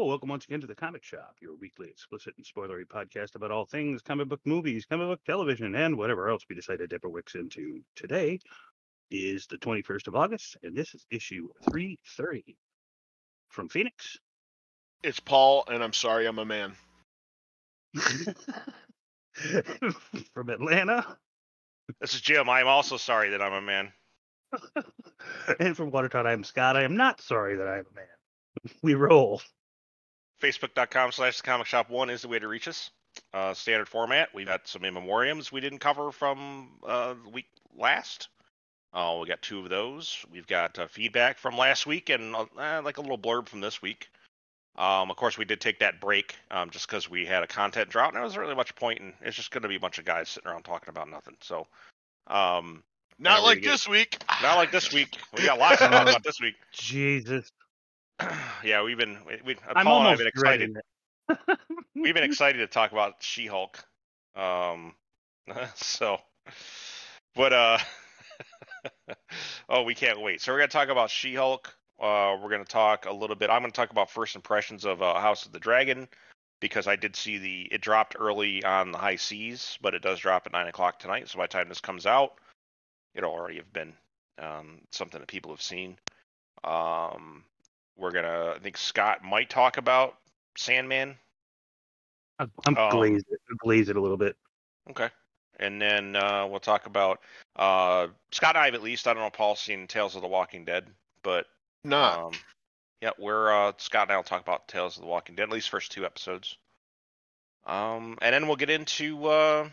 Hello, welcome once again to the Comic Shop, your weekly explicit and spoilery podcast about all things comic book movies, comic book television, and whatever else we decide to dip our wicks into. Today is the 21st of August, and this is issue 330 from Phoenix. It's Paul, and I'm sorry I'm a man. from Atlanta, This is Jim. I'm also sorry that I'm a man. and from Watertown, I'm Scott. I am not sorry that I'm a man. We roll. Facebook.com slash the comic shop one is the way to reach us. Uh, standard format. We've got some in memoriams we didn't cover from uh, the week last. Uh, we got two of those. We've got uh, feedback from last week and uh, eh, like a little blurb from this week. Um, of course, we did take that break um, just because we had a content drought, and there wasn't really much point in. It's just going to be a bunch of guys sitting around talking about nothing. So, um, Not like get- this week. not like this week. We got lots to talk about this week. Jesus. yeah, we've been we, we I'm Paul and I have almost been excited. it. we've been excited to talk about She-Hulk. Um, so, but uh, oh, we can't wait. So we're gonna talk about She-Hulk. Uh, we're gonna talk a little bit. I'm gonna talk about first impressions of uh, House of the Dragon because I did see the it dropped early on the high seas, but it does drop at nine o'clock tonight. So by the time this comes out, it'll already have been um, something that people have seen. Um, we're gonna. I think Scott might talk about Sandman I'm, I'm Um, glazed, glazed it a little bit. Okay. And then uh, we'll talk about uh, Scott and I have at least. I don't know if Paul's seen Tales of the Walking Dead, but Not. um, yeah, we're uh, Scott and I will talk about Tales of the Walking Dead, at least first two episodes. Um, and then we'll get into uh,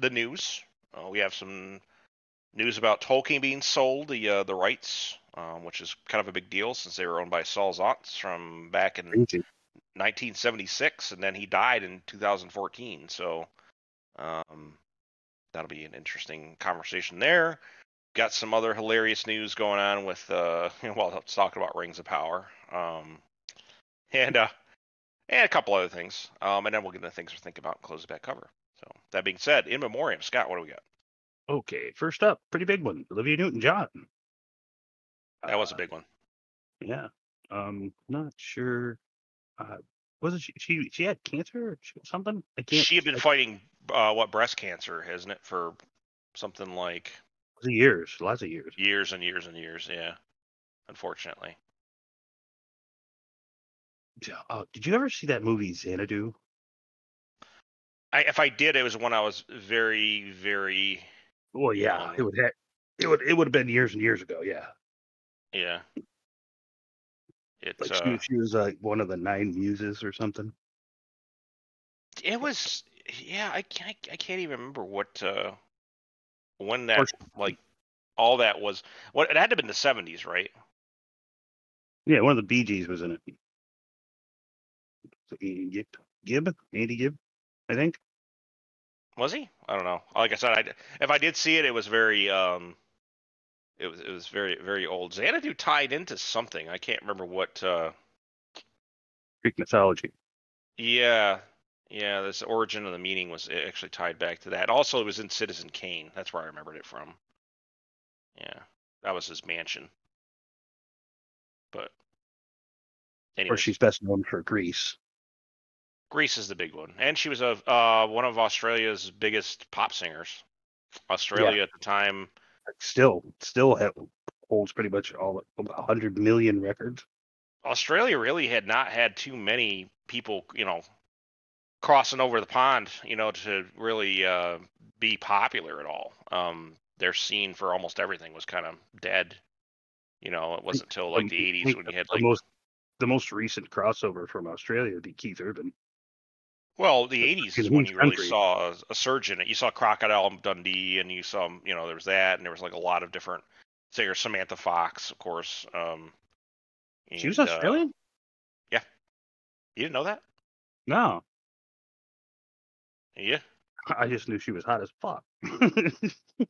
the news. Uh, we have some news about Tolkien being sold the uh, the rights, um, which is kind of a big deal since they were owned by Saul Zaentz from back in 1976, and then he died in 2014. So um, that'll be an interesting conversation there. Got some other hilarious news going on with uh, well, let's talk about Rings of Power, um, and uh, and a couple other things. Um, and then we'll get into things to think about and close the back cover. So that being said, in memoriam, Scott, what do we got? Okay, first up, pretty big one. Olivia Newton-John. That was a big one. Yeah. Um, not sure. Uh, was it she? She, she had cancer or she- something? I can't. She had been I- fighting uh, what breast cancer, hasn't it, for something like years, lots of years. years and years and years. Yeah, unfortunately. Uh, did you ever see that movie Xanadu? I, if I did, it was when I was very, very Well, yeah, it would have. It would. It would have been years and years ago. Yeah, yeah. It like uh, she, she was like one of the nine muses or something. it was yeah. I can't I can't even remember what uh when that like all that was. What it had to have been the seventies, right? Yeah, one of the Gees was in it. So Andy Gibb, Gibb, Andy Gibb, I think. Was he? I don't know. Like I said, I if I did see it, it was very um. It was it was very very old. Xanadu tied into something. I can't remember what. uh Greek mythology. Yeah, yeah. This origin of the meaning was actually tied back to that. Also, it was in Citizen Kane. That's where I remembered it from. Yeah, that was his mansion. But course, she's best known for Grease. Grease is the big one, and she was a uh, one of Australia's biggest pop singers. Australia at the time, Still, still ha holds pretty much all about 100 million records. Australia really had not had too many people, you know, crossing over the pond, you know, to really uh, be popular at all. Um, their scene for almost everything was kind of dead. You know, it wasn't until like the 80s when you had the like, most the most recent crossover from Australia would be Keith Urban. Well, the the 80s is when you really saw a, a surge in it. You saw Crocodile Dundee, and you saw, you know, there was that, and there was like a lot of different singers. Samantha Fox, of course. Um, She was Australian. uh, Australian? you didn't know that? no, Yeah. I just knew she was hot as fuck.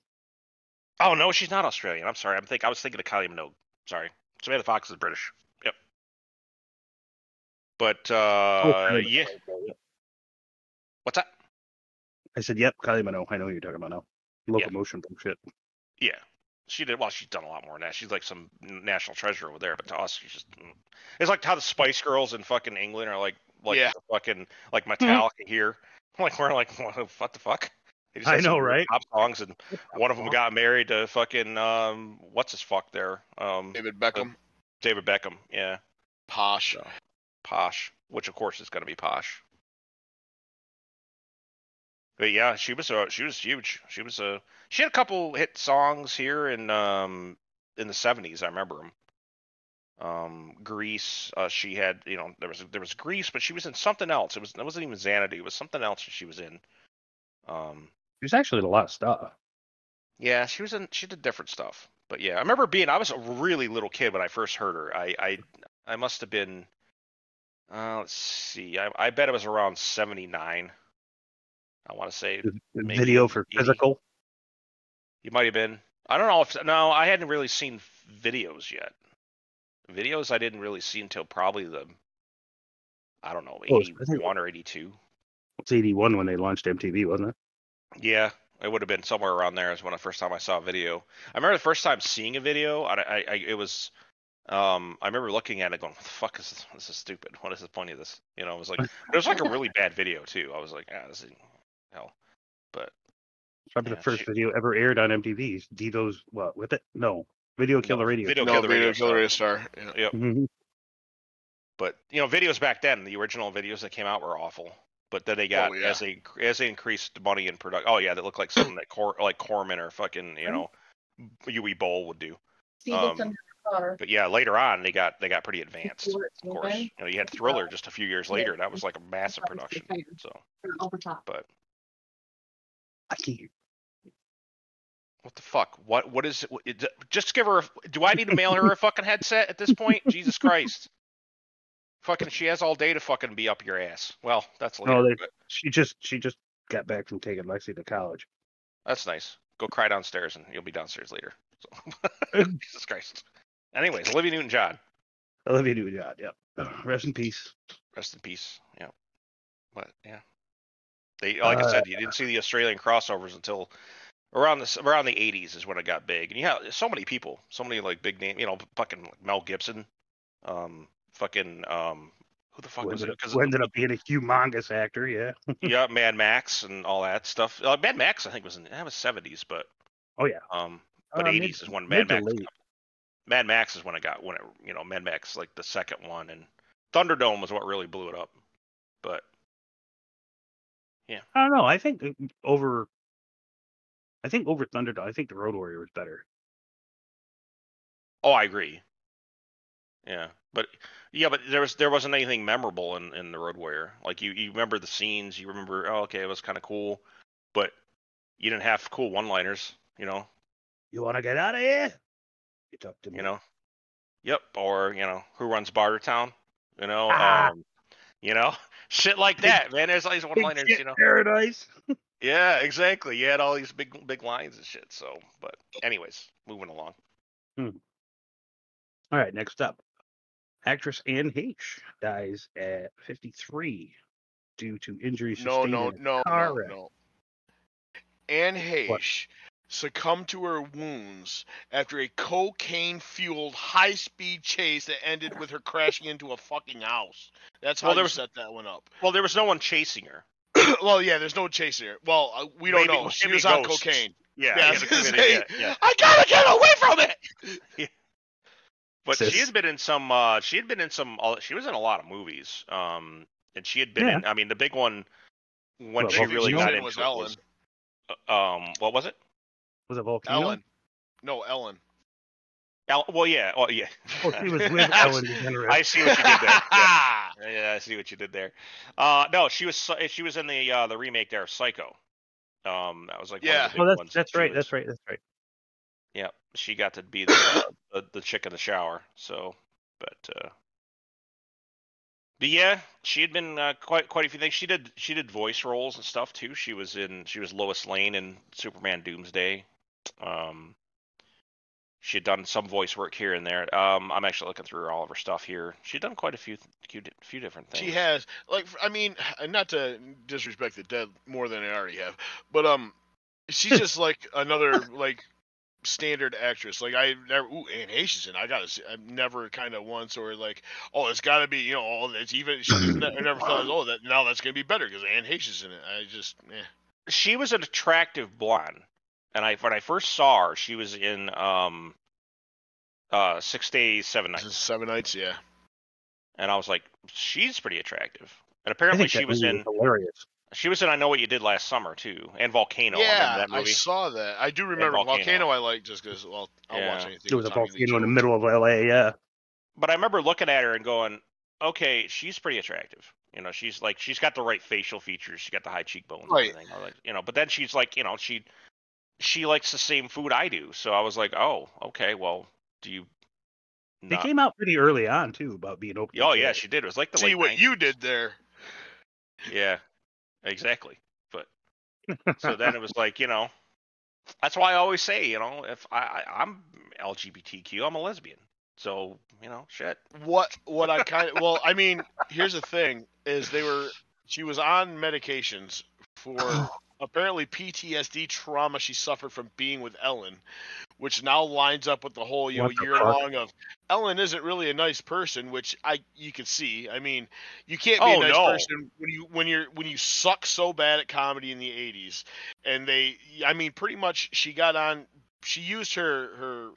Oh no, she's not Australian. I'm sorry. I'm think I was thinking of Kylie Minogue. Sorry, Samantha Fox is British. Yep. But uh, Oh, yeah. What's that? I said, "Yep, Kylie Minogue. I know who you're talking about now. Locomotion bullshit." Yeah. She did well. She's done a lot more than that. She's like some national treasure over there. But to us, she's just mm. it's like how the Spice Girls in fucking England are like like Yeah. fucking like Metallica here. Like we're like what, what the fuck? They just I had know, right? Pop songs, and one of them got married to fucking um what's his fuck there um David Beckham, David Beckham. Yeah, posh. So. Posh, which of course is going to be Posh. But yeah, she was uh, she was huge. She was a she had a couple hit songs here in um in the seventies. I remember them. Um, Grease. Uh, she had you know there was there was Grease, but she was in something else. It was it wasn't even Xanadu. It was something else that she was in. Um, she was actually a lot of stuff. yeah, she was in she did different stuff. But yeah, I remember being I was a really little kid when I first heard her. I I I must have been uh let's see. I I bet it was around 79. I want to say The the Maybe video for 80. physical. you might have been. I don't know if no, I hadn't really seen videos yet. Videos I didn't really see until probably the I don't know, Oh, think- 81 or 82. It's 81 when they launched MTV, wasn't it? Yeah, it would have been somewhere around there. Is when the first time I saw a video. I remember the first time seeing a video. I, I, I it was, um, I remember looking at it going, "What the fuck is this? This is stupid. What is the point of this?" You know, it was like it was like a really bad video too. I was like, ah, this is hell. But probably Yeah, the first shoot. video ever aired on MTV. Divo's what with it? No, Video Killed the Radio. Video no, Killed the Radio Killer Star. Radio Star. Yeah. Yep. Mhm. But you know, videos back then, the original videos that came out were awful. But then they got Oh, yeah. as they as they increased the money in production. Oh yeah, that looked like something that Cor- like Corman or fucking you know, Uwe Boll would do. Um, under the car. But yeah, later on they got they got pretty advanced. Of course, you know, you had Thriller just a few years later. That was like a massive production. So, Over top. but I can't. what the fuck? What what is it? Just give her. A, do I need to mail her a fucking headset at this point? Jesus Christ! Fucking, she has all day to fucking be up your ass. Well, that's later. No, they- but She just she just got back from taking Lexi to college. that's nice. Go cry downstairs, and you'll be downstairs later. So. Jesus Christ. Anyways, Olivia Newton-John, Olivia Newton-John. Yep. Rest in peace. rest in peace. Yeah. But yeah, they like I said, you didn't see the Australian crossovers until around the around the 80s is when it got big, and you have so many people, so many like big name, you know, fucking Mel Gibson, um, fucking um, who the fuck was it? Because ended up being a humongous actor. Yeah. yeah, Mad Max and all that stuff. Uh, Mad Max, I think was in that was 70s, but Oh yeah. um, but Uh, 80s mid- is when Mad Max. Mad Max is when it got when it you know Mad Max like the second one and Thunderdome was what really blew it up. But I don't know. I think uh, over. I think over Thunderdome. I think the Road Warrior was better. oh, I agree. Yeah, but yeah, but there was there wasn't anything memorable in in the Road Warrior. Like you you remember the scenes, you remember oh okay it was kind of cool, but you didn't have cool one liners. You know, You want to get out of here? You talk to me. you know. Yep, or you know who runs Bartertown. You know, Ah. um, you know shit like that, man. There's all these one-liners, You know. paradise. Yeah, exactly. You had all these big big lines and shit. So, but anyways, moving along. Hmm. All right. Next up, actress Anne H dies at 53 due to injuries No, sustained no, no, no, no. Anne Heche succumbed to her wounds after a cocaine-fueled high-speed chase that ended with her crashing into a fucking house. That's how Well, there you was- set that one up. Well, there was no one chasing her. well, yeah, there's no chase here. Well, uh, we don't Maybe- know. She maybe was on ghosts. cocaine. Yeah, Yeah, I yeah, gonna say, yeah, yeah. I gotta get away from it. But Sis. she has been in some. uh She had been in some. uh, She was in a lot of movies. Um, and she had been Yeah. in. I mean, the big one when Well, she really got She into was it Ellen. was. uh, Um, what was it? Was it Volcano? Ellen. No, Ellen. Al- well, yeah. Oh, yeah. Oh, she was with Ellen DeGeneres. I see what you did there. Yeah. Yeah, I see what you did there. Uh, no, she was she was in the uh, the remake there, of Psycho. Um, that was like Yeah. one of the big Oh, that's ones. that's She right. was- That's right. That's right. Yeah, she got to be the uh, the, the chick in the shower. So, but uh, but yeah, she had been uh, quite quite a few things. She did she did voice roles and stuff too. She was in she was Lois Lane in Superman Doomsday. Um, she had done some voice work here and there. Um, I'm actually looking through all of her stuff here. She'd done quite a few few, few different things. She has like I mean, not to disrespect the dead more than I already have, but um, she's just like another like standard actress. Like I never, ooh, Anne in. I gotta see. I've never kind of once or like, oh, it's gotta be, you know, oh, it's even. She, I never thought, oh, that now that's gonna be better because Anne is in it. I just, eh. She was an attractive blonde, and I when I first saw her, she was in um, uh, Six Days, Seven Nights, Seven Nights, yeah. and I was like, she's pretty attractive. And apparently, she was in hilarious. she was in I Know What You Did Last Summer too, and Volcano. I yeah, remember that I saw that. I do remember Volcano. Volcano. I like just because well, I'll watch anything. There was a with volcano in the middle of LA. Yeah. but I remember looking at her and going, okay, she's pretty attractive. You know, she's like she's got the right facial features. She got the high cheekbones Right. and everything. I Like, you know, but then she's like, you know, she she likes the same food I do. So I was like, oh, okay, well, do you? They not- came out pretty early on too about being open. Oh yeah, she did. It was like the See what 90s. you did there. Yeah, exactly. But so then it was like, you know, that's why I always say, you know, if I, I I'm LGBTQ, I'm a lesbian. So you know, shit. what what I kind of well, I mean, here's the thing: is they were she was on medications for apparently PTSD trauma she suffered from being with Ellen, which now lines up with the whole you know What year fuck? long of Ellen isn't really a nice person, which I you can see. I mean, you can't be Oh, a nice no. person when you when you're when you suck so bad at comedy in the '80s, and they, I mean, pretty much she got on. She used her her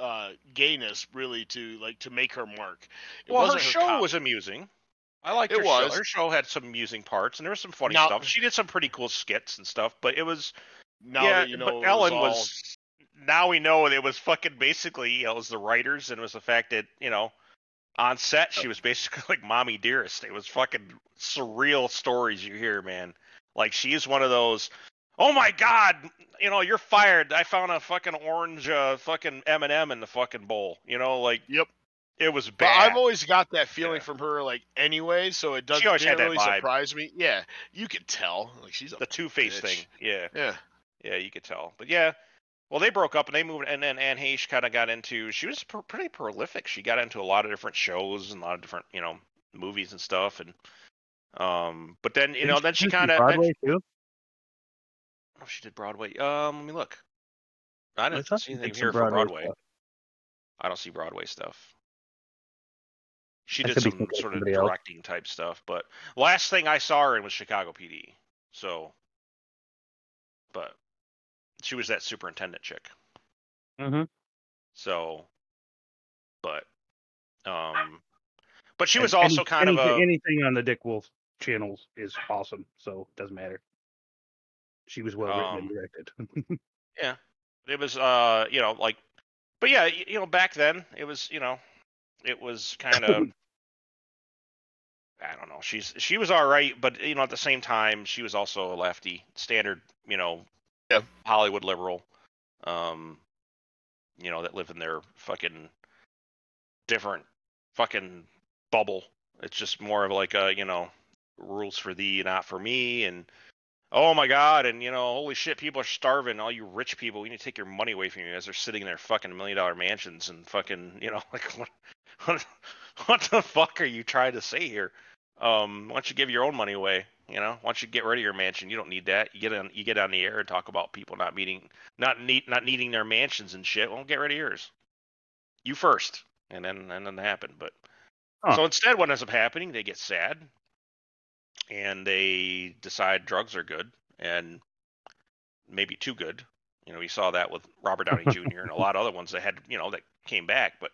uh gayness really to like to make her mark. It well, her show comedy. was amusing. I liked It her was. show. Her show had some amusing parts, and there was some funny Now- stuff. She did some pretty cool skits and stuff, but it was now yeah. that you know but Ellen all- was. Now we know it was fucking basically you know, it was the writers, and it was the fact that you know on set she was basically like mommy dearest. It was fucking surreal stories you hear, man. Like she's one of those. Oh my god, you know you're fired. I found a fucking orange uh, fucking M and m in the fucking bowl. You know, like Yep. It was bad. But bad. I've always got that feeling Yeah. from her, like anyway, so it doesn't She always had didn't really vibe. surprise me. Yeah, you could tell, like she's a the two face thing. Yeah, yeah. yeah, you could tell. But yeah, well, they broke up and they moved, and then Anne Heche kind of got into. She was pr- pretty prolific. She got into a lot of different shows and a lot of different, you know, movies and stuff. And um, but then you know, then she kind of. Broadway too. Oh, she did Broadway. Um, let me look. I I didn't thought see she anything did here some for Broadway Broadway. stuff. I don't see Broadway stuff. She did some sort of somebody else. directing type stuff, but last thing I saw her in was Chicago PD. So, but she was that superintendent chick. Mm-hmm. So, but, um, but she was And also kind of anything, a anything on the Dick Wolf channels is awesome, so it doesn't matter. She was well written Um, and directed. yeah. It was uh, you know, like, but yeah, you know, back then it was, you know, it was kind of. I don't know. She's she was all right, but you know, at the same time, she was also a lefty, standard, you know, Yeah. Hollywood liberal, um, you know, that live in their fucking different fucking bubble. It's just more of like a, you know, rules for thee, not for me, and oh my god, and you know, holy shit, people are starving. All you rich people, we need to take your money away from you as they're sitting in their fucking million dollar mansions and fucking, you know, like what, the fuck are you trying to say here? Um, why don't you give your own money away? You know, why don't you get rid of your mansion? You don't need that. You get on, you get on the air and talk about people not meeting, not need, not needing their mansions and shit. Well, get rid of yours. You first, and then and then it happened. But Huh. so instead, what ends up happening? They get sad, and they decide drugs are good, and maybe too good. You know, we saw that with Robert Downey Jr. and a lot of other ones that had, you know, that came back. But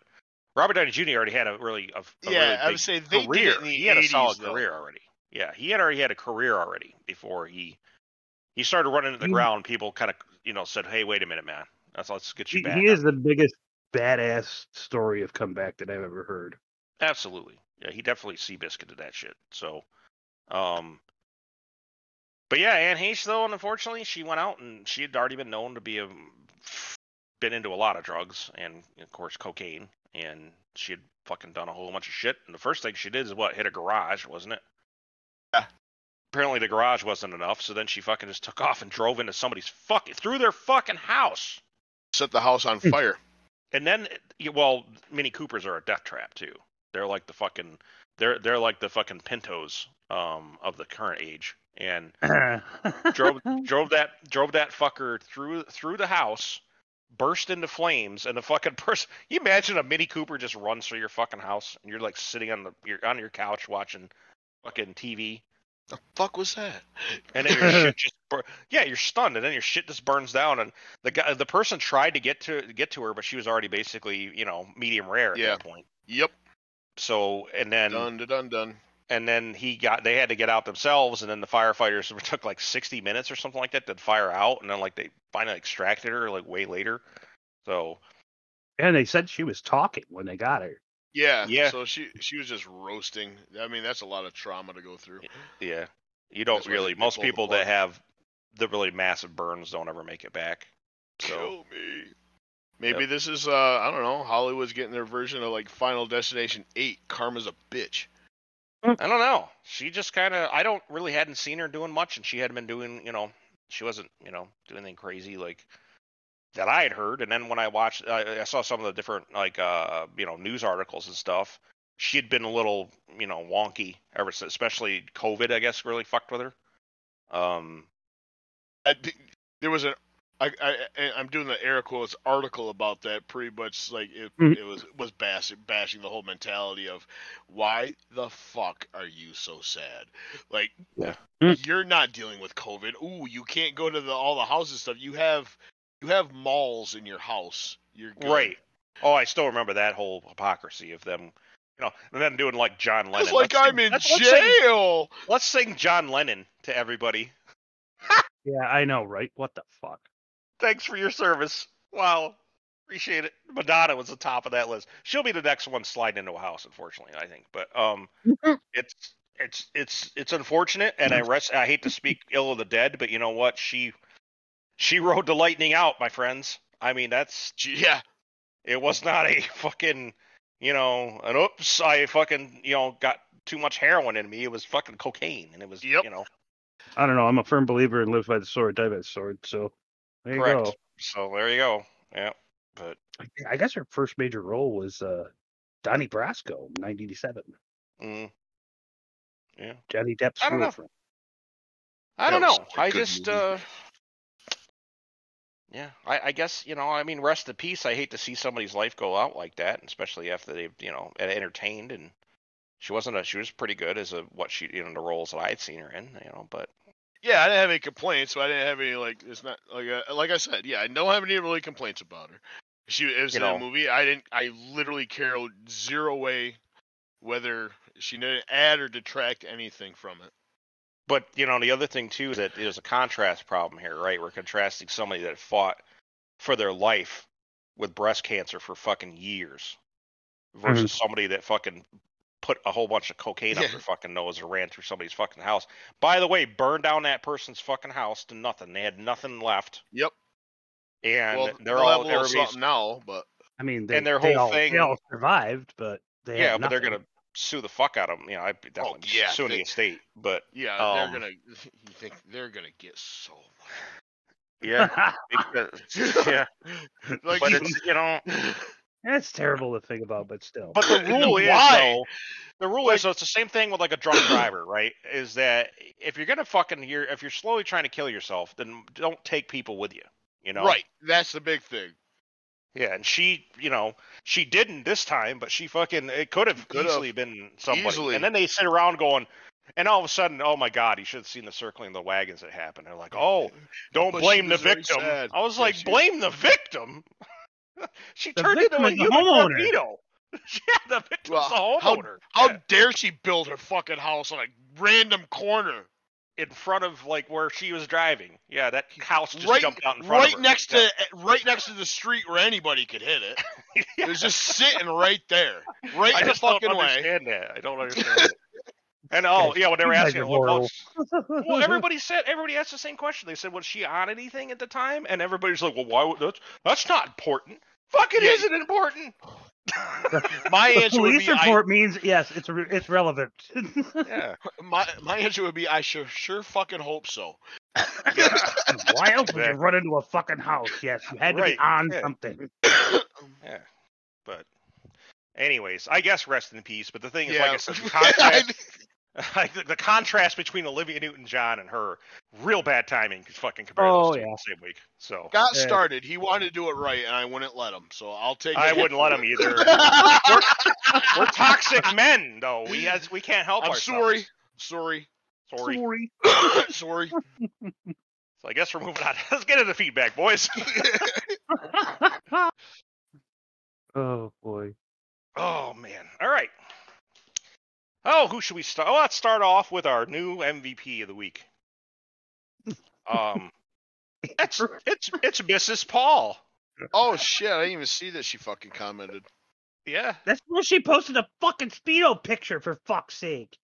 Robert Downey Jr. already had a really, a, a Yeah, really I would big say they career. did it in the he had a solid though. career already. Yeah, he had already had a career already before he he started running to the He- ground. People kind of, you know, said, "Hey, wait a minute, man. Let's let's get you he, back." he is the biggest badass story of comeback that I've ever heard. Absolutely. Yeah, he definitely Seabiscuited that shit. So, um, but yeah, Anne Heche though, unfortunately, she went out and she had already been known to be a been into a lot of drugs and of course cocaine, and she had fucking done a whole bunch of shit. And the first thing she did is what hit a garage, wasn't it? Yeah. Apparently the garage wasn't enough, so then she fucking just took off and drove into somebody's fucking through their fucking house. Set the house on fire. And then, well, Mini Coopers are a death trap too. They're like the fucking, they're they're like the fucking Pintos um of the current age, and drove drove that drove that fucker through through the house, burst into flames, and the fucking person. You imagine a Mini Cooper just runs through your fucking house, and you're like sitting on the you're on your couch watching fucking TV, The fuck was that? and then your shit just bur- yeah, you're stunned, and then your shit just burns down, and the guy, the person tried to get to get to her, but she was already basically you know medium rare at Yeah. that point. Yep. So and then dun dun dun. And then he got they had to get out themselves and then the firefighters it took like 60 minutes or something like that to fire out and then like they finally extracted her like way later so And they said she was talking when they got her. Yeah. Yeah. So she she was just roasting. I mean, that's a lot of trauma to go through. yeah you don't That's really most people plug. that have the really massive burns don't ever make it back so Kill me. Maybe this is uh I don't know, Hollywood's getting their version of like Final Destination 8, Karma's a bitch. I don't know. She just kind of i don't really hadn't seen her doing much and she hadn't been doing you know she wasn't you know doing anything crazy like that i had heard. And then when i watched i, I saw some of the different like uh you know news articles and stuff she had been a little you know wonky ever since especially covid i guess really fucked with her. Um I, there was an I, I I'm doing the air quotes article about that pretty much like it, Mhm. it was was bashing bashing the whole mentality of why the fuck are you so sad like Yeah. Mm. you're not dealing with COVID ooh you can't go to the all the houses stuff you have you have malls in your house you're good. right oh i still remember that whole hypocrisy of them you know and then doing like john lennon it's like Let's I'm sing- in let's- let's sing- jail let's sing john lennon to everybody Yeah, I know, right? What the fuck? Thanks for your service. Wow. Appreciate it. Madonna was the top of that list. She'll be the next one sliding into a house, unfortunately, I think. But um it's it's it's it's unfortunate and I rest I hate to speak ill of the dead, but you know what? She she rode the lightning out, my friends. I mean that's yeah it was not a fucking you know, an oops, I fucking, you know, got too much heroin in me. It was fucking cocaine and it was Yep. you know I don't know. I'm a firm believer in live by the sword, die by the sword. So there you correct. go. So there you go. Yeah. But I- guess her first major role was uh, Donnie Brasco, 1987. mm, yeah. Johnny Depp's I don't know. I don't know. I just, movie. uh, yeah, I, I guess you know. I mean, rest in peace. I hate to see somebody's life go out like that, especially after they've, you know, entertained and she wasn't a. She was pretty good as a what she, you know, the roles that I had seen her in, you know. But yeah I didn't have any complaints so I didn't have any like it's not like uh, like I said yeah I don't have any really complaints about her she it was You in know. a movie I didn't I literally care zero way whether she didn't add or detract anything from it but you know, the other thing too is that there's a contrast problem here, right? We're contrasting somebody that fought for their life with breast cancer for fucking years versus somebody that fucking put a whole bunch of cocaine Yeah. up their fucking nose or ran through somebody's fucking house. By the way, burned down that person's fucking house to nothing. They had nothing left. Yep. And well they're all a little everybody's now but I mean, they, And their they whole all, thing- They all survived, but they yeah, had but they're gonna sue the fuck out of them. You know, I'd be definitely Oh, yeah, suing they- the estate. But yeah Um, they're gonna you think they're gonna get so yeah, because, yeah. like but it's you know. That's terrible to think about, but still. But the No, rule is why? though, the rule is so it's the same thing with like a drunk driver, right? Is that if you're gonna fucking you're if you're slowly trying to kill yourself, then don't take people with you. You know, right that's the big thing Yeah, and she, you know, she didn't this time, but she fucking it could have easily been somebody. Easily. And then they sit around going, and all of a sudden, oh my God, you should have seen the circling of the wagons that happened. They're like, oh, don't But blame the victim. I was Yeah, like, she- blame the victim. she The turned into a is the human homeowner. torpedo. yeah, the victim's Well, the how- homeowner. how Yeah. dare she build her fucking house on a random corner in front of like where she was driving. Yeah, that house just right, jumped out in front right of her. next Yeah. to eh, right next to the street where anybody could hit it. Yeah. It was just sitting right there, right I in the just don't fucking way. understand that. I don't understand it. And oh yeah, when they were You asking, are well, well, well, everybody said everybody asked the same question. They said, was she on anything at the time? And everybody's like, well, why would that's that's not important. Fuck it Yeah. isn't important. My The answer would police be I, report means yes, it's re- it's relevant. yeah. my my answer would be I sure sure fucking hope so. Why else would you run into a fucking house? Yes, you had to Right, be on yeah. something. Yeah. But anyways, I guess rest in peace. But the thing is, yeah, like I said, the contrast, like the, the contrast between Olivia Newton-John and her, real bad timing. Fucking compare Oh, those two yeah. the same week. So Got Yeah. started. He wanted to do it right, and I wouldn't let him. So I'll take. I wouldn't let him either. We're toxic men, though. We has, we can't help I'm ourselves. sorry. Sorry. Sorry. Sorry. So I guess we're moving on. Let's get into the feedback, boys. oh boy. Oh man. All right. Oh, who should we start? Oh, let's start off with our new MVP of the week. Um, it's it's it's Mrs. Paul. Oh shit! I didn't even see that she fucking commented. Yeah. That's where she posted a fucking speedo picture for fuck's sake.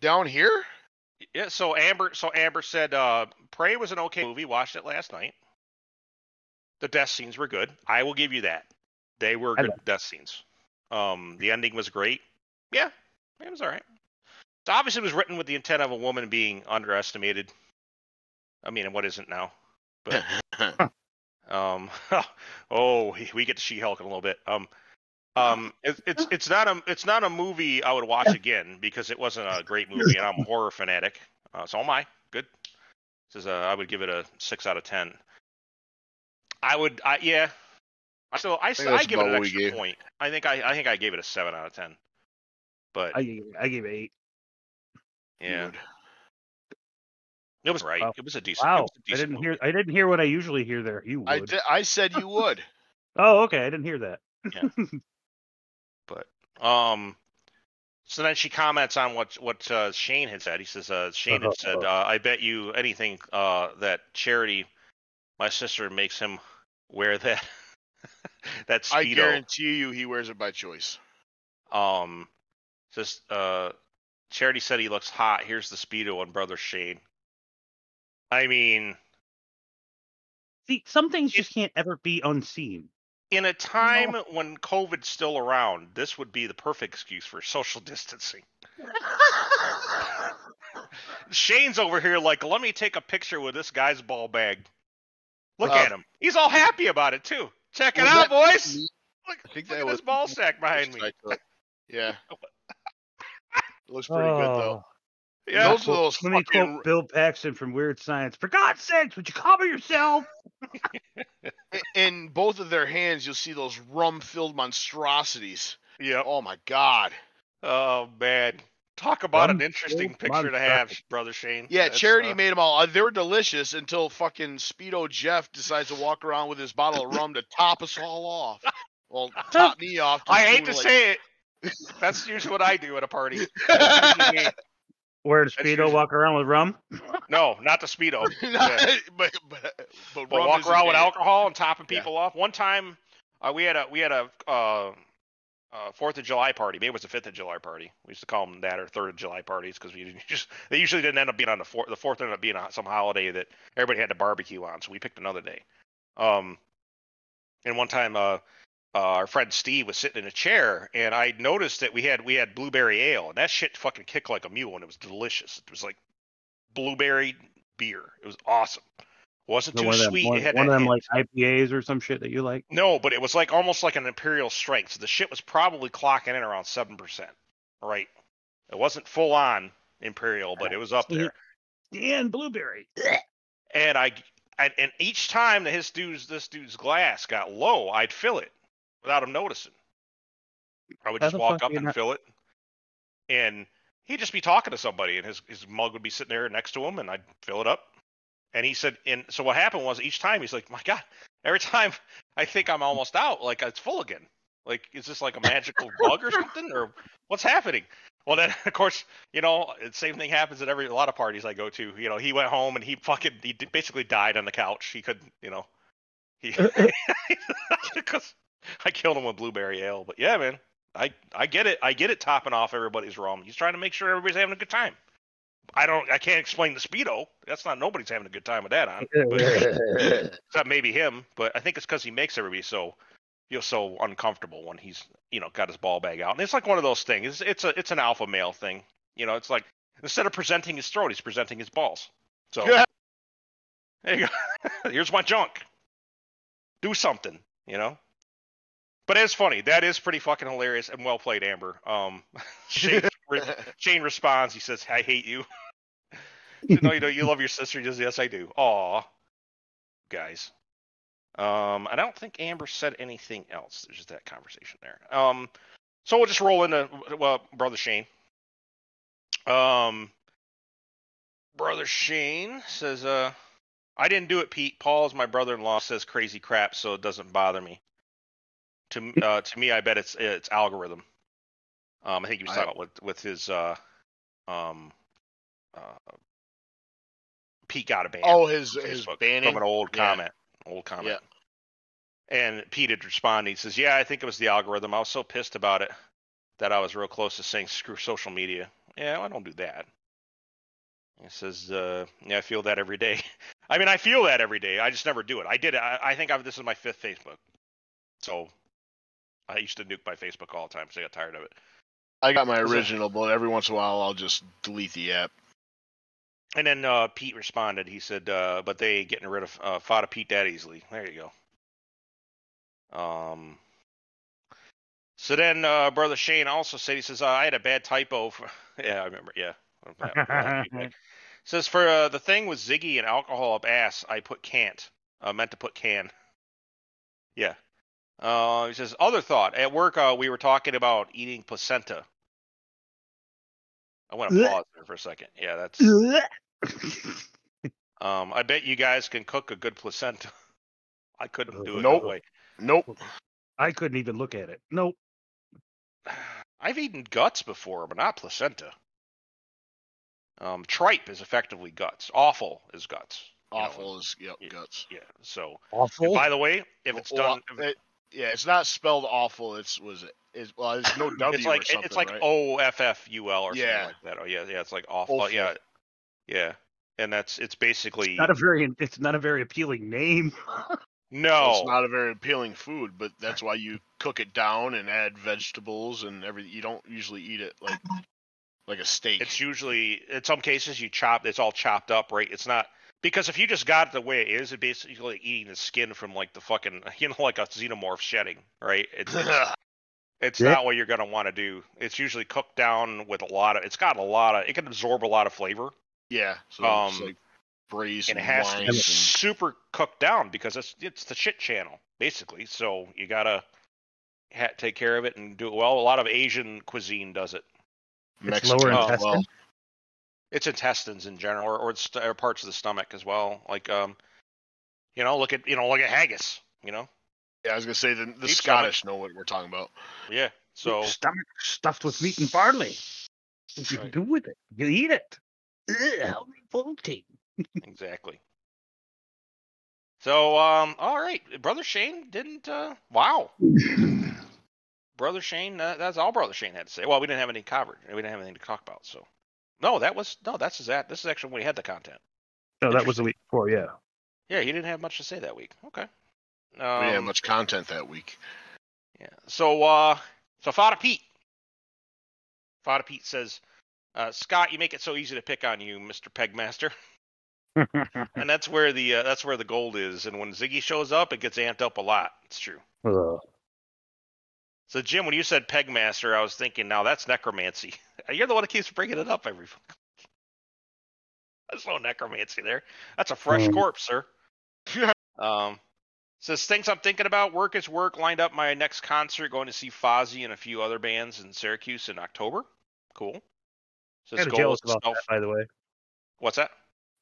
Down here? Yeah. So Amber, so Amber said, uh, "Prey was an okay movie. Watched it last night. The death scenes were good. I will give you that. They were good death scenes. Um, the ending was great. Yeah, it was all right. So obviously, it was written with the intent of a woman being underestimated. I mean, and what isn't now? But um, oh, we get to She-Hulk in a little bit. Um, um, it, it's it's not a it's not a movie I would watch again because it wasn't a great movie, and I'm a horror fanatic. Uh, so am I. Good. This is a, I would give it a six out of ten. I would, I yeah. I still, I, I give it an about what we extra point. I think I, I think I gave it a seven out of ten. But I gave, I gave eight. yeah, Dude. it was right. Wow. It was a decent. Wow. a I decent didn't movie. hear I didn't hear what I usually hear there. You would. I did, I said you would. Oh, okay. I didn't hear that. But um, so then she comments on what what uh, Shane had said. He says, uh, Shane had said, uh, "I bet you anything uh, that Charity, my sister, makes him wear that that speedo." I guarantee you, he wears it by choice. Um, says uh, Charity said he looks hot. Here's the speedo on brother Shane. I mean, See, some things just can't ever be unseen. in a time when COVID's still around, this would be the perfect excuse for social distancing. Shane's over here like, let me take a picture with this guy's ball bag. Look Uh, at him. He's all happy about it too. Check it out, boys. me? Look, I think look that at was this ball sack behind me. Yeah. It looks pretty good though. Yeah. Those are those Let me fucking quote Bill Paxton from Weird Science. For God's sakes, would you cover yourself? in both of their hands you'll see those rum-filled monstrosities. Yeah. Oh my god. Oh man. Talk about an interesting filled picture to have, brother Shane. Yeah, That's, Charity uh, made them all. Uh, they were delicious until fucking Speedo Jeff decides to walk around with his bottle of rum to top us all off. Well, top me off. I hate to doing say it. That's usually what I do at a party. Where usually me. Wear the That's speedo, usually- walk around with rum. No, not the speedo. like- Yeah. but but but, But rum walk isn't around with it. alcohol and topping Yeah. people off. One time, uh, we had a we had a uh, uh, Fourth of July party. Maybe it was the Fifth of July party. We used to call them that or Third of July parties because we didn't just they usually didn't end up being on the fourth. The fourth ended up being on some holiday that everybody had to barbecue on. So we picked another day. Um, and one time, uh, uh, our friend Steve was sitting in a chair, and I noticed that we had we had blueberry ale, and that shit fucking kicked like a mule, and it was delicious. It was like blueberry beer. It was awesome. Wasn't So too one of them, sweet. one, it had one of them like IPAs or some shit that you like. no, but it was like almost like an imperial strength. So the shit was probably clocking in around seven percent. Right. It wasn't full on imperial, but it was up there. Dan Blueberry. And I, I and each time that his dude's this dude's glass got low, I'd fill it without him noticing. I would How just walk up and not- fill it, and he'd just be talking to somebody, and his his mug would be sitting there next to him, and I'd fill it up. And he said, and so what happened was each time he's like, my God, every time I think I'm almost out, like it's full again. Like, is this like a magical bug or something, or what's happening? Well, then of course, you know, the same thing happens at every a lot of parties I go to. You know, he went home and he fucking he basically died on the couch. He couldn't, you know, he because I killed him with blueberry ale. But yeah, man, I I get it. I get it. Topping off everybody's rum. He's trying to make sure everybody's having a good time. I don't. I can't explain the speedo. That's not nobody's having a good time with that on. But, except maybe him. But I think it's because he makes everybody so feel so uncomfortable when he's you know got his ball bag out. And it's like one of those things. It's, it's a it's an alpha male thing. You know, it's like instead of presenting his throat, he's presenting his balls. So Yeah. there you go. Here's my junk. Do something. You know. But it's funny. That is pretty fucking hilarious and well played, Amber. Um, Shane, Shane responds. He says, "I hate you." No, you don't. You love your sister. He says, "Yes, I do." Aw, guys. Um, I don't think Amber said anything else. There's just that conversation there. Um, so we'll just roll into well, brother Shane. Um, brother Shane says, "Uh, I didn't do it, Pete. Paul is my brother-in-law. Says crazy crap, so it doesn't bother me. To uh, to me, I bet it's it's algorithm. Um, I think he was I- talking about with with his uh, um, uh, Pete got a ban. oh, his his banning. from an old Yeah. comment. Old comment. Yeah. And Pete had responded. He says, "Yeah, I think it was the algorithm. I was so pissed about it that I was real close to saying screw social media. Yeah, I don't do that." He says, uh, "Yeah, I feel that every day. I mean, I feel that every day. I just never do it. I did it. I, I think I've, this is my fifth Facebook. So I used to nuke my Facebook all the time, so I got tired of it. I got my original, but every once in a while I'll just delete the app. And then uh, Pete responded. He said, uh, "But they ain't getting rid of uh, Fada Pete that easily." There you go. Um. So then, uh, brother Shane also said, he says, uh, "I had a bad typo." For... yeah, I remember. Yeah. says for uh, the thing with Ziggy and alcohol up ass, I put can't. I meant to put can. Yeah. Uh, he says other thought at work. Uh, we were talking about eating placenta. I want to pause there for a second. Yeah, that's. Um, I bet you guys can cook a good placenta. I couldn't do it Nope. that way. Nope. I couldn't even look at it. Nope. I've eaten guts before, but not placenta. Um, tripe is effectively guts. Offal is guts. you know, Offal is yep yeah. guts. Yeah. So, Offal. by the way, if it's Well, done, if- it- yeah, it's not spelled awful. It's was it is well, it's no W it's like or something, it's like right? O F F U L or something like that. Oh yeah, yeah. It's like awful. Awful. Yeah, yeah. And that's it's basically not a very. It's not a very appealing name. no. It's not a very appealing food, but that's why you cook it down and add vegetables and everything. You don't usually eat it like like a steak. It's usually in some cases you chop. It's all chopped up, right? It's not because if you just got it the way it is, it basically like eating the skin from like the fucking you know like a xenomorph shedding, right? It's it's, it's Yeah. not what you're gonna want to do. It's usually cooked down with a lot of. It's got a lot of. It can absorb a lot of flavor, yeah, so it's um, like braised and it has to wine be and super cooked down because it's it's the shit channel basically. So you gotta ha- take care of it and do it well. A lot of Asian cuisine does it. It's lower Mexican as intestine? well. It's intestines in general, or, or, it's, or parts of the stomach as well. Like, um, you know, look at you know, look at haggis. You know, Yeah, I was gonna say the, the Deep stomach. Scottish know what we're talking about. yeah. So stomach stuffed with meat and barley. What you Right. do with it? You eat it. Ugh, how revolting. exactly. So, um, all right, brother Shane didn't. Uh, wow, brother Shane. Uh, that's all brother Shane had to say. Well, we didn't have any covered. We didn't have anything to talk about. So, no, that was no. That's that. This is actually when we had the content. No, that was the week before. Yeah. Yeah, he didn't have much to say that week. Okay. Um, we didn't have much content that week. Yeah. So uh so Fada Pete. Fada Pete says, uh, Scott, you make it so easy to pick on you, Mr. Pegmaster. and that's where the uh, that's where the gold is. And when Ziggy shows up, it gets amped up a lot. It's true. Ugh. So Jim, when you said Pegmaster, I was thinking, now that's necromancy. You're the one that keeps bringing it up every. There's no necromancy there. That's a fresh Um. corpse, sir. um, says things I'm thinking about. Work is work. Lined up my next concert. Going to see Fozzy and a few other bands in Syracuse in October. Cool. Says kind of jealous about self- that, by the way. What's that?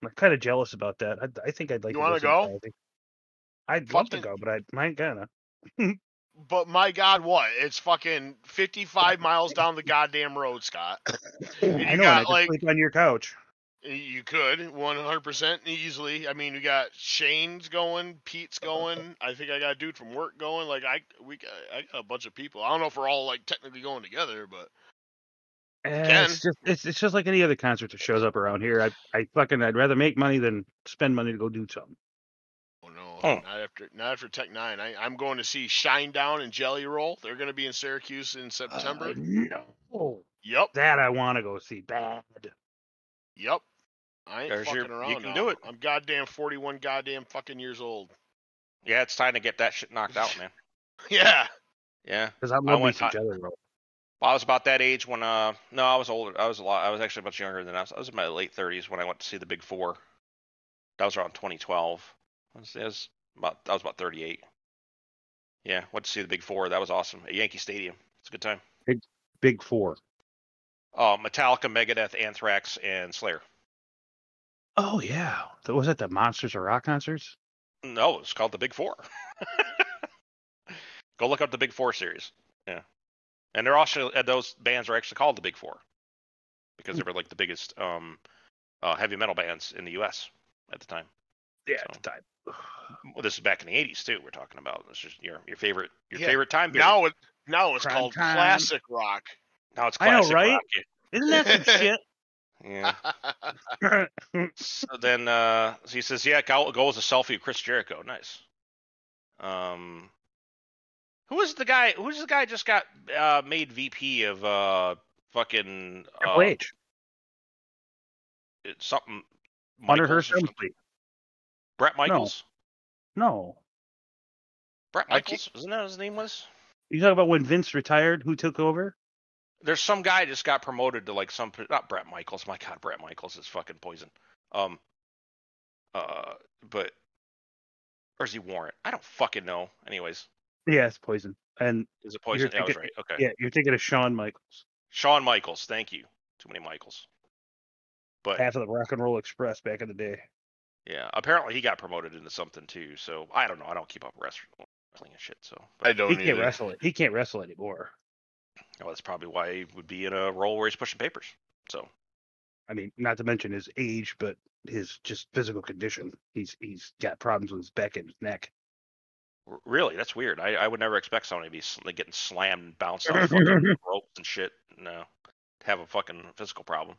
I'm kind of jealous about that. I, I think I'd like You to wanna go? to I'd love to go, but I ain't gonna. But my God, what? It's fucking 55 miles down the goddamn road, Scott. I you know, and got, I could like- sleep on your couch. You could 100% easily. I mean, we got Shane's going, Pete's going. I think I got a dude from work going. Like I, we, got, I got a bunch of people. I don't know if we're all like technically going together, but Eh, It's just it's, it's just like any other concert that shows up around here. I I fucking I'd rather make money than spend money to go do something. Oh Oh. not after, not after Tech N9ne. I, I'm going to see Shinedown and Jelly Roll. They're going to be in Syracuse in September. Uh, no, yep, that I want to go see bad. yep. I ain't There's your- fucking you can now. do it. I'm goddamn 41 goddamn fucking years old. Yeah, it's time to get that shit knocked out, man. Yeah, Yeah. Because I love me went some Jelly Roll. Well, I was about that age when uh no, I was older. I was a lot. I was actually much younger than that. I was, I was in my late 30s when I went to see the Big Four. That was around 2012. I was, about I was about 38. Yeah, went to see the Big Four. That was awesome at Yankee Stadium. It's a good time. Big Big Four. Uh, Metallica, Megadeth, Anthrax, and Slayer. Oh yeah, was that the Monsters of Rock concerts? No, it's called the Big Four. Go look up the Big Four series. Yeah, and they're also those bands are actually called the Big Four because they were like the biggest um, uh, heavy metal bands in the U.S. at the time. Yeah, So- at the time. Well, this is back in the '80s too. We're talking about. This is your your favorite your Yeah, favorite time period. Now it now it's Crime called time. classic rock. now it's I know, classic right? rock. Isn't that some shit? Yeah. so then uh, so he says, "Yeah, go, go as a selfie of Chris Jericho. Nice." Um, who is the guy? Who's the guy just got uh, made VP of uh, fucking uh, Triple H. it's something? Under Michaels her or something? something. Bret Michaels. No. Bret Michaels. Isn't that what his name was? You talk about when Vince retired, who took over? There's some guy just got promoted to like some not Bret Michaels. My God, Bret Michaels is fucking poison. Um, uh, but or is he Warrant? I don't fucking know. Anyways, Yeah, it's Poison. And is it poison? Yeah, I was right. Okay. yeah, you're thinking of Shawn Michaels, Shawn Michaels. Thank you. Too many Michaels. But half of the Rock and Roll Express back in the day. Yeah, apparently he got promoted into something too. So I don't know. I don't keep up with wrestling and shit. So I don't He can't either. wrestle it. He can't wrestle anymore. well, that's probably why he would be in a role where he's pushing papers. So I mean, not to mention his age, but his just physical condition. He's he's got problems with his back and his neck. really, that's weird. I, I would never expect somebody to be sl- like, getting slammed and bounced off fucking ropes and shit. No, to have a fucking physical problem.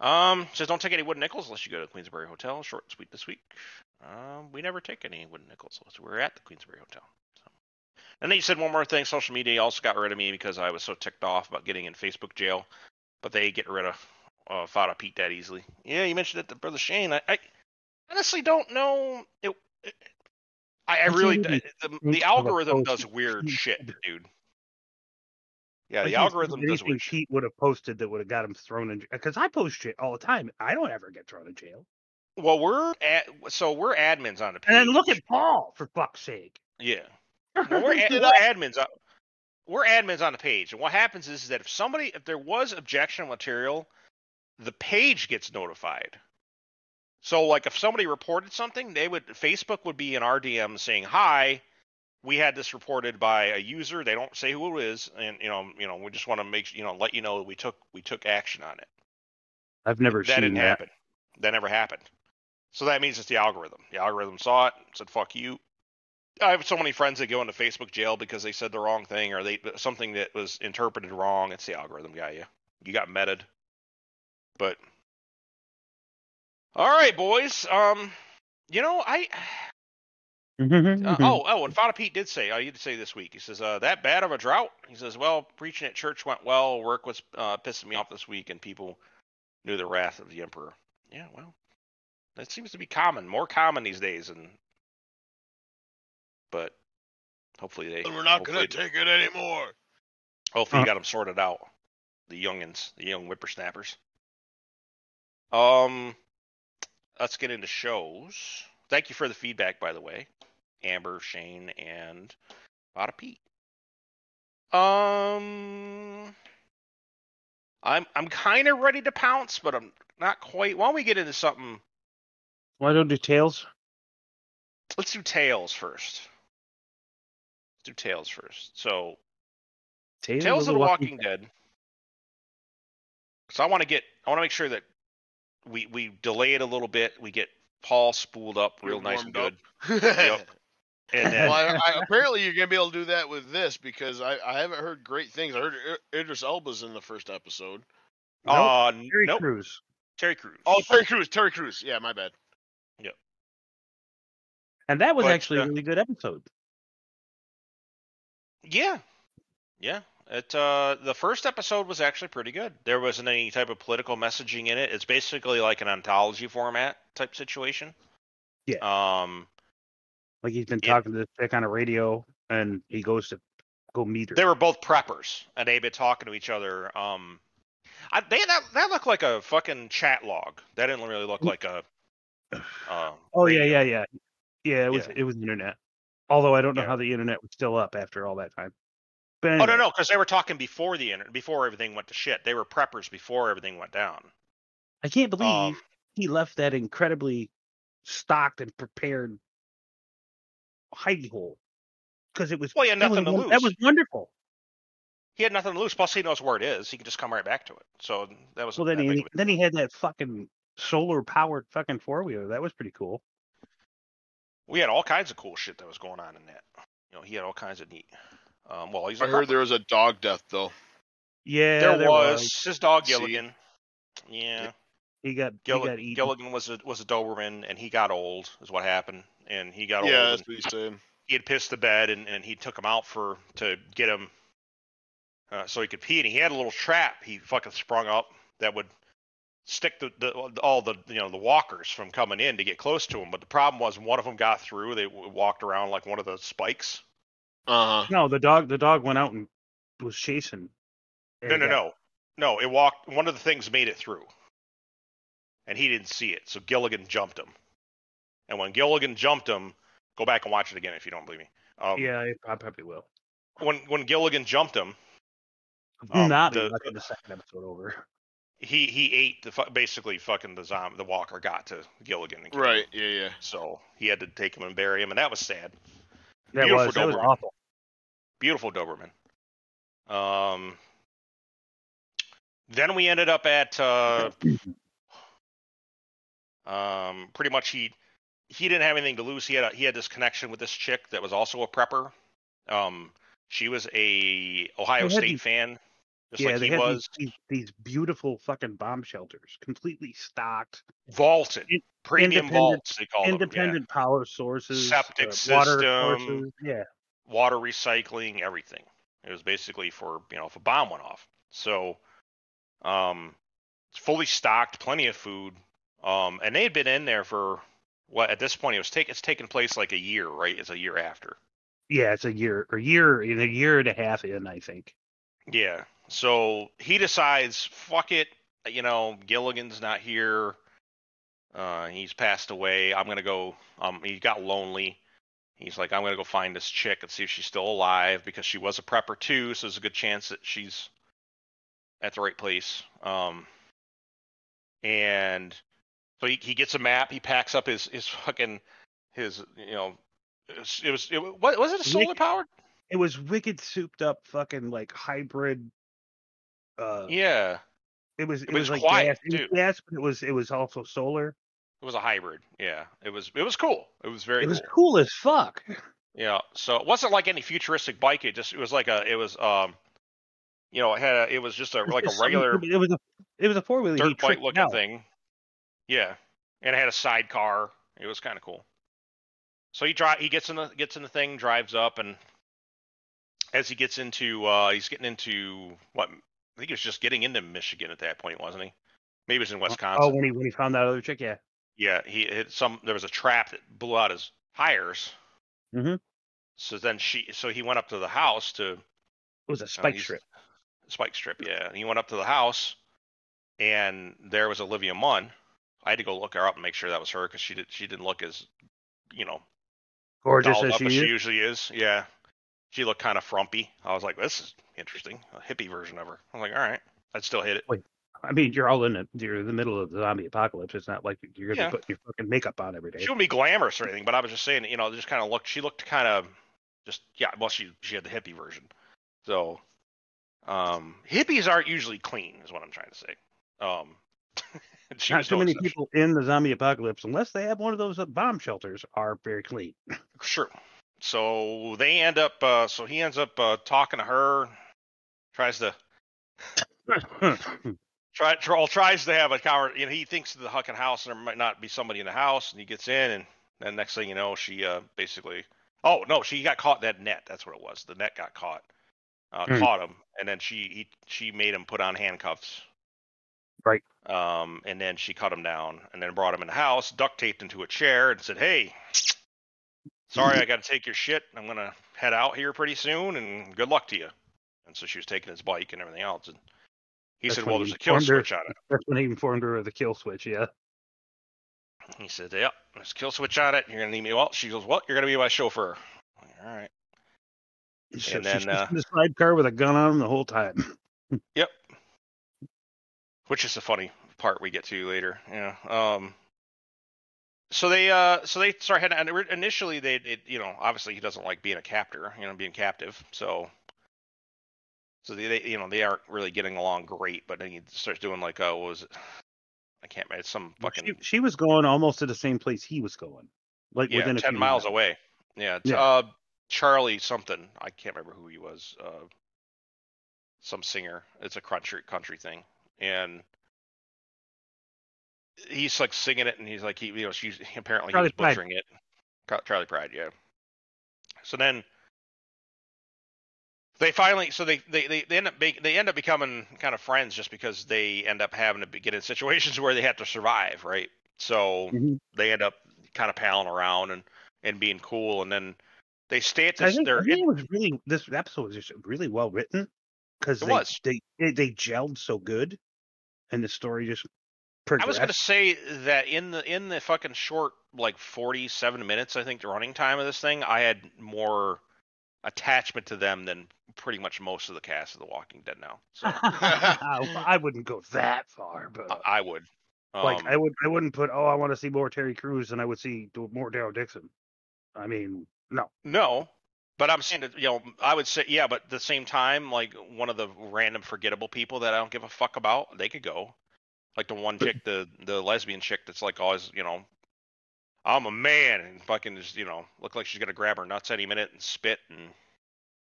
Um, says don't take any wooden nickels unless you go to the Queensbury Hotel. Short and sweet this week. Um, we never take any wooden nickels unless we're at the Queensbury Hotel. So. And then you said one more thing. Social media also got rid of me because I was so ticked off about getting in Facebook jail. But they get rid of uh, Fada Pete that easily. Yeah, you mentioned it to Brother Shane. I, I honestly don't know. It, it, I, I really the, the, think the of a algorithm does weird shit, dude. Yeah, the can't think of algorithm does anything. Pete would have posted that would have got him thrown in. Because I post shit all the time. I don't ever get thrown in jail. Well, we're at so we're admins on the page. And then look at Paul, for fuck's sake. yeah. Well, we're, ad- we're admins. On, we're admins on the page, and what happens is that if somebody, if there was objectionable material, the page gets notified. So, like, if somebody reported something, they would Facebook would be in our DM saying, "Hi, we had this reported by a user. They don't say who it is, and you know, you know, we just want to make sure you know let you know that we took we took action on it. I've never that seen didn't that. happen. That never happened. So that means it's the algorithm. The algorithm saw it, said "fuck you." I have so many friends that go into Facebook jail because they said the wrong thing or they something that was interpreted wrong. It's the algorithm got you. You got meted. But all right, boys. Um, you know, I uh, oh oh, and Father Pete did say I did say this week. He says uh, that bad of a drought. He says, well, preaching at church went well. Work was uh, pissing me off this week, and people knew the wrath of the emperor. Yeah, well, that seems to be common, more common these days, and but hopefully they. We're not gonna take it anymore. Hopefully, you Uh. got them sorted out. The youngins, the young whippersnappers. Um, let's get into shows. Thank you for the feedback, by the way, Amber, Shane, and Bada Pete. Um, I'm I'm kind of ready to pounce, but I'm not quite. Why don't we get into something? Why don't do Tales? Let's do Tales first. Let's do Tales first. So Tales, Tales of the Walking Dead. So I want to get, I want to make sure that we we delay it a little bit. We get Paul spooled up real Get nice and good, up. Yep. and then well, I, I, apparently you're gonna be able to do that with this because I, I haven't heard great things. I heard I- Idris Elba's in the first episode. Nope. uh Terry nope, Crews. Terry Crews. Oh, Terry Crews. Terry Crews. Yeah, my bad. Yeah. And that was But, actually uh, a really good episode. yeah, yeah. It uh the first episode was actually pretty good. There wasn't any type of political messaging in it. It's basically like an anthology format type situation. Yeah. Um. Like he's been Yeah. talking to this chick on a radio and he goes to go meet her. They were both preppers, and they'd been talking to each other. Um, I, they that that looked like a fucking chat log. That didn't really look like a. Uh, oh yeah, yeah, yeah, yeah. It was Yeah. it was internet. Although I don't know Yeah. how the internet was still up after all that time. But Oh no, no, because they were talking before the internet, before everything went to shit. They were preppers before everything went down. I can't believe Um, he left that incredibly stocked and prepared hidey hole because it was. Well, he had that was nothing to lose. That was wonderful. He had nothing to lose. Plus, he knows where it is. He can just come right back to it. So that was Well, then he a- then he had that fucking solar powered fucking four wheeler. That was pretty cool. we had all kinds of cool shit that was going on in that. You know, he had all kinds of neat. Um, well, he's I heard there was a dog death though. Yeah, there, was, his dog See? Gilligan. Yeah, He got Gill- he got eaten. Gilligan was a was a Doberman, and he got old. Is what happened, and he got Yeah, old. that's and what he said. he had pissed the bed, and, and he took him out for to get him uh, so he could pee. And he had a little trap he fucking sprung up that would stick the, the all the you know the walkers from coming in to get close to him. But the problem was one of them got through. They walked around like one of the spikes. Uh huh. No, the dog the dog went out and was chasing. No, no, no, no. It walked. One of the things made it through, and he didn't see it. So Gilligan jumped him. And when Gilligan jumped him, go back and watch it again if you don't believe me. Um, Yeah, I I probably will. When when Gilligan jumped him, Um, Not the- watching the second episode over. he he ate the basically fucking the zombie the walker got to Gilligan. and killed Right. him. Yeah. Yeah. So he had to take him and bury him, and that was sad. That Beautiful was that was Doberman. awful. Beautiful Doberman. Um. Then we ended up at uh, um pretty much he he didn't have anything to lose. He had a, he had this connection with this chick that was also a prepper. Um, she was a Ohio State these- fan, just yeah, like he was. these, these beautiful fucking bomb shelters, completely stocked, vaulted, In- premium independent- vaults they call them. independent power sources, Septic uh, water system. sources. Yeah, Yeah. Water recycling, everything. It was basically for you know if a bomb went off. So, um, it's fully stocked, plenty of food. Um, and they had been in there for what at this point it was take it's taken place like a year, right? It's a year after. yeah. It's a year, a year, in a year and a half in, I think. Yeah. So he decides, fuck it. You know, Gilligan's not here. Uh, he's passed away. I'm gonna go. Um, he got lonely. He's like, I'm gonna go find this chick and see if she's still alive because she was a prepper too. So there's a good chance that she's at the right place. Um, and so he, he gets a map. He packs up his his fucking his you know. It was, it was it, what was it a solar powered? It was wicked, souped up, fucking like hybrid. Uh, Yeah, it was. It, It was, was like quiet, gas. It was gas, but it was. It was also solar. It was a hybrid. Yeah, it was. It was cool. It was very it was cool. cool as fuck. Yeah. So it wasn't like any futuristic bike. It just it was like a it was um, you know, it had a, it was just a like a Just something- regular It was a. It was a four wheeler. He dirt bike looking out. thing. Yeah, and it had a sidecar. It was kind of cool. So he drive he gets in the gets in the thing, drives up, and as he gets into uh he's getting into what I think he was just getting into Michigan at that point, wasn't he? Maybe it was in Wisconsin. Oh, when he when he found that other chick, yeah. Yeah, he hit some. There was a trap that blew out his tires. Mhm. So then she, so he went up to the house to It was a uh, spike he's- strip. spike strip. Yeah, and he went up to the house, and there was Olivia Munn. I had to go look her up and make sure that was her because she did. She didn't look as, you know, Gorgeous as she as she usually is. Yeah, she looked kind of frumpy. I was like, this is interesting, a hippie version of her. I'm like, all right, I'd still hit it. I mean, you're all in it. You're in the middle of the zombie apocalypse. It's not like you're gonna Yeah. putting your fucking makeup on every day. She wouldn't be glamorous or anything, but I was just saying, you know, just kind of looked. She looked kind of just yeah. Well, she she had the hippie version, so um, hippies aren't usually clean, is what I'm trying to say. Um, Not too no many exception. people in the zombie apocalypse, unless they have one of those uh, bomb shelters, are very clean. Sure. So they end up. Uh, so he ends up uh, talking to her, tries to try, try tries to have a conver You know, he thinks the fucking house, and there might not be somebody in the house, and he gets in, and then next thing you know, she uh, basically. Oh no, she got caught in that net. That's what it was. The net got caught. Uh, Hmm. Caught him, and then she he, she made him put on handcuffs. Right. Um, and then she cut him down, and then brought him in the house, duct taped into a chair, and said, "Hey, sorry, I got to take your shit. I'm gonna head out here pretty soon, and good luck to you. And so she was taking his bike and everything else, and he That's said, "Well, there's a kill informed her- switch on it." That's when he informed her of the kill switch. Yeah. He said, "Yep, there's a kill switch on it. You're gonna need me." Well, she goes, "Well, you're gonna be my chauffeur." Like, All right. So And she's then, uh, in the sidecar with a gun on him the whole time. Yep. Which is the funny part we get to later. Yeah. Um. So they uh so they start heading and initially they it, you know obviously he doesn't like being a captor you know being captive so so they, they you know they aren't really getting along great but then he starts doing like uh what was it I can't remember it's some fucking She, she was going almost to the same place he was going, like yeah within a ten few miles miles. away yeah, Yeah. uh Charley something I can't remember who he was uh some singer it's a country country thing and he's like singing it and he's like he you know she's apparently Charley he was Pride. butchering it Charley Pride yeah so then they finally so they they, they, they end up be, they end up becoming kind of friends just because they end up having to be, get in situations where they have to survive right so Mhm. they end up kind of palling around and and being cool and then they stay at I this think, I think it was really this episode was just really well written because they, was. they they they gelled so good, and the story just progressed. I was gonna say that in the in the fucking short like forty seven minutes I think the running time of this thing I had more attachment to them than pretty much most of the cast of The Walking Dead now. So I wouldn't go that far, but I- I would. like Um, I would I wouldn't put oh I want to see more Terry Crews than I would see more Daryl Dixon. I mean no. No, but I'm saying that you know I would say yeah, but at the same time, like one of the random forgettable people that I don't give a fuck about, they could go. Like the one chick, the the lesbian chick that's like always you know, I'm a man and fucking just you know look like she's gonna grab her nuts any minute and spit and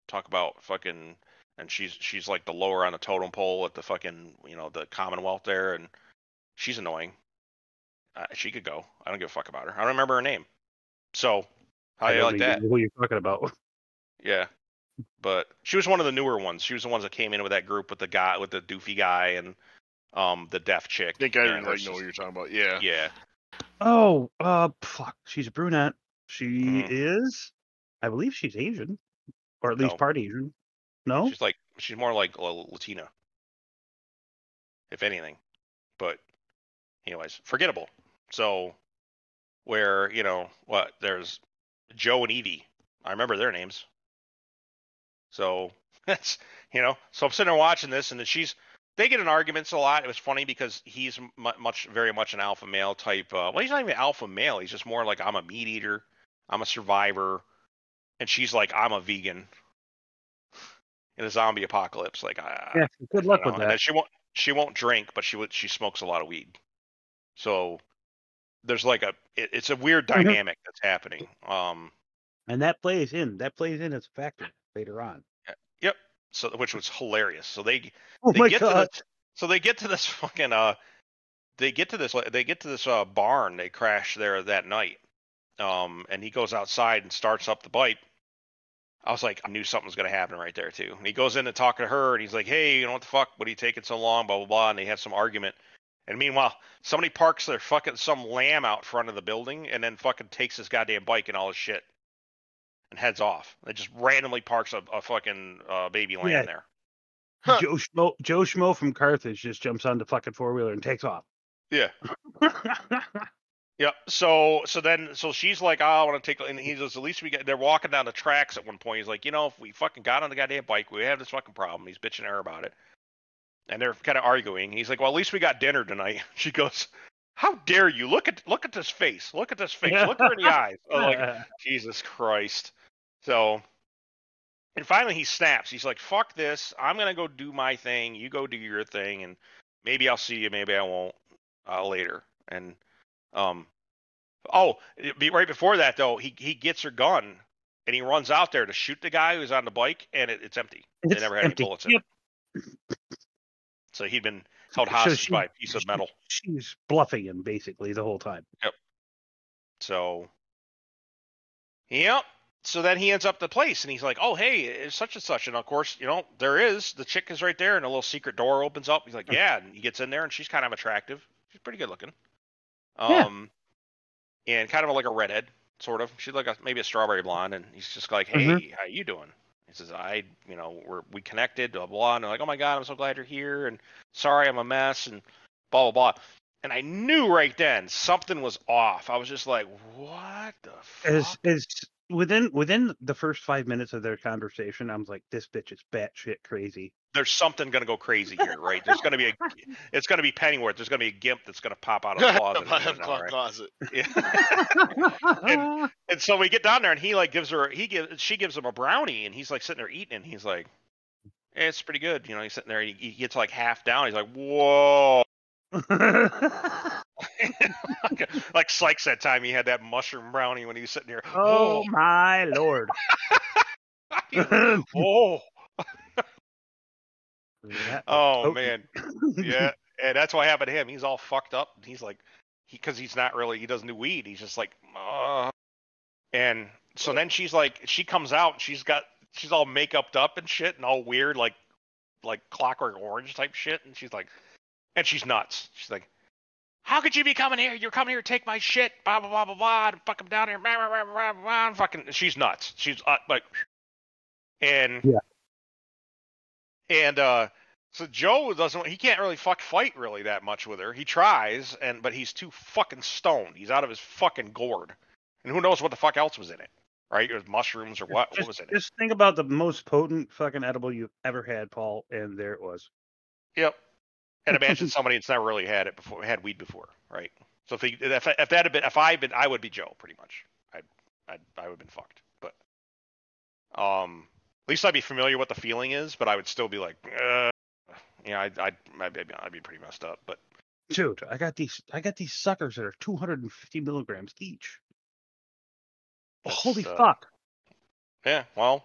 talk about fucking and she's she's like the lower on the totem pole at the fucking you know the Commonwealth there and she's annoying. Uh, she could go. I don't give a fuck about her. I don't remember her name. So how do you like that? Who you're talking about? Yeah. But she was one of the newer ones. She was the ones that came in with that group with the guy with the doofy guy and um the deaf chick. I think I and like know what you're talking about. Yeah. Yeah. Oh, uh, fuck. She's a brunette. She Mhm. is, I believe she's Asian, or at least No. part Asian. No, She's like she's more like La- Latina. If anything. But anyways, forgettable. So where, you know, what, there's Joe and Evie. I remember their names. So that's you know, so I'm sitting there watching this, and then she's they get in arguments a lot. It was funny because he's mu much, very much an alpha male type. Uh, well, he's not even alpha male. He's just more like I'm a meat eater, I'm a survivor, and she's like I'm a vegan in a zombie apocalypse. Like, I, yeah. Good luck with know. Then that. she won't she won't drink, but she would she smokes a lot of weed. So there's like a it, it's a weird Mhm. dynamic that's happening. Um, And that plays in. That plays in as a factor later on. yep. So which was hilarious. So they Oh they my get god. to this, so they get to this fucking uh they get to this they get to this uh barn they crash there that night. Um and he goes outside and starts up the bike i was like i knew something was going to happen right there too. And he goes in to talk to her and he's like hey you know what the fuck? What are you taking so long? Blah blah blah. And they have some argument. And meanwhile somebody parks their fucking some lamb out front of the building and then fucking takes his goddamn bike and all his shit and heads off it just randomly parks a, a fucking uh, baby lamb Yeah. there Huh. Joe Schmo, Joe Schmo from Carthage just jumps on the fucking four wheeler and takes off. yeah Yep. So so then so she's like, oh, I want to take, and he goes, at least we get. They're walking down the tracks at one point. He's like, you know, if we fucking got on the goddamn bike, we have this fucking problem. He's bitching her about it, and they're kind of arguing. He's like, well, at least we got dinner tonight. She goes, how dare you look at look at this face, look at this face, look her in the eyes. I'm like, Jesus Christ. So, and finally he snaps. He's like, fuck this. I'm gonna go do my thing. You go do your thing, and maybe I'll see you, maybe I won't uh, later. And um, oh, be right before that though, he he gets her gun and he runs out there to shoot the guy who's on the bike, and it, it's empty. They It's never had empty. any bullets in Yep. it. So he'd been held So hostage she- by a piece of she- metal. She's bluffing him basically the whole time. Yep. So, yep. So then he ends up the place, and he's like, "Oh, hey, it's such and such." And of course, you know, there is the chick is right there, and a little secret door opens up. He's like, "Yeah," and he gets in there, and she's kind of attractive. She's pretty good looking. Yeah. Um, and kind of like a redhead. sort of. She's like a, maybe a strawberry blonde, and he's just like, "Hey, Mhm. how you doing?" He says, "I, you know, we're we connected, blah blah." And they're like, "Oh my god, I'm so glad you're here," and sorry, I'm a mess, and blah blah blah. And I knew right then something was off. I was just like, "What the fuck?" Is is within within the first five minutes of their conversation, I was like, this bitch is batshit crazy. There's something gonna go crazy here, right? There's gonna be a, it's gonna be Pennyworth. There's gonna be a gimp that's gonna pop out of the closet. Bottom now, right? closet. Yeah. And so we get down there, and he like gives her, he gives, she gives him a brownie, and he's like sitting there eating, and he's like, eh, "It's pretty good," you know. He's sitting there, he, he gets like half down. He's like, "Whoa!" like Sykes that time he had that mushroom brownie when he was sitting there. oh my lord. Whoa! Whoa! Was Oh man, yeah, and that's what happened to him. He's all fucked up. He's like, he because he's not really, he doesn't do weed. He's just like, uh. and so then she's like, she comes out, and she's got, she's all makeuped up and shit, and all weird, like, like Clockwork Orange type shit, and she's like, and she's nuts. She's like, how could you be coming here? You're coming here to take my shit, blah blah blah blah blah, and fuck him down here, blah blah blah blah blah. and Fucking, she's nuts. She's uh, like, and Yeah. And uh so Joe doesn't he can't really fuck fight really that much with her. He tries and but he's too fucking stoned. He's out of his fucking gourd. And who knows what the fuck else was in it. Right? It was mushrooms or what Just, what was in it? just think about the most potent fucking edible you've ever had, Paul, and there it was. Yep. And imagine somebody that's never really had it before had weed before, right? So if he, if if that had been if I had been I would be Joe pretty much. I'd I I would have been fucked. But um least I'd be familiar what the feeling is, but I would still be like, uh, yeah, I'd, I'd, I'd, be, I'd be pretty messed up. But Dude, I got these I got these suckers that are 250 milligrams each. That's, Holy uh, fuck. Yeah, well,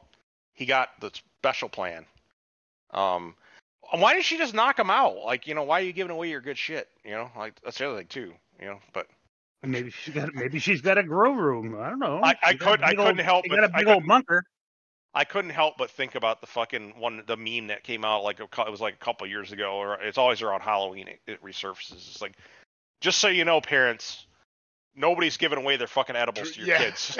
he got the special plan. Um, why didn't she just knock him out? Like, you know, why are you giving away your good shit? You know, like that's the other thing too. You know, but Maybe she's got maybe she's got a grow room. I don't know. I- I She could- I couldn't help She but- got a I big old bunker. I couldn't help but think about the fucking one, the meme that came out like a, it was like a couple years ago, or it's always around Halloween. It, it resurfaces. It's like, just so you know, parents, nobody's giving away their fucking edibles to your Yeah. kids.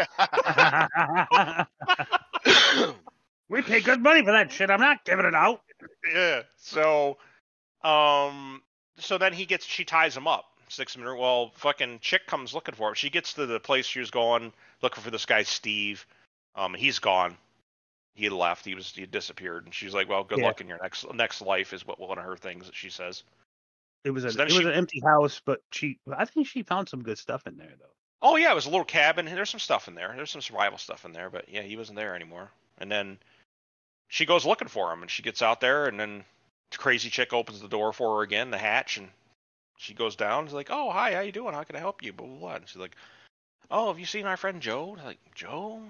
we pay good money for that shit. I'm not giving it out. yeah. So, um, so then he gets, she ties him up, six him in her. Well, fucking chick comes looking for him. She gets to the place she was going, looking for this guy Steve. Um, he's gone. He left. He was he disappeared. And she's like, "Well, good Yeah. luck in your next next life," is what one of her things that she says. It was, a, So it was an empty house, but she I think she found some good stuff in there though. Oh yeah, it was a little cabin. There's some stuff in there. There's some survival stuff in there, but yeah, he wasn't there anymore. And then she goes looking for him, and she gets out there, and then the crazy chick opens the door for her again, the hatch, and she goes down. She's like, "Oh hi, how you doing? How can I help you?" Blah blah. blah. And she's like, "Oh, have you seen our friend Joe?" I'm like, "Joe?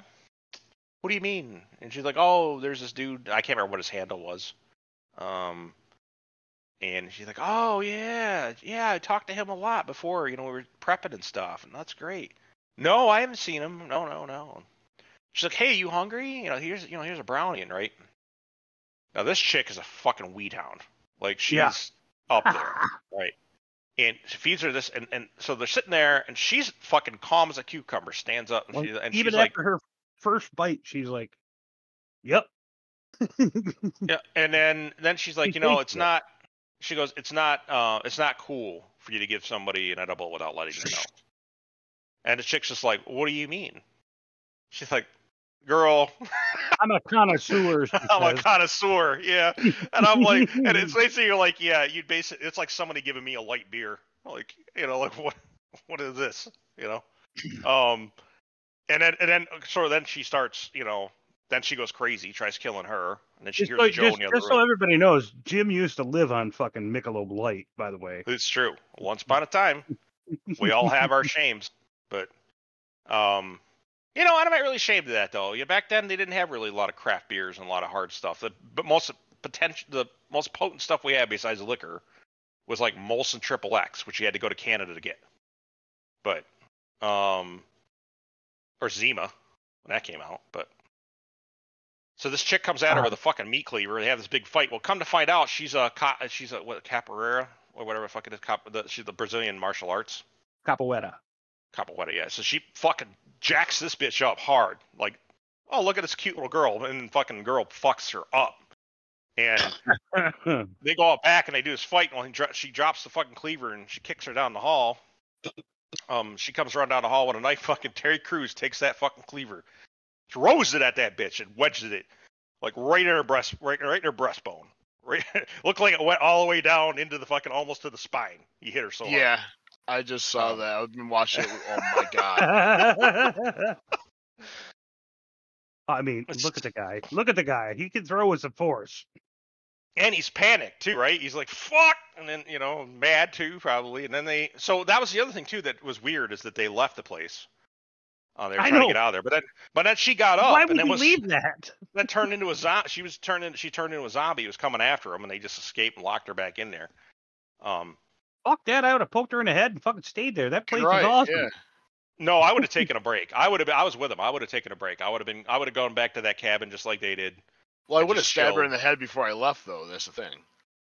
What do you mean?" And she's like, "Oh, there's this dude. I can't remember what his handle was." Um, and she's like, "Oh yeah, yeah, I talked to him a lot before. You know, we were prepping and stuff, and that's great." No, I haven't seen him. No, no, no. She's like, "Hey, you hungry? You know, here's you know here's a brownie, right?" Now this chick is a fucking weed hound. Like she's Yeah. up there, right? And she feeds her this, and, and so they're sitting there, and she's fucking calm as a cucumber. Stands up, and, Well, she, and Even she's like, her first bite, she's like, "Yep." Yeah, and then then she's like, She you know, it's it. not. She goes, it's not. Uh, it's not cool for you to give somebody an edible without letting them know. And the chick's just like, what do you mean? She's like, girl, I'm a connoisseur. I'm a connoisseur, yeah. And I'm like, and it's basically you're like, yeah, you'd basically, it's like somebody giving me a light beer, like, you know, like what, what is this, you know? Um, and then and then so then she starts, you know, then she goes crazy, tries killing her, and then she Just, hears so, Joe in the other just room. so everybody knows, Jim used to live on fucking Michelob Light. By the way, It's true. Once upon a time, we all have our shames, but um, you know, I'm not really ashamed of that though. Yeah, back then they didn't have really a lot of craft beers and a lot of hard stuff. The, but most potential, the most potent stuff we had besides liquor was like Molson Triple X, which you had to go to Canada to get. But um, or Zima when that came out, but. So this chick comes at her Uh. with a fucking meat cleaver. They have this big fight. Well, come to find out, she's a she's a what capoeira or whatever the fuck it is. Cap- the, she's the Brazilian martial arts. Capoeira. wedding. Yeah, so she fucking jacks this bitch up hard. Like, oh look at this cute little girl, and fucking girl fucks her up. And they go out back and they do this fight. And when he dro- she drops the fucking cleaver and she kicks her down the hall. Um, she comes running down the hall with a knife. Fucking Terry Crews takes that fucking cleaver, throws it at that bitch, and wedges it like right in her breast, right, right in her breastbone. Right, looked like it went all the way down into the fucking almost to the spine. He hit her so hard. Yeah, I just saw that. I've been watching it. Oh my god. I mean, look at the guy. Look at the guy. He can throw with a force. And he's panicked too, right? He's like fuck, and then you know mad too probably, and then they. So that was the other thing too that was weird is that they left the place. Oh, they were I trying know. to get out of there, but then but then she got up Why and would then you was leave that? then turned into a zombie. She was turning she turned into a zombie. He was coming after him, and they just escaped and locked her back in there. Um, Fuck that! I would have poked her in the head and fucking stayed there. That place Right, is awesome. yeah. no, I would have taken a break. I would have. I was with him. I would have taken a break. I would have been. I would have gone back to that cabin just like they did. Well, I I would have just stabbed her in the head before I left, though. That's the thing.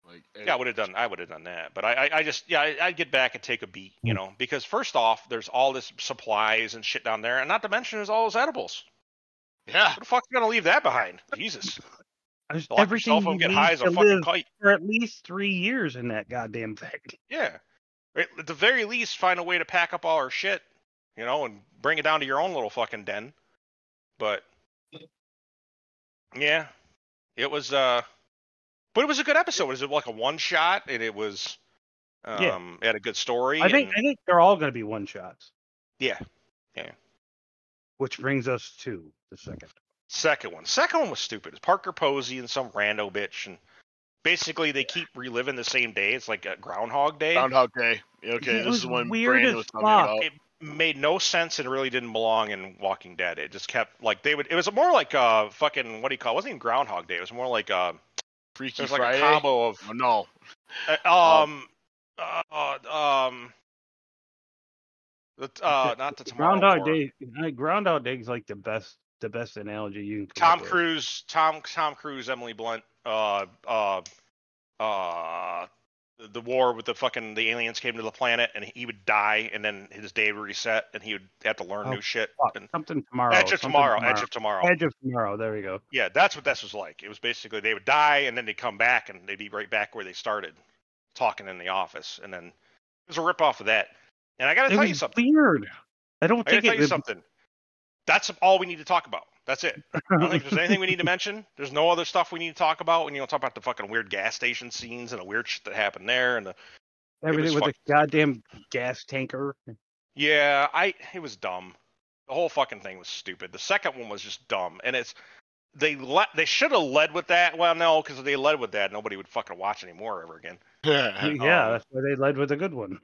Like, Yeah, I would have done. I would have done that, but I, I, I just, yeah, I, I'd get back and take a beat, you know, because first off, there's all this supplies and shit down there, and not to mention there's all those edibles. yeah. Who the fuck's gonna leave that behind? Jesus, There's lock everything yourself up, you get need high as a to fucking live kite. for at least three years in that goddamn thing. Yeah, at the very least, find a way to pack up all our shit, you know, and bring it down to your own little fucking den. But yeah, it was. uh But it was a good episode. Was it was like a one shot, and it was. Um, Yeah. it had a good story. I think I think they're all going to be one shots. yeah. Yeah. Which brings us to the second. Second one. Second one was stupid. It's Parker Posey and some rando bitch, and basically they keep reliving the same day. It's like a Groundhog Day. Groundhog Day. Okay, It this was is when weird Brandon as was talking about. It made no sense and really didn't belong in Walking Dead. It just kept like they would. It was more like uh fucking what do you call? It wasn't even Groundhog Day. It was more like uh it Freaky was like Friday. a combo of Oh, no. uh, um uh, um. The, uh, not the tomorrow Groundhog War. Day. I- Groundhog Day is like the best the best analogy you can. come Tom up with. Cruise, Tom Tom Cruise, Emily Blunt, uh, uh, uh, the war with the fucking the aliens came to the planet and he would die and then his day would reset and he would have to learn Oh, new shit. Fuck, And something tomorrow. Edge of something tomorrow, Edge of tomorrow. Edge of tomorrow. There we go. Yeah, that's what this was like. It was basically they would die and then they'd come back and they'd be right back where they started, talking in the office, and then it was a rip off of that. And I got to It tell you something. weird. I don't I think it. something. That's all we need to talk about. That's it. I don't think there's anything we need to mention. There's no other stuff we need to talk about. And you know, talk about the fucking weird gas station scenes and the weird shit that happened there. And the Everything was with the goddamn gas tanker. yeah, I it was dumb. The whole fucking thing was stupid. The second one was just dumb. And it's they let they should have led with that. Well, no, because if they led with that, nobody would fucking watch anymore ever again. yeah, Um, that's why they led with a good one.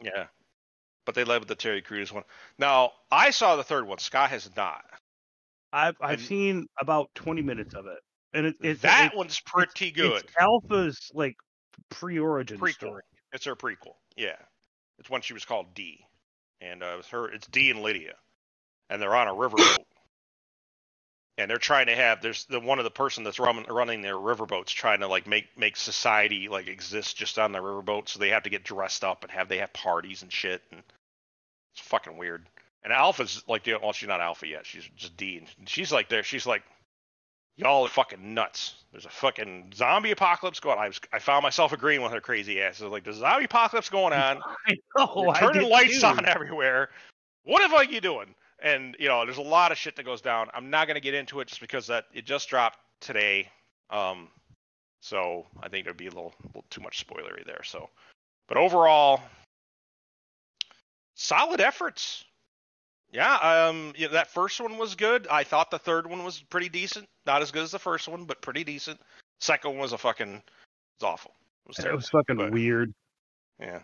Yeah, but they led with the Terry Crews one. Now I saw the third one. Scott has not. I've I've And- seen about twenty minutes of it, and it, it's that it's, one's pretty good. It's Alpha's like pre-origin prequel. story. It's her prequel. Yeah, it's when she was called Dee, and uh, it was her. It's Dee and Lydia, and they're on a riverboat, and they're trying to have. There's the one of the person that's running running their riverboats trying to like make make society like exist just on the riverboat, so they have to get dressed up and have they have parties and shit, and it's fucking weird. And Alpha's like, the- well, she's not Alpha yet. She's just Dee, and she's like there. She's like, y'all are fucking nuts. There's a fucking zombie apocalypse going. on. I was, I found myself agreeing with her crazy ass. I was like, there's a zombie apocalypse going on. I know. You're turning lights too. on everywhere. What the fuck are you doing? And you know, there's a lot of shit that goes down. I'm not gonna get into it just because that it just dropped today. Um, so I think there'd be a little, little too much spoilery there. So, but overall, solid efforts. Yeah, um, yeah, that first one was good. I thought the third one was pretty decent. Not as good as the first one, but pretty decent. Second one was a fucking, it was awful. It was It was fucking but- weird. Yeah,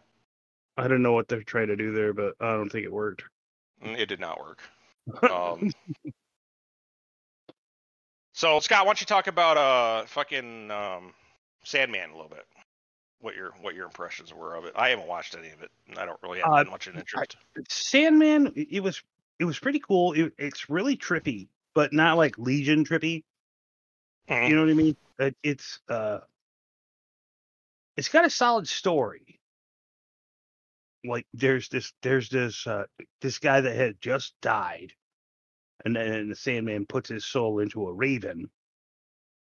I don't know what they're trying to do there, but I don't think it worked. Mm, it did not work. Um, so Scott, why don't you talk about uh fucking um, Sandman a little bit? What your what your impressions were of it? I haven't watched any of it. and I don't really have Uh, much of an interest. Sandman, it it was it was pretty cool. It, it's really trippy, but not like Legion trippy. Mhm. You know what I mean? It, it's uh, it's got a solid story. like there's this there's this uh this guy that had just died and then the sandman puts his soul into a raven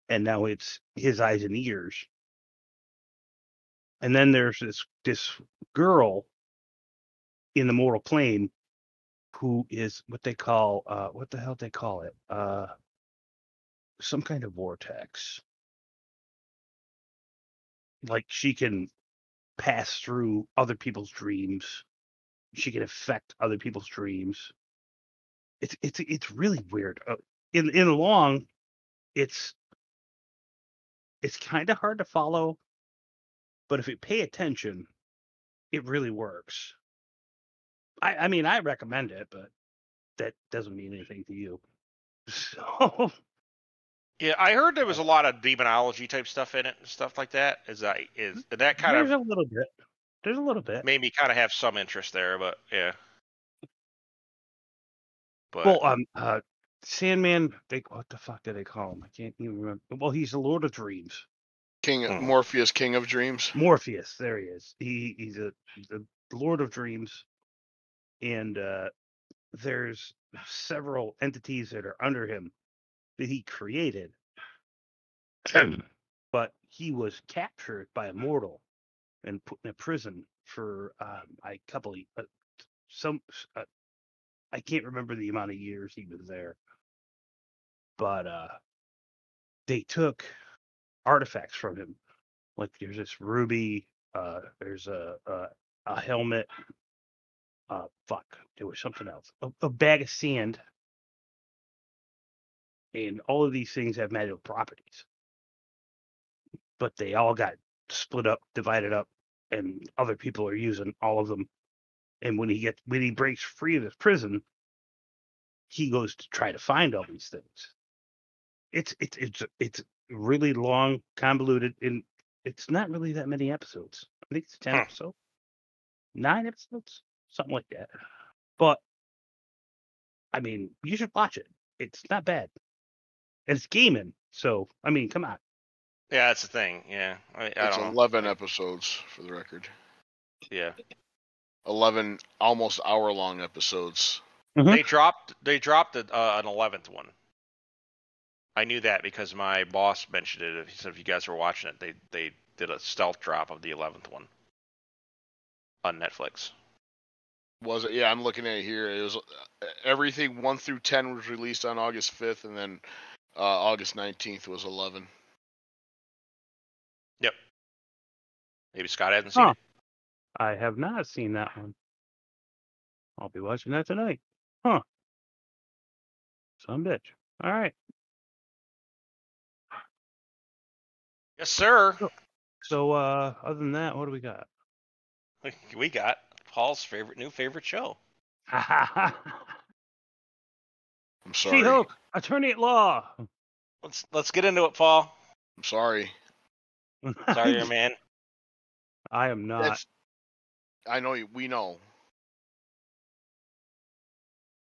and now it's his eyes and ears and then there's this this girl in the mortal plane who is what they call uh what the hell they call it uh some kind of vortex like she can pass through other people's dreams. She can affect other people's dreams. It's it's it's really weird. Uh, in in long, it's it's kind of hard to follow, but if you pay attention, it really works. I I mean I recommend it, but that doesn't mean anything to you. So Yeah, I heard there was a lot of demonology type stuff in it and stuff like that. Is that is that kind there's of a little bit. There's a little bit. made me kind of have some interest there, but yeah. But Well, um, uh, Sandman. They what the fuck do they call him? I can't even remember. Well, he's the Lord of Dreams. King Hmm. Morpheus, King of Dreams. Morpheus. There he is. He he's a he's the Lord of Dreams, and uh, there's several entities that are under him that he created, but he was captured by a mortal and put in a prison for um, a couple of uh, some uh, I can't remember the amount of years he was there, but uh, they took artifacts from him. Like there's this ruby, uh, there's a, a a helmet. Uh, fuck, there was something else. A, a bag of sand, and all of these things have magical properties. But they all got split up, divided up, and other people are using all of them. And when he gets when he breaks free of his prison, he goes to try to find all these things. It's it's it's it's really long, convoluted, and it's not really that many episodes. I think it's ten Huh. episodes, nine episodes, something like that. But I mean, you should watch it. It's not bad, and it's Gaiman. So I mean, come on. yeah, that's the thing. Yeah, I, I It's don't know. 11 episodes for the record. Yeah, 11 almost hour long episodes. Mhm. they dropped they dropped a, uh, an eleventh one. I knew that because my boss mentioned it. He said if you guys were watching it, they they did a stealth drop of the eleventh one on Netflix. Was it? Yeah, I'm looking at it here. It was uh, everything 1 through 10 was released on August 5th, and then uh, August 19th was 11. Yep. Maybe Scott hasn't seen Huh. it. I have not seen that one. I'll be watching that tonight. Huh. Some bitch. All right. Yes, sir. So uh other than that, what do we got? We got Paul's favorite new favorite show. I'm sorry. She-Hulk, attorney at law. Let's let's get into it, Paul. I'm sorry. Sorry, your man. I am not. That's, I know you. We know.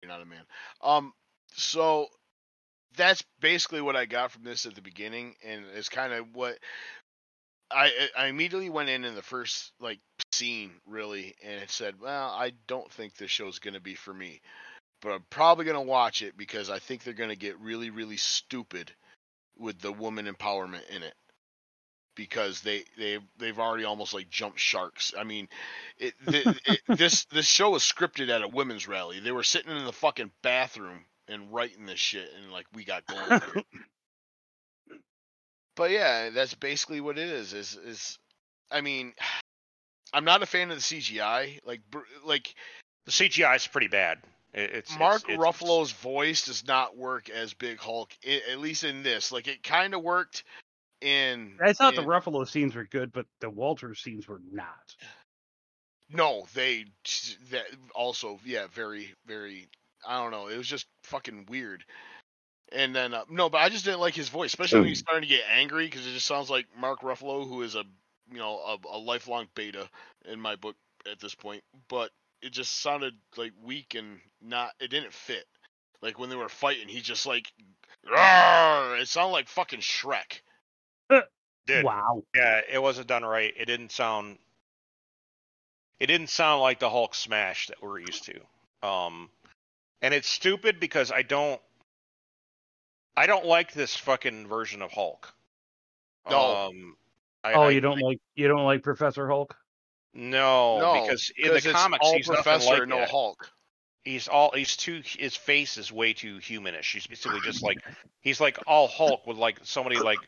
You're not a man. Um. So that's basically what I got from this at the beginning, and it's kind of what I eh, I immediately went in in the first like scene really, and it said, well, I don't think this show's gonna be for me, but I'm probably gonna watch it because I think they're gonna get really really stupid with the woman empowerment in it because they they they've already almost like jumped sharks. I mean, it, the, it this this show was scripted at a women's rally. They were sitting in the fucking bathroom and writing this shit, and like we got going. here. but yeah, that's basically what it is. Is is I mean, I'm not a fan of the CGI. Like br- like The CGI is pretty bad. It's Mark it's, it's, Ruffalo's voice does not work as Big Hulk, i at least in this. Like it kind of worked in. I thought the Ruffalo scenes were good, but the Walter scenes were not. No, they that also yeah, very very. I don't know. It was just fucking weird. And then uh, no, but I just didn't like his voice, especially when he's starting to get angry because it just sounds like Mark Ruffalo, who is a you know a, a lifelong beta in my book at this point. But it just sounded like weak and not. It didn't fit. Like when they were fighting, he just like, "Rawr!" it sounded like fucking Shrek. did. Wow. Yeah, it wasn't done right. It didn't sound. It didn't sound like the Hulk smash that we're used to. Um, and it's stupid because I don't, I don't like this fucking version of Hulk. No. Um, I, oh, I- you don't like you don't like Professor Hulk? No, no, because in the comics all he's nothing Professor, like no that. Hulk. He's all he's too his face is way too humanish. He's basically just like he's like all Hulk with like somebody like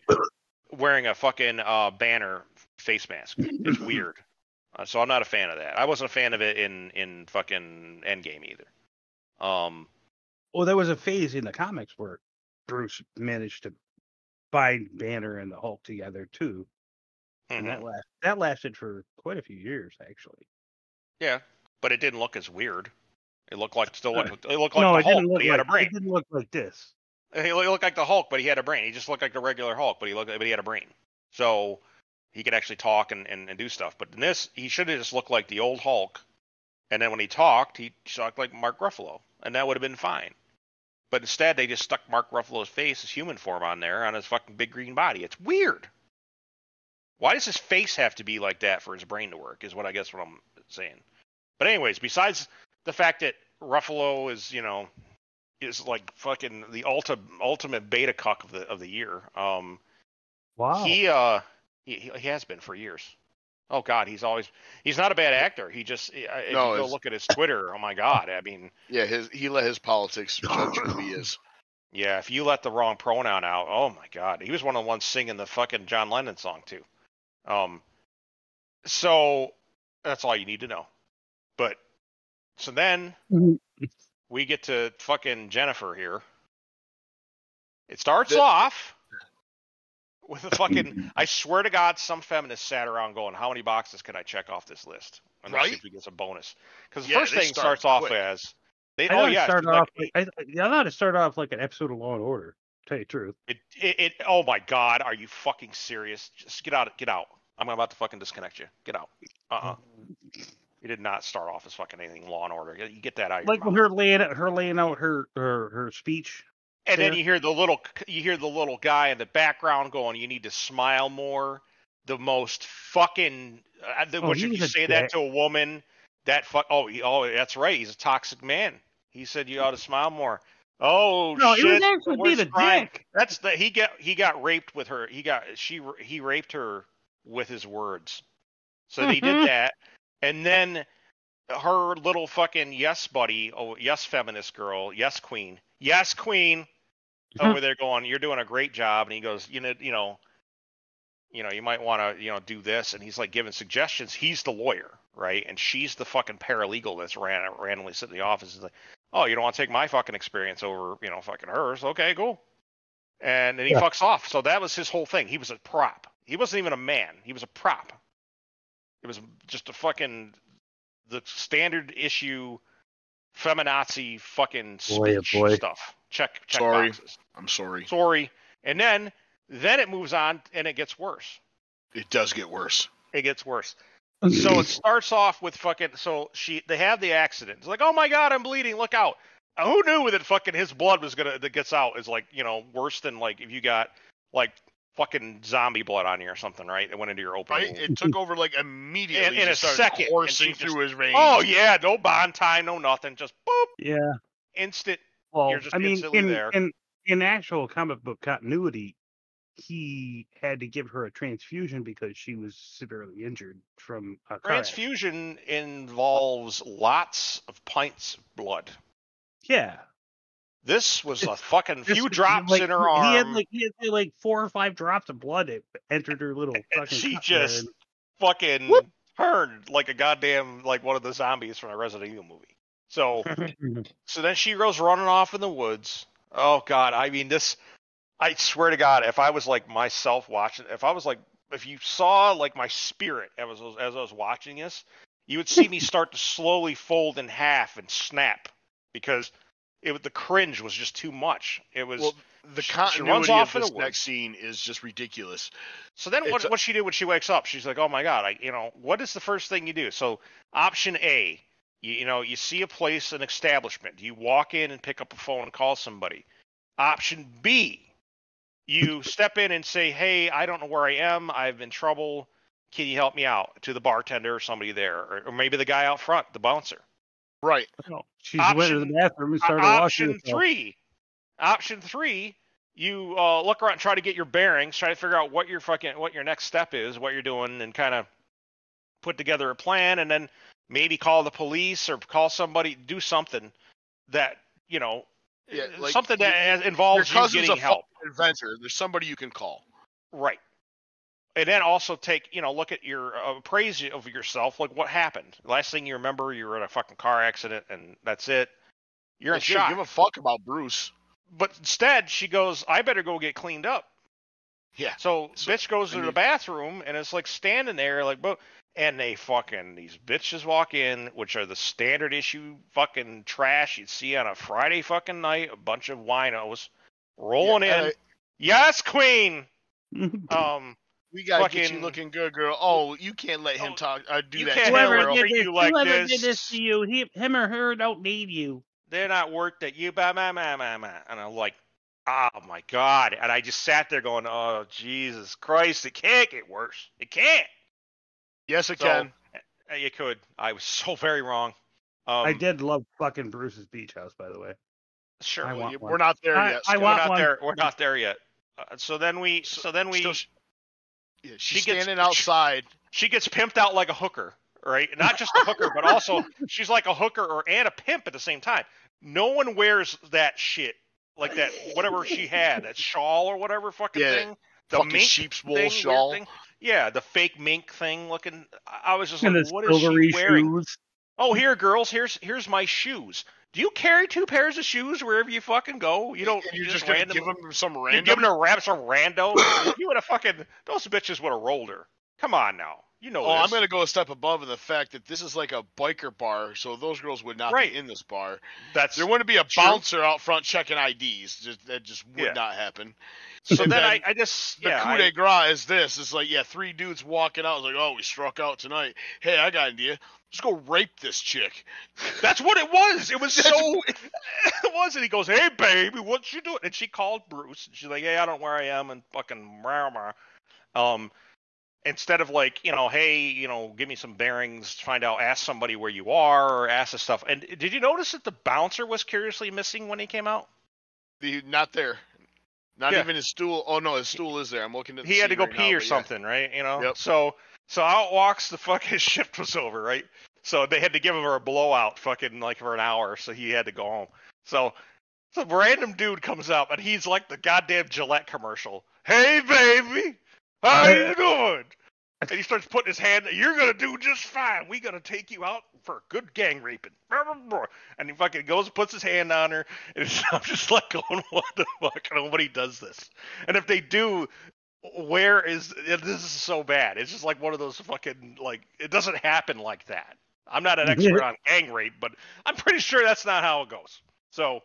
wearing a fucking uh banner face mask. It's weird. Uh, so I'm not a fan of that. I wasn't a fan of it in in fucking Endgame either. Um Well, there was a phase in the comics where Bruce managed to bind Banner and the Hulk together too, and mhm. that last that lasted for quite a few years actually. yeah, but it didn't look as weird. It looked like still looked it looked like no, the Hulk, didn't but look he like had a brain. it didn't look like this. He looked looked like the Hulk, but he had a brain. He just looked like the regular Hulk, but he looked, but he had a brain. So he could actually talk and, and, and do stuff. But in this, he should have just looked like the old Hulk. And then when he talked, he talked like Mark Ruffalo, and that would have been fine. But instead, they just stuck Mark Ruffalo's face, his human form, on there on his fucking big green body. It's weird. Why does his face have to be like that for his brain to work? Is what I guess what I'm saying. But anyways, besides the fact that Ruffalo is, you know, is like fucking the ulti- ultimate beta cuck of the of the year. Um, Wow. he uh he, he he has been for years. Oh God, he's always he's not a bad actor. He just if No, you go look at his Twitter, oh my God, I mean, Yeah, his he let his politics judge who he is. yeah, if you let the wrong pronoun out, oh my God, he was one of the ones singing the fucking John Lennon song too. Um, so that's all you need to know. But so then Mhm. we get to fucking Jennifer here. It starts The- off with a fucking. I swear to God, some feminist sat around going, "How many boxes can I check off this list?" And let's see if we get some bonus. Because the Yeah, first thing start starts off as they. I Oh thought it yeah, started off like, I, I thought it started off like an episode of Law and Order. Tell you the truth. It, it, it, oh my god, are you fucking serious? Just get out, get out. I'm about to fucking disconnect you. Get out. Uh-uh. You did not start off as fucking anything Law and Order. You- You get that out. of Like when mouth. her laying her laying out her her, her speech. And then you hear the little, you hear the little guy in the background going, "You need to smile more." The most fucking. Uh, the, Oh, which if you say that to a woman, that fuck. Oh, he, oh, that's right. He's a toxic man. He said you ought to smile more. Oh No, shit! it was the actually being worst a crime. dick. That's the he got he got raped with her. He got she he raped her with his words. So they Mhm. did that, and then her little fucking yes buddy, oh yes feminist girl, yes queen, yes queen, Mhm. over there going, you're doing a great job, and he goes, you know, you know, you know, you might want to, you know, do this, and he's like giving suggestions. He's the lawyer, right, and she's the fucking paralegal that's ran, randomly sitting in the office. He's like, oh, you don't want to take my fucking experience over, you know, fucking hers? Okay, cool. And then he Yeah. fucks off. So that was his whole thing. He was a prop. He wasn't even a man. He was a prop. It was just a fucking the standard issue feminazi fucking Boy, oh speech boy. stuff. Check check Sorry. boxes. I'm sorry. Sorry. And then then it moves on and it gets worse. It does get worse. It gets worse. So it starts off with fucking so she they have the accident. It's like, oh my god, I'm bleeding, look out. Who knew that fucking his blood was gonna that gets out is like, you know, worse than like if you got like fucking zombie blood on you or something, right? It went into your open Right? It took over like immediately. In- in a second, and coursing she through his veins. Oh yeah, no bond time, no nothing, just boop, yeah. instant. Well, You're just I mean, in, there. in in actual comic book continuity, he had to give her a transfusion because she was severely injured from a car. Transfusion involves lots of pints of blood. Yeah, This was a fucking few drops like, in her he arm. had like he had like four or five drops of blood that entered her little and fucking. she just there, fucking Whoop. turned like a goddamn like one of the zombies from a Resident Evil movie. So so then she goes running off in the woods. Oh god, I mean this I swear to God, if I was like myself watching if I was like if you saw like my spirit as I was as I was watching this, you would see me start to slowly fold in half and snap because it the cringe was just too much. It was Well, the she- she runs continuity of this next scene is just ridiculous. So then, what what she did when she wakes up? She's like, "Oh my god, I you know what is the first thing you do?" So option A, you, you know you see a place, an establishment, you walk in and pick up a phone and call somebody. Option B, you step in and say, "Hey, I don't know where I am. I'm in trouble. can you help me out to the bartender or somebody there, or, or maybe the guy out front, the bouncer. Right. No, she went to the bathroom and O- started washing option three, option three, you uh, look around, and try to get your bearings, try to figure out what your fucking what your next step is, what you're doing, and kind of put together a plan, and then maybe call the police or call somebody, do something that you know, Yeah, uh, like, something your- that has- Your involves you getting a help. Adventure. There's somebody you can call. Right. And then also take, you know, look at your uh, appraise of yourself. Like, what happened? Last thing you remember, you were in a fucking car accident, and that's it. You're in Like, she shock. Give a fuck about Bruce. But instead, she goes, "I better go get cleaned up." Yeah. So, So, bitch goes to the bathroom, and it's like standing there, like, but and they fucking these bitches walk in, which are the standard issue fucking trash you'd see on a Friday fucking night. A bunch of winos rolling Yeah, in. uh, yes, queen. Um. We gotta get you looking good, girl. Oh, you can't let him Oh, talk. Uh, do you that. can't to have her, her girl. get- did this, you like whoever this. did this to you, he, him or her don't need you. they're not worth that you blah, blah, blah, blah, blah. and I'm like, oh my god, and I just sat there going, oh Jesus Christ, it can't get worse, it can't. Yes, it So, can. Uh, You could. I was so very wrong. Um, I did love fucking Bruce's beach house, by the way. Sure. I we're You- We're not there I- yet. I Scott. want not one. there. We're not there yet. Uh, so then we. So- So then we. Still, sh- yeah, she's she gets- standing outside. she gets pimped out like a hooker, right? Not just a hooker, but also she's like a hooker or and a pimp at the same time. No one wears that shit like that. Whatever she had, that shawl or whatever fucking Yeah, thing. The fucking mink sheep's wool thing, shawl. thing. Yeah, the fake mink thing looking. I I was just And like, his what is she wearing? shoes. Oh, here, girls. Here's here's my shoes. Do you carry two pairs of shoes wherever you fucking go? You don't. And you you're just gonna random, give them some random. You're giving her raps a rando. you would have fucking. Those bitches would have rolled her. Come on now. You know Oh, I'm gonna go a step above in the fact that this is like a biker bar, so those girls would not Right. be in this bar. That's There wouldn't be a True. bouncer out front checking IDs. Just, that just would Yeah. not happen. so then, then I, I just The yeah coup de grace is this. It's like, yeah, three dudes walking out. It's like, oh, we struck out tonight. Hey, I got an idea. Let's go rape this chick. That's what it was. It was so. it was, and he goes, "Hey, baby, what you doing?" And she called Bruce, and she's like, "Hey, I don't know where I am," and fucking rah, um, instead of like, you know, hey, you know, give me some bearings, find out, ask somebody where you are, or ask this stuff. And did you notice that the bouncer was curiously missing when he came out? The, not there. Not Yeah. even his stool. Oh no, his stool is there. I'm looking at. The he had to go right pee now, or but yeah. something, right? You know. Yep. So so out walks the fucking shift was over, right? So they had to give him her a blowout, fucking like for an hour, so he had to go home. So some random dude comes up and he's like the goddamn Gillette commercial. Hey baby, how you doing? And he starts putting his hand. You're gonna do just fine. We gonna take you out for a good gang raping. And he fucking goes and puts his hand on her, and I'm just like going, oh, what the fuck? Nobody does this. And if they do, where is this is so bad? It's just like one of those fucking like it doesn't happen like that. I'm not an expert on gang rape, but I'm pretty sure that's not how it goes. So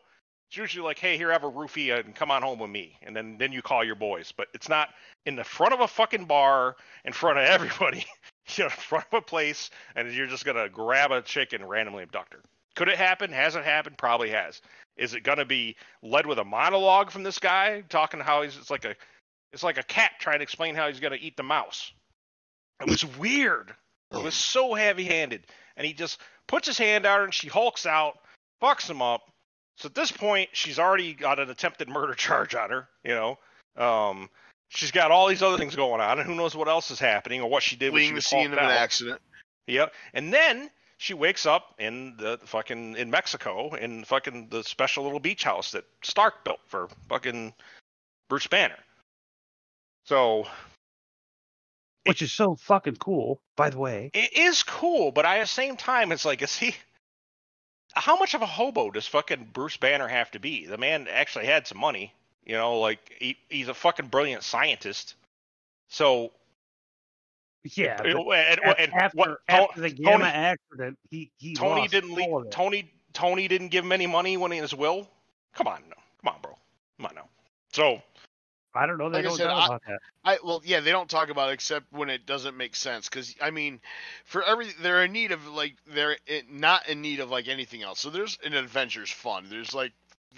it's usually like, hey, here have a roofie and come on home with me, and then then you call your boys. But it's not in the front of a fucking bar in front of everybody. You're in front of a place, and you're just gonna grab a chick and randomly abduct her. Could it happen? Has it happened? Probably has. Is it gonna be led with a monologue from this guy talking how he's it's like a it's like a cat trying to explain how he's gonna eat the mouse. It was weird. It was so heavy-handed, and he just puts his hand out and she hulks out, fucks him up. So at this point, she's already got an attempted murder charge on her. You know, um, she's got all these other things going on, and who knows what else is happening or what she did when she Fleeing the was scene of an accident. Yep. And then she wakes up in the fucking in Mexico in fucking the special little beach house that Stark built for fucking Bruce Banner. So which is so fucking cool, by the way. it is cool, but at the same time, it's like, is he? How much of a hobo does fucking Bruce Banner have to be? The man actually had some money, you know, like he, he's a fucking brilliant scientist. So Yeah, but and, and after, what after the Tony- accident, he he Tony didn't leave. Tony Tony didn't give him any money when he in his will. Come on, no. come on, bro. Come on now. So I don't know. They Like don't said, know I- about that. I well, yeah, they don't talk about it except when it doesn't make sense. Because I mean, for every they're in need of like they're in, not in need of like anything else. So there's an adventures fund. There's like,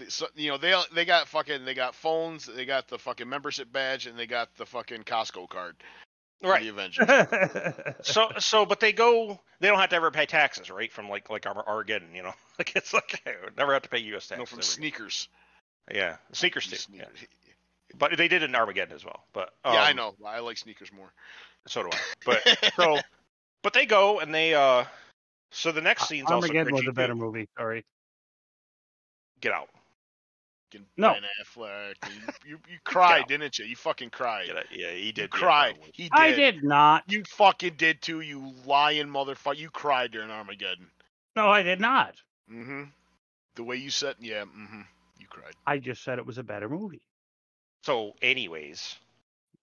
so, you know, they they got fucking they got phones, they got the fucking membership badge, and they got the fucking Costco card. Right. The Avengers. So so, but they go. They don't have to ever pay taxes, right? From like like Ar- Armageddon, you know. Like it's like never have to pay U.S. taxes. no, from ever. sneakers. Yeah, sneakers too. Sneaker- Yeah. But they did it in Armageddon as well. But um, yeah, I know. I like sneakers more. So do I. But so, but they go and they. uh So the next scene's also Armageddon was a better too. movie. Sorry. Get out. No. Ben Affleck. You, you, you cried, didn't you? You fucking cried. Get out. Yeah, he did. yeah, cried. He did. I did not. You fucking did too, you lying motherfucker. You cried during Armageddon. No, I did not. Mm-hmm. The way you said, yeah, mm-hmm. You cried. I just said it was a better movie. So, anyways,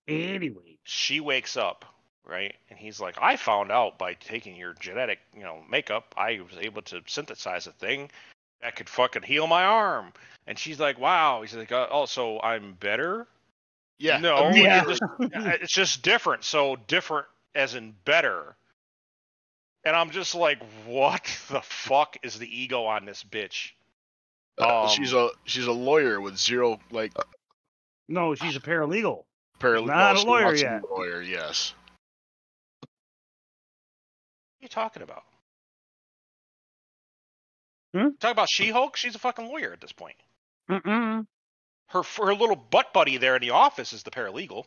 Anyway, she wakes up, right? And he's like, I found out by taking your genetic, you know, makeup, I was able to synthesize a thing that could fucking heal my arm. And she's like, wow. He's like, uh, oh, so I'm better? Yeah. No, immediately. it just- it's just different. So different as in better. And I'm just like, what the fuck is the ego on this bitch? Uh, Um, she's a she's a lawyer with zero like no, she's a paralegal. paralegal. Not a lawyer wants yet. a Lawyer, yes. What are you talking about? Hmm? Talk about She-Hulk. She's a fucking lawyer at this point. Mm-mm. Her her little butt buddy there in the office is the paralegal.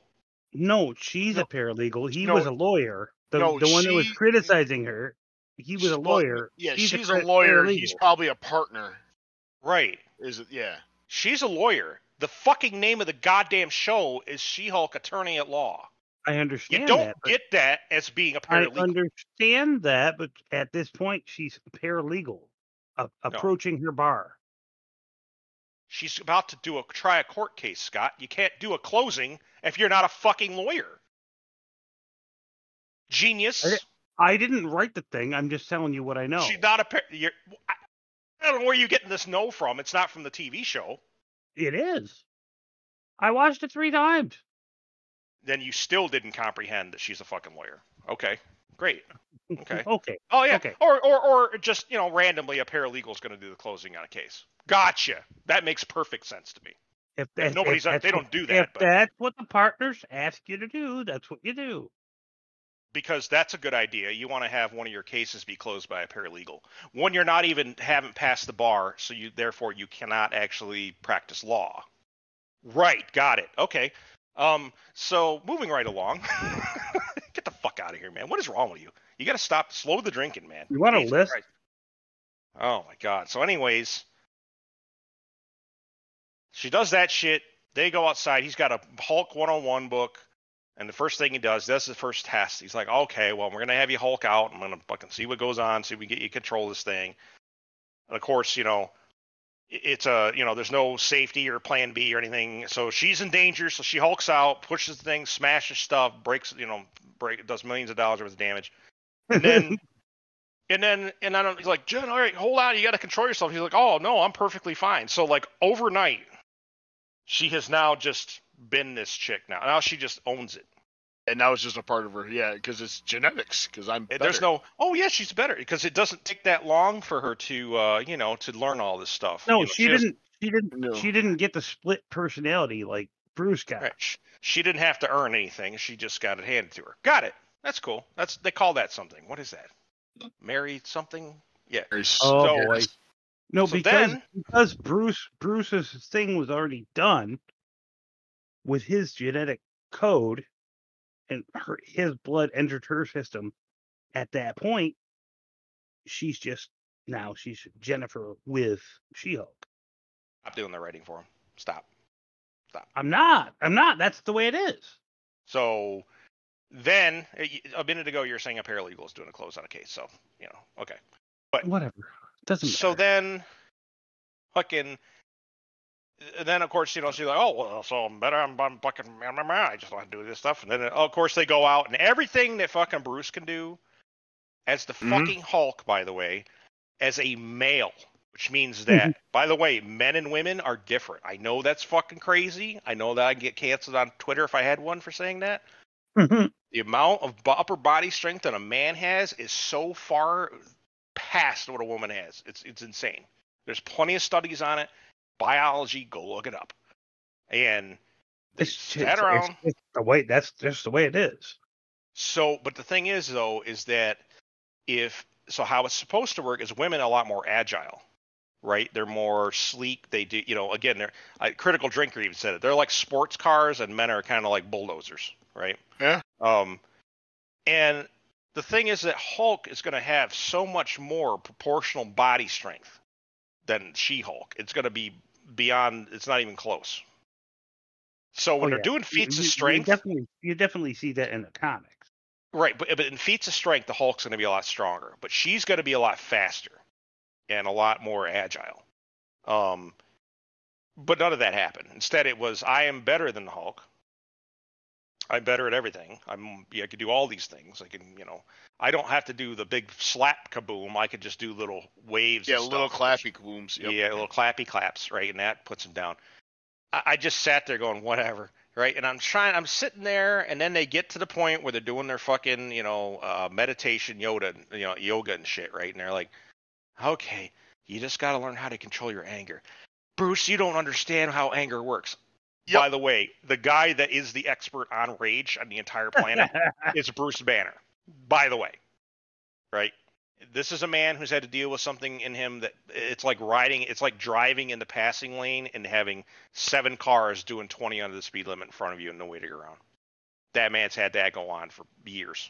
No, she's No. a paralegal. He No. was a lawyer. The, No, the one that was criticizing her, he was a lawyer. Yeah, She's she's, a a, par- lawyer. He's probably a partner. Right. Is it? Yeah. She's a lawyer. The fucking name of the goddamn show is She-Hulk Attorney at Law. I understand. You don't that. get that as being a paralegal. I understand that, but at this point, she's paralegal, a- approaching her bar. She's about to do a try a court case, Scott. You can't do a closing if you're not a fucking lawyer. Genius. I- I didn't write the thing. I'm just telling you what I know. She's not a. par- You're, I I don't know where you're getting this no from. It's not from the TV show. It is. I watched it three times. Then you still didn't comprehend that she's a fucking lawyer. Okay, great. Okay. okay. Oh yeah. Okay. Or or or just you know randomly a paralegal's going to do the closing on a case. Gotcha. That makes perfect sense to me. If, If nobody's- if they what- don't do that, If but- that's what the partners ask you to do, that's what you do. Because that's a good idea. You want to have one of your cases be closed by a paralegal. One you're not even haven't passed the bar, so you therefore you cannot actually practice law. Right, got it. Okay. Um so moving right along. Get the fuck out of here, man. What is wrong with you? You got to stop slow the drinking, man. You want a Jesus list? Christ. Oh my god. So anyways, she does that shit. They go outside. He's got a Hulk 101 book. And the first thing he does, that's the first test. He's like, okay, well, we're gonna have you Hulk out. I'm gonna fucking see what goes on, see if we can get you control this thing. And of course, you know, it's a, you know, there's no safety or Plan B or anything. So she's in danger. So she hulks out, pushes the thing, smashes stuff, breaks, you know, break, does millions of dollars worth of damage. And then, and then, and I don't, he's like, Jen, all right, hold on, you got to control yourself. He's like, oh no, I'm perfectly fine. So like overnight, she has now just been this chick now. Now she just owns it. And now it's just a part of her. Yeah, because it's genetics. Because I'm. And There's no, oh yeah, she's better because it doesn't take that long for her to, uh, you know, to learn all this stuff. no, You know, she has- didn't. She didn't. No. She didn't get the split personality like Bruce got. Right. Sh- She didn't have to earn anything. She just got it handed to her. Got it. That's cool. That's they call that something. What is that? Married something? Yeah. Oh, So- boy. No, So because then- because Bruce Bruce's thing was already done with his genetic code, and her his blood entered her system. At that point, she's just now she's Jennifer with She-Hulk. Stop doing the writing for him. Stop. Stop. I'm not. I'm not. That's the way it is. So then uh, a a minute ago you're saying a paralegal is doing a close on a case. So you know, okay. But whatever. Doesn't matter. So then, fucking. Then of course you know she's like, oh well, so I'm better. I'm, I'm fucking. I just want to do this stuff, and then of course they go out and everything that fucking Bruce can do, as the Mhm. fucking Hulk, by the way, as a male, which means that, by the way, men and women are different. I know that's fucking crazy. I know that I'd get canceled on Twitter if I had one for saying that. The amount of upper body strength that a man has is so far past what a woman has. It's it's insane. There's plenty of studies on it. Biology, go look it up. And they It's, sat it's- around. it's- it's the way that's just the way it is. So, but the thing is though, is that if so, how it's supposed to work is women are a lot more agile, right? They're more sleek. They do, you know, again, they're I, critical drinker even said it. They're like sports cars, and men are kind of like bulldozers, right? Yeah. Um, and the thing is that Hulk is going to have so much more proportional body strength than She-Hulk. It's going to be beyond. It's not even close. So when Oh, they're doing feats you- of you strength, definitely, you definitely see that in the comics. Right, but, but in feats of strength, the Hulk's going to be a lot stronger, but she's going to be a lot faster and a lot more agile. Um, but none of that happened. Instead, it was I am better than the Hulk. I'm better at everything. I'm yeah, I can do all these things. I can, you know, I don't have to do the big slap kaboom. I could just do little waves. Yeah, little clappy booms. Yep. Yeah, little clappy claps, right? And that puts them down. I, I just sat there going, whatever, right? And I'm trying, I'm sitting there, and then they get to the point where they're doing their fucking, you know, uh, meditation, yoga, you know, yoga and shit, right? And they're like, okay, you just got to learn how to control your anger. Bruce, you don't understand how anger works. Yep. By the way, the guy that is the expert on rage on the entire planet is Bruce Banner. By the way, right? This is a man who's had to deal with something in him that it's like riding, it's like driving in the passing lane and having seven cars doing 20 under the speed limit in front of you and no way to get around. That man's had that go on for years.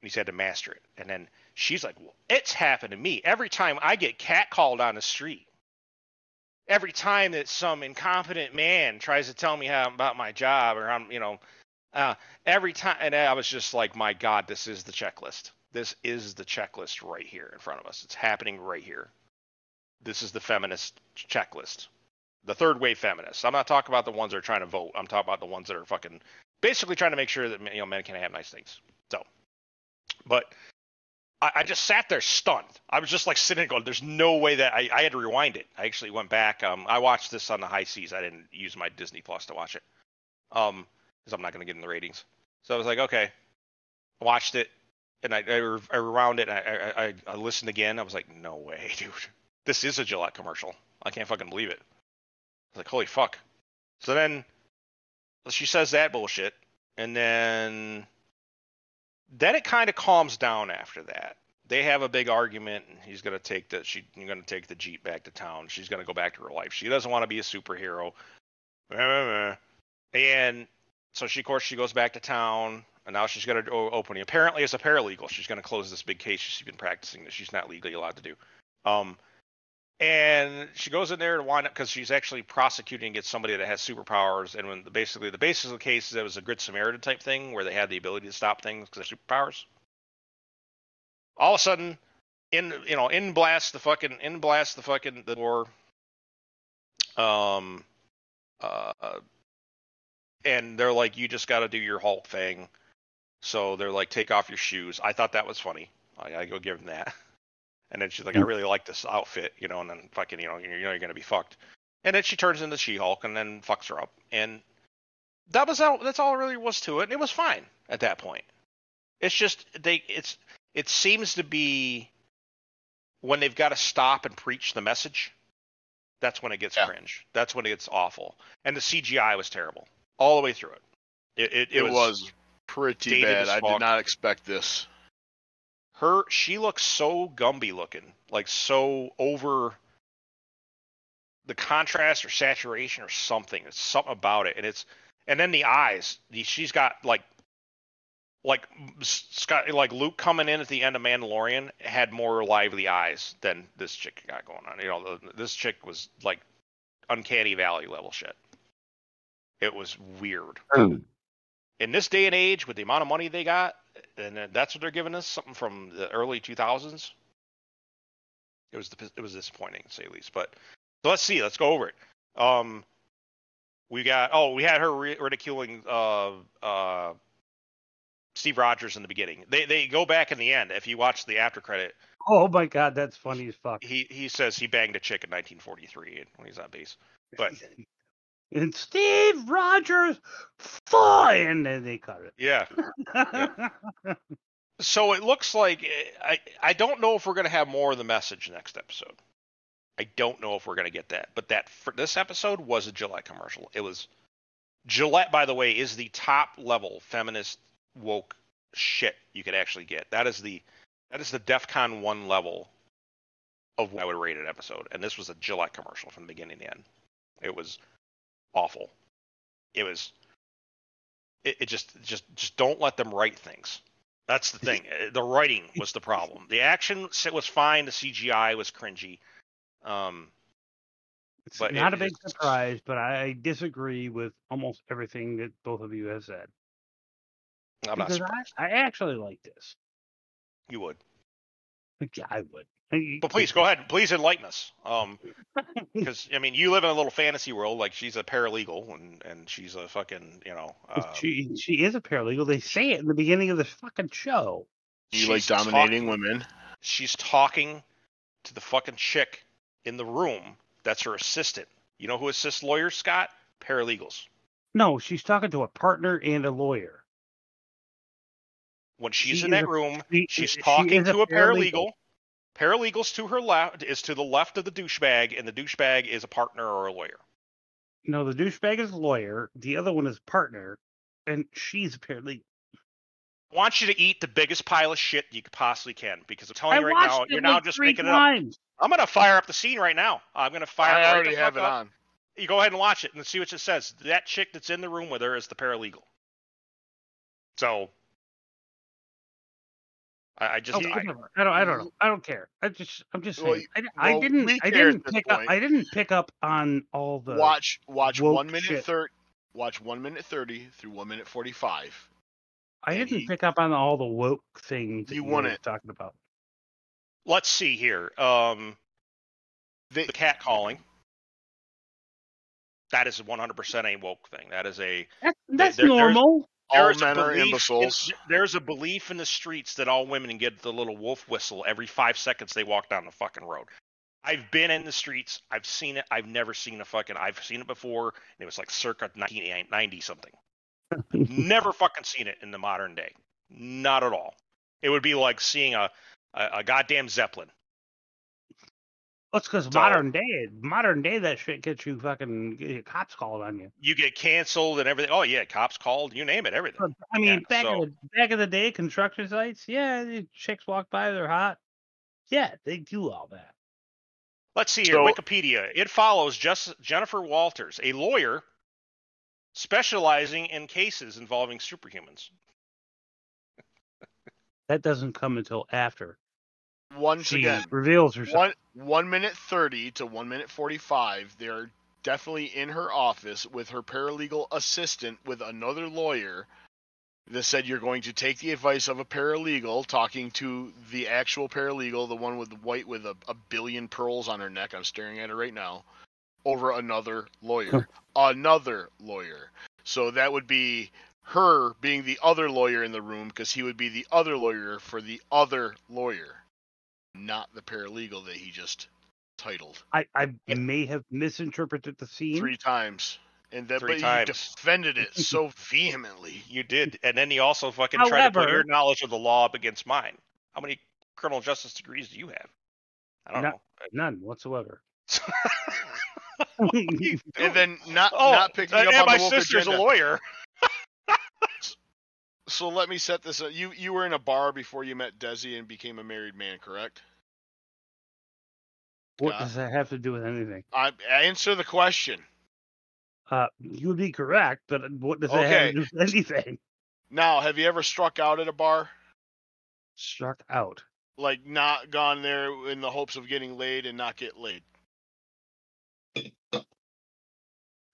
And he's had to master it. And then she's like, well, it's happened to me every time I get catcalled on the street. Every time that some incompetent man tries to tell me how about my job or I'm, you know, uh, every time, and I was just like, my God, this is the checklist. This is the checklist right here in front of us. It's happening right here. This is the feminist checklist. The third wave feminists. I'm not talking about the ones that are trying to vote. I'm talking about the ones that are fucking basically trying to make sure that you know men can have nice things. So, but I, I just sat there stunned. I was just like sitting going, "There's no way that I, I had to rewind it." I actually went back. Um, I watched this on the high seas. I didn't use my Disney Plus to watch it. Um, because I'm not going to get in the ratings. So I was like, okay, watched it, and I, I, I rewound it. I, I, I listened again. I was like, no way, dude. This is a Gillette commercial. I can't fucking believe it. I was like, holy fuck. So then she says that bullshit, and then then it kind of calms down after that. They have a big argument, he's gonna take the she gonna take the jeep back to town. She's gonna go back to her life. She doesn't want to be a superhero. And so she, of course, she goes back to town, and now she's to opening. Apparently, as a paralegal, she's going to close this big case she's been practicing that she's not legally allowed to do. Um, and she goes in there to wind up because she's actually prosecuting against somebody that has superpowers. And when the, basically the basis of the case is it was a good Samaritan type thing where they had the ability to stop things because of superpowers. All of a sudden, in you know, in blast the fucking in blast the fucking the door. Um, uh, and they're like, you just got to do your Hulk thing. So they're like, take off your shoes. I thought that was funny. I, I go give them that. And then she's like, I really like this outfit, you know, and then fucking, you know, you know, you're gonna be fucked. And then she turns into She-Hulk and then fucks her up. And that was all. That's all it really was to it. And it was fine at that point. It's just they. It's it seems to be when they've got to stop and preach the message. That's when it gets Yeah. cringe. That's when it gets awful. And the CGI was terrible all the way through it. It, it, It, was, pretty bad. I did not expect this. Her she looks so gumby looking like so over the contrast or saturation or something it's something about it and it's and then the eyes she's got like like Scott, like Luke coming in at the end of Mandalorian had more lively eyes than this chick got going on. You know, this chick was like uncanny valley level shit. It was weird. In this day and age, with the amount of money they got, and that's what they're giving us, something from the early 2000s. It was it was disappointing to say the least. But so let's see, let's go over it. Um, we got oh, we had her ridiculing uh uh Steve Rogers in the beginning. They they go back in the end. If you watch the after credit, Oh my god, that's funny as fuck. he he says he banged a chick in 1943 when he's on base. But and Steve Rogers, fine, and then they cut it. yeah, it. so it looks like eh, I I don't know if we're gonna have more of the message next episode. I don't know if we're gonna get that, but that for this episode was a Gillette commercial. It was Gillette, by the way, is the top level feminist woke shit you could actually get. That is the that is the DEFCON one level of what I would rate an episode. And this was a Gillette commercial from the beginning to end. It was awful. It was it, it just just just don't let them write things. That's the thing. Uh, The writing was the problem. The action was fine. The CGI was cringy. Um, It's But not it a big surprise, but I disagree with almost everything that both of you have said. I'm not because surprised. I, I actually like this. You would, yeah, I would. I- but please go ahead. Please enlighten us. Um, because I mean, you live in a little fantasy world. Like she's a paralegal, and and she's a fucking you know. Uh, she she is a paralegal. They say it in the beginning of the fucking show. You like dominating talking- women? she's talking to the fucking chick in the room that's her assistant. You know who assists lawyers, Scott? Paralegals. No, she's talking to a partner and a lawyer. When she's She in that a- room, she- she's talking is a to a paralegal. paralegal. Paralegals to her left is to the left of the douchebag, and the douchebag is a partner or a lawyer. No, the douchebag is a lawyer. The other one is partner, and she's apparently. paralegal. I want you to eat the biggest pile of shit you could possibly can because I'm telling I you right now, you're now like just three making it up. I'm gonna fire up the scene right now. I'm gonna fire. I already the have it up. on. You go ahead and watch it and see what it says. That chick that's in the room with her is the paralegal. So I, I just Oh, I. I don't. I don't know. I don't care. I just. I'm just Well, saying. I, I well, didn't. I didn't pick up. point. I didn't pick up on all the. watch watch one minute thirty. Watch one minute thirty through one minute forty five. I didn't he- pick up on all the woke things You you, want were talking about. let's see here. Um, They, the cat calling. That is 100% a woke thing. That is a That's, that's normal. All there's a men are belief in- imbeciles. there's a belief in the streets that all women get the little wolf whistle every five seconds they walk down the fucking road. I've been in the streets. I've seen it. I've never seen a fucking. I've seen it before, and it was like circa 1990 something. never fucking seen it in the modern day. Not at all. It would be like seeing a a, a goddamn zeppelin. That's because So- modern day, modern day, that shit gets you fucking get cops called on you. You get canceled and everything. Oh yeah, cops called. You name it, everything. I mean, Yeah, back so- in the back in the day, construction sites, yeah, the chicks walk by, they're hot. Yeah, they do all that. Let's see here. So- Wikipedia. It follows just Jennifer Walters, a lawyer specializing in cases involving superhumans. That doesn't come until after once she again, reveals herself. one one minute thirty to one minute forty five. They're definitely in her office with her paralegal assistant with another lawyer. That said, you're going to take the advice of a paralegal, talking to the actual paralegal, the one with the white with a, a billion pearls on her neck. I'm staring at her right now. Over another lawyer, another lawyer. So that would be her being the other lawyer in the room because he would be the other lawyer for the other lawyer, not the paralegal that he just titled I, I Yeah. may have misinterpreted the scene. three times. And that, Three but times. you defended it so vehemently. You did, and then he also fucking tried to put However- your knowledge of the law up against mine. How many criminal justice degrees do you have? I don't No. know. None whatsoever. What are you doing? And then not oh, not picking uh, up and on my the woke sister's agenda. a lawyer. So let me set this up. You you were in a bar before you met Desi and became a married man, correct? What Yeah. does that have to do with anything? I answer the question. Uh, you would be correct, but what does that have to do with anything? Now, have you ever struck out at a bar? Struck out. Like not gone there in the hopes of getting laid and not get laid?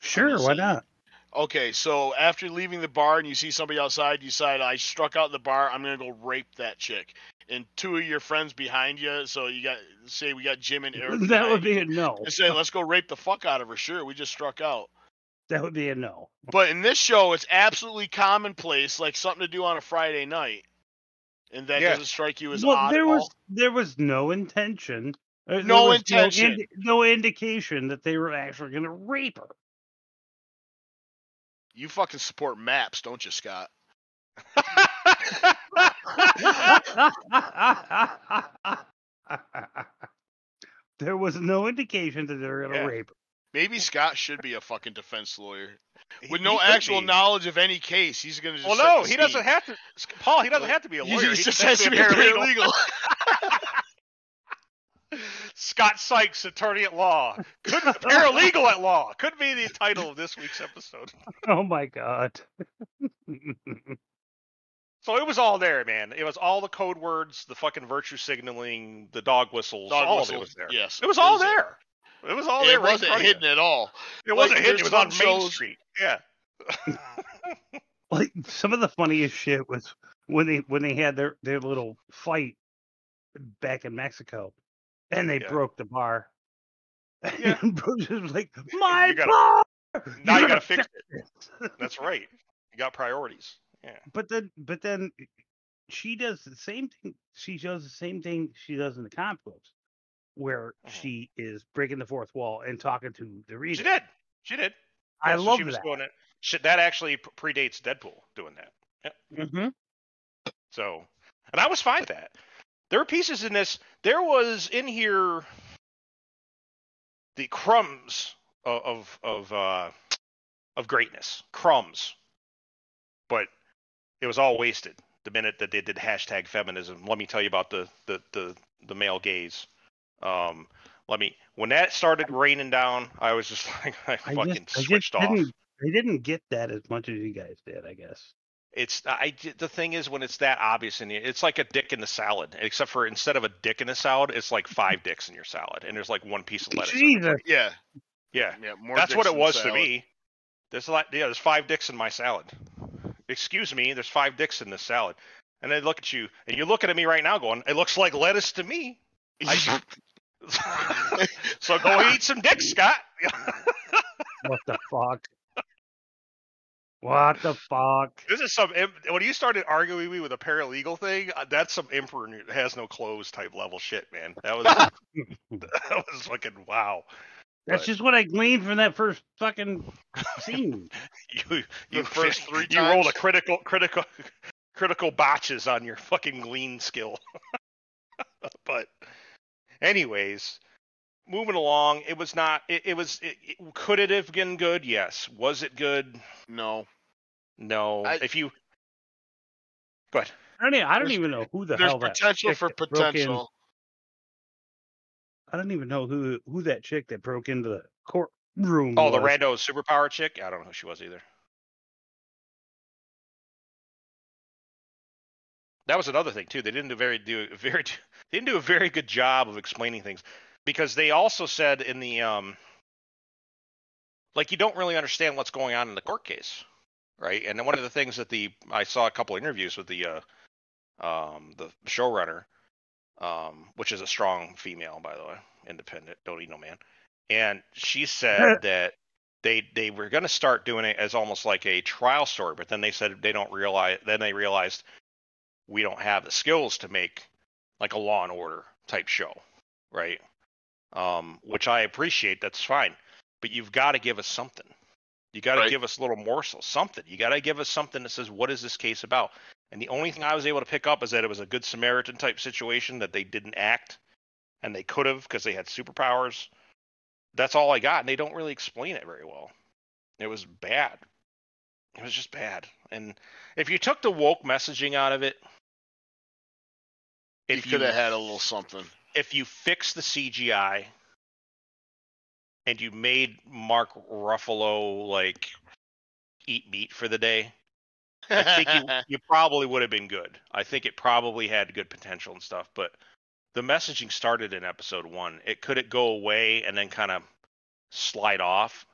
Sure, why not? Okay, so after leaving the bar and you see somebody outside, you decide I struck out the bar. I'm gonna go rape that chick. And two of your friends behind you, so you got say we got Jim and Eric. that would be a no. And say let's go rape the fuck out of her. Sure, we just struck out. That would be a no. But in this show, it's absolutely commonplace, like something to do on a Friday night. And that Yeah. doesn't strike you as well, odd there at was all? there was no intention. uh, there No intention. indi- no indication that they were actually going to rape her. You fucking support maps, don't you, Scott? there was no indication that they were going to Yeah. rape her. Maybe Scott should be a fucking defense lawyer. with he no could actual be. knowledge of any case. He's gonna just. Well, set no, the he doesn't have to. Paul, he doesn't have to be a He lawyer. just, He just has has to be a paralegal. Scott Sykes, attorney at law. Could paralegal at law. Could be the title of this week's episode. oh my god. So it was all there, man. It was all the code words, the fucking virtue signaling, the dog whistles, Dog all whistle, of it was there. Yes, It was all there. there. It was all there. It right wasn't front hidden at all. It wasn't Like, hidden. It was on some Main Street. Yeah. like some of the funniest shit was when they when they had their their little fight back in Mexico, and they Yeah. broke the bar. Yeah. And Bruce was like, "My You gotta- bar!" now you gotta got to fix it. That's right. You got priorities. Yeah. But then, but then, she does the same thing. She does the same thing she does in the comic books, where Mhm. she is breaking the fourth wall and talking to the reader. She did. She did. I Yeah, so love she was that. doing it. Shit, that actually predates Deadpool doing that. hmm So, and I was fine with that. There were pieces in this. There was in here the crumbs of of uh, of greatness, crumbs, but it was all wasted the minute that they did hashtag feminism. Let me tell you about the the the, the male gaze. Um, let me when that started raining down, I was just like I I fucking just, I switched just off. didn't. I didn't get that as much as you guys did. I guess. It's I the thing is when it's that obvious in you, it's like a dick in the salad. Except for instead of a dick in a salad, it's like five dicks in your salad, and there's like one piece of lettuce. Jesus. Yeah, Yeah, yeah. More that's what it than was to me. There's a lot. Yeah, there's five dicks in my salad. Excuse me, there's five dicks in this salad. And they look at you, and you're looking at me right now, going, "It looks like lettuce to me." I- so go eat some dicks, Scott. What the fuck? What the fuck? This is some when you started arguing me with a paralegal thing. uh, That's some emperor has no clothes type level shit, man. That was that was fucking wow. That's But- just what I gleaned from that first fucking scene. You you first three you rolled a critical critical critical botches on your fucking glean skill. but anyways, moving along, it was not. It, it was. It, it- could it have been good? Yes. Was it good? No, No. I- if you go ahead. I don't. Even, I don't There's- even know who the there's hell that potential chick for that potential. I don't even know who who that chick that broke into the courtroom. Oh, the was. rando superpower chick. I don't know who she was either. That was another thing too. They didn't do very do very they didn't do a very good job of explaining things because they also said in the um like you don't really understand what's going on in the court case, right? And then one of the things that the I saw a couple interviews with the uh um the showrunner um which is a strong female by the way, independent, don't eat no man. And she said that they they were going to start doing it as almost like a trial story, but then they said they don't realize. Then they realized we don't have the skills to make like a Law and Order type show, right? Um, which I appreciate. That's fine, but you've got to give us something. You got to Right. give us a little morsel, something. You got to give us something that says what is this case about. And the only thing I was able to pick up is that it was a good Samaritan type situation that they didn't act, and they could have because they had superpowers that's all I got, and they don't really explain it very well. It was bad. It was just bad. And if you took the woke messaging out of it, You could have had a little something. If you fix the CGI and you made Mark Ruffalo like eat meat for the day, I think you, you probably would have been good. I think it probably had good potential and stuff, but the messaging started in episode one. It could it go away and then kind of slide off?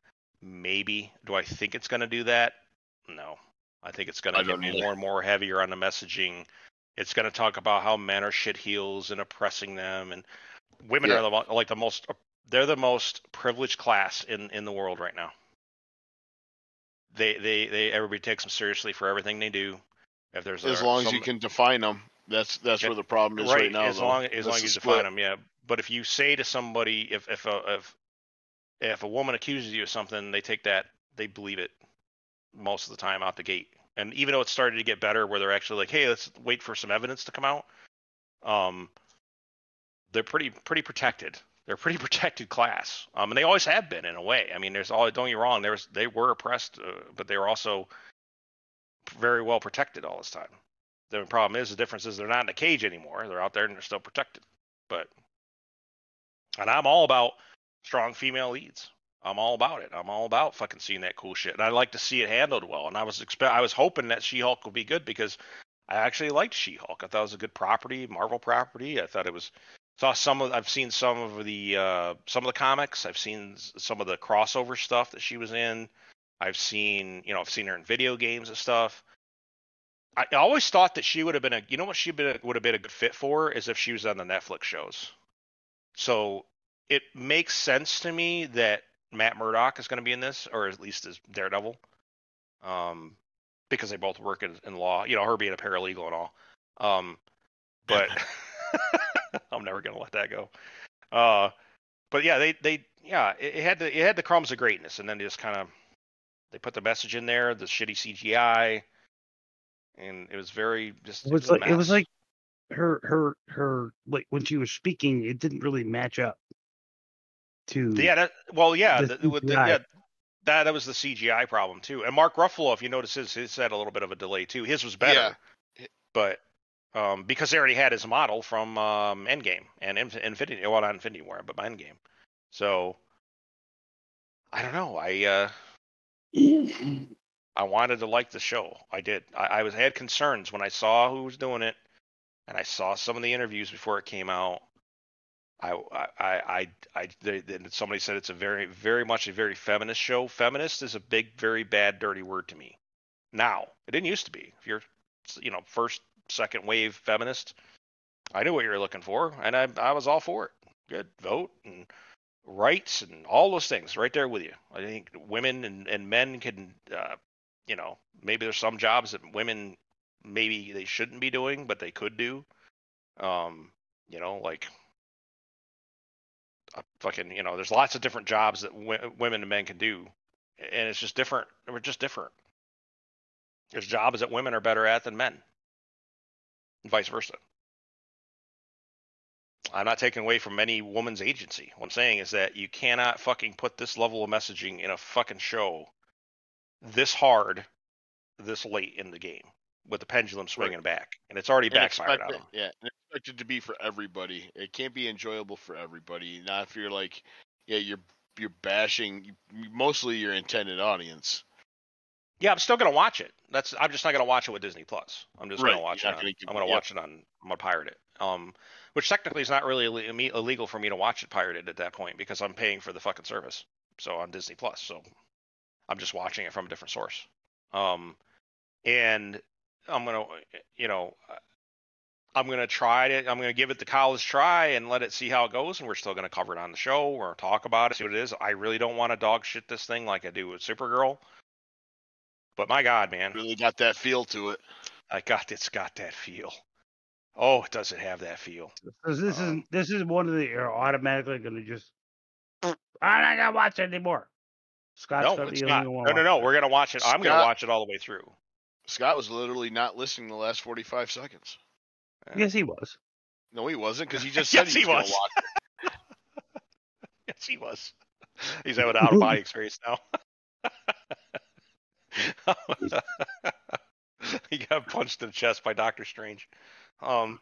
Maybe. Do I think it's going to do that? No. I think it's going I to get more and more heavier on the messaging. It's going to talk about how men are shit heels and oppressing them, and women Yeah. are the like the most. They're the most privileged class in in the world right now. They they they everybody takes them seriously for everything they do. If there's as a- long as you can define them, that's that's Yeah, where the problem is right, now. as though. long as That's long as you split. define them, yeah. But if you say to somebody, if if a if if a woman accuses you of something, they take that, they believe it most of the time out the gate. And even though it's started to get better, where they're actually like, hey, let's wait for some evidence to come out, um, they're pretty pretty protected. they're a pretty protected class, um, and they always have been in a way. I mean, there's all don't get me wrong, there was they were oppressed, uh, but they were also very well protected all this time. The problem is the difference is they're not in a cage anymore. They're out there and they're still protected. But and I'm all about strong female leads. I'm all about it. I'm all about fucking seeing that cool shit. And I like to see it handled well. And I was expect I was hoping that She-Hulk would be good because I actually liked She-Hulk. I thought it was a good property, Marvel property. I thought it was saw some of I've seen some of the uh some of the comics. I've seen some of the crossover stuff that she was in. I've seen, you know, I've seen her in video games and stuff. I always thought that she would have been a, you know what she would have been a good fit for is if she was on the Netflix shows. So it makes sense to me that Matt Murdock is going to be in this, or at least as Daredevil, um, because they both work in, in law. You know, her being a paralegal and all. Um, but I'm never going to let that go. Uh, but yeah, they they yeah, it, it had the it had the crumbs of greatness, and then they just kind of they put the message in there, the shitty CGI, and it was very just. It was, it was like it was like her her her like when she was speaking, it didn't really match up to yeah. That, well, yeah, the, the, the, yeah. That that was the CGI problem too. And Mark Ruffalo, if you notice, his his had a little bit of a delay too. His was better, yeah. but um, because they already had his model from um, Endgame and Infinity, well not Infinity War, but Endgame. So I don't know. I uh, I wanted to like the show. I did. I, I was I had concerns when I saw who was doing it, and I saw some of the interviews before it came out. I I I I, somebody said it's a very very much a very feminist show. Feminist is a big very bad dirty word to me. Now it didn't used to be. If you're you know first second wave feminist, I knew what you were looking for, and I I was all for it. Good vote and rights and all those things right there with you. I think women and, and men can uh, you know, maybe there's some jobs that women maybe they shouldn't be doing, but they could do. Um, you know, like fucking, you know, there's lots of different jobs that w- women and men can do, and it's just different. We're just different. There's jobs that women are better at than men, and vice versa. I'm not taking away from any woman's agency. What I'm saying is that you cannot fucking put this level of messaging in a fucking show this hard this late in the game with the pendulum swinging right. back, and it's already and backfired on them. Yeah, and expected to be for everybody. It can't be enjoyable for everybody. Not if you're like, yeah, you're you're bashing mostly your intended audience. Yeah, I'm still gonna watch it. That's I'm just not gonna watch it with Disney Plus. I'm just right. gonna watch it. On, gonna I'm gonna watch it on. I'm gonna pirate it. Um, which technically is not really illegal for me to watch it pirated at that point because I'm paying for the fucking service. So on Disney Plus. So I'm just watching it from a different source. Um, and I'm gonna, you know, I'm gonna try it. I'm gonna give it the college try and let it see how it goes. And we're still gonna cover it on the show or talk about it, see what it is. I really don't want to dog shit this thing like I do with Supergirl. But my God, man, really got that feel to it. I got it's got that feel. Oh, it does it have that feel? Because this um, is this is one of the you're automatically gonna just I'm not gonna watch it anymore. Scott's no, it's not. No, no, no. We're gonna watch it. Scott, I'm gonna watch it all the way through. Scott was literally not listening the last 45 seconds. Yeah. Yes, he was. No, he wasn't because he just said yes, he, was, was. yes, he was. He's having an out of body experience now. he got punched in the chest by Doctor Strange. Um,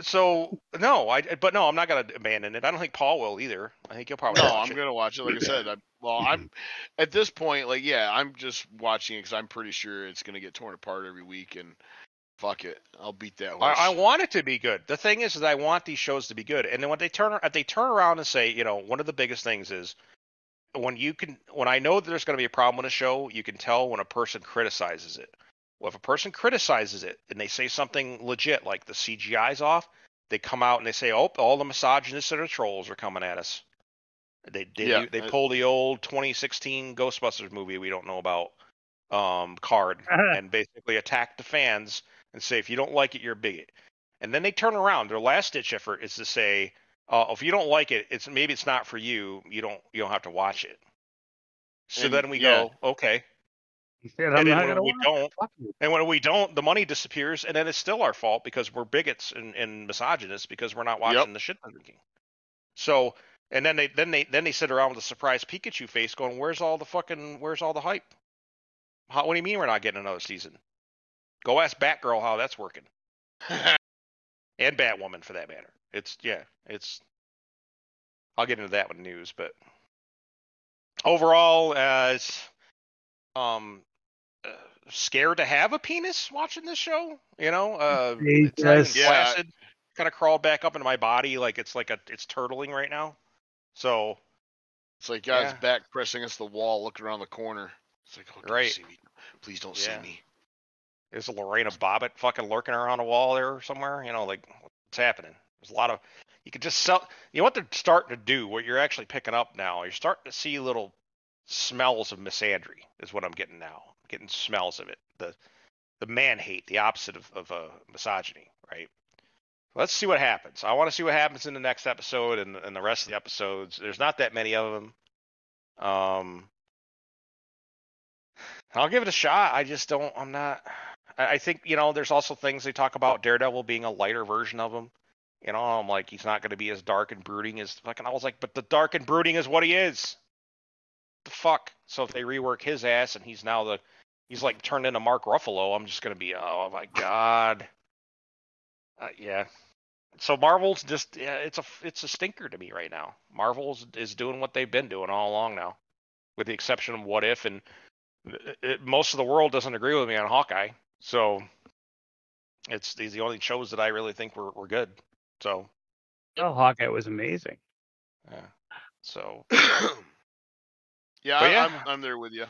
so no, I but no, I'm not gonna abandon it. I don't think Paul will either. I think he'll probably. No, I'm it. gonna watch it. Like I said, I, well, mm-hmm. I'm at this point, like, yeah, I'm just watching it because I'm pretty sure it's gonna get torn apart every week, and fuck it, I'll beat that horse. I, I want it to be good. The thing is, is I want these shows to be good, and then when they turn, if they turn around and say, you know, one of the biggest things is when you can, when I know that there's going to be a problem with a show, you can tell when a person criticizes it. Well, if a person criticizes it and they say something legit like the CGI's off, they come out and they say, "Oh, all the misogynists and the trolls are coming at us." They they, yeah, they pull the old 2016 Ghostbusters movie we don't know about um, card and basically attack the fans and say, "If you don't like it, you're a bigot." And then they turn around. Their last ditch effort is to say, uh, "If you don't like it, it's maybe it's not for you. You don't you don't have to watch it." So and, then we yeah. go, "Okay." and then when we don't, and when we don't, the money disappears, and then it's still our fault because we're bigots and, and misogynists because we're not watching yep. the shit they're drinking. So and then they then they then they sit around with a surprised Pikachu face, going, "Where's all the fucking Where's all the hype? How, what do you mean we're not getting another season? Go ask Batgirl how that's working, and Batwoman for that matter. It's yeah, it's. I'll get into that with news, but overall, as um, uh, scared to have a penis watching this show. You know, uh, it's not. Yeah. Kind of crawled back up into my body like it's like a it's turtling right now. So It's like guys Yeah. back pressing against the wall, looking around the corner. It's like, oh, don't Right. see me. Please don't Yeah. see me. Is Lorena Bobbitt fucking lurking around a wall there somewhere? You know, like what's happening? There's a lot of you could just sell. You know what they're starting to do? What you're actually picking up now? You're starting to see little smells of misandry. Is what I'm getting now. I'm getting smells of it. The the man hate, the opposite of of uh, misogyny, right? Let's see what happens. I want to see what happens in the next episode and and the rest of the episodes. There's not that many of them. Um, I'll give it a shot. I just don't. I'm not. I, I think you know. There's also things they talk about Daredevil being a lighter version of him. You know, I'm like he's not going to be as dark and brooding as fucking. I was like, but the dark and brooding is what he is. The fuck. So if they rework his ass and he's now the, he's like turned into Mark Ruffalo, I'm just gonna be, oh my god. Uh, yeah. So Marvel's just it's a, it's a stinker to me right now. Marvel's is doing what they've been doing all along now, with the exception of What If and it, it- most of the world doesn't agree with me on Hawkeye, so it's these the only shows that I really think were, were good. So Oh, Hawkeye was amazing. yeah, so yeah, I, yeah. I'm I'm there with you.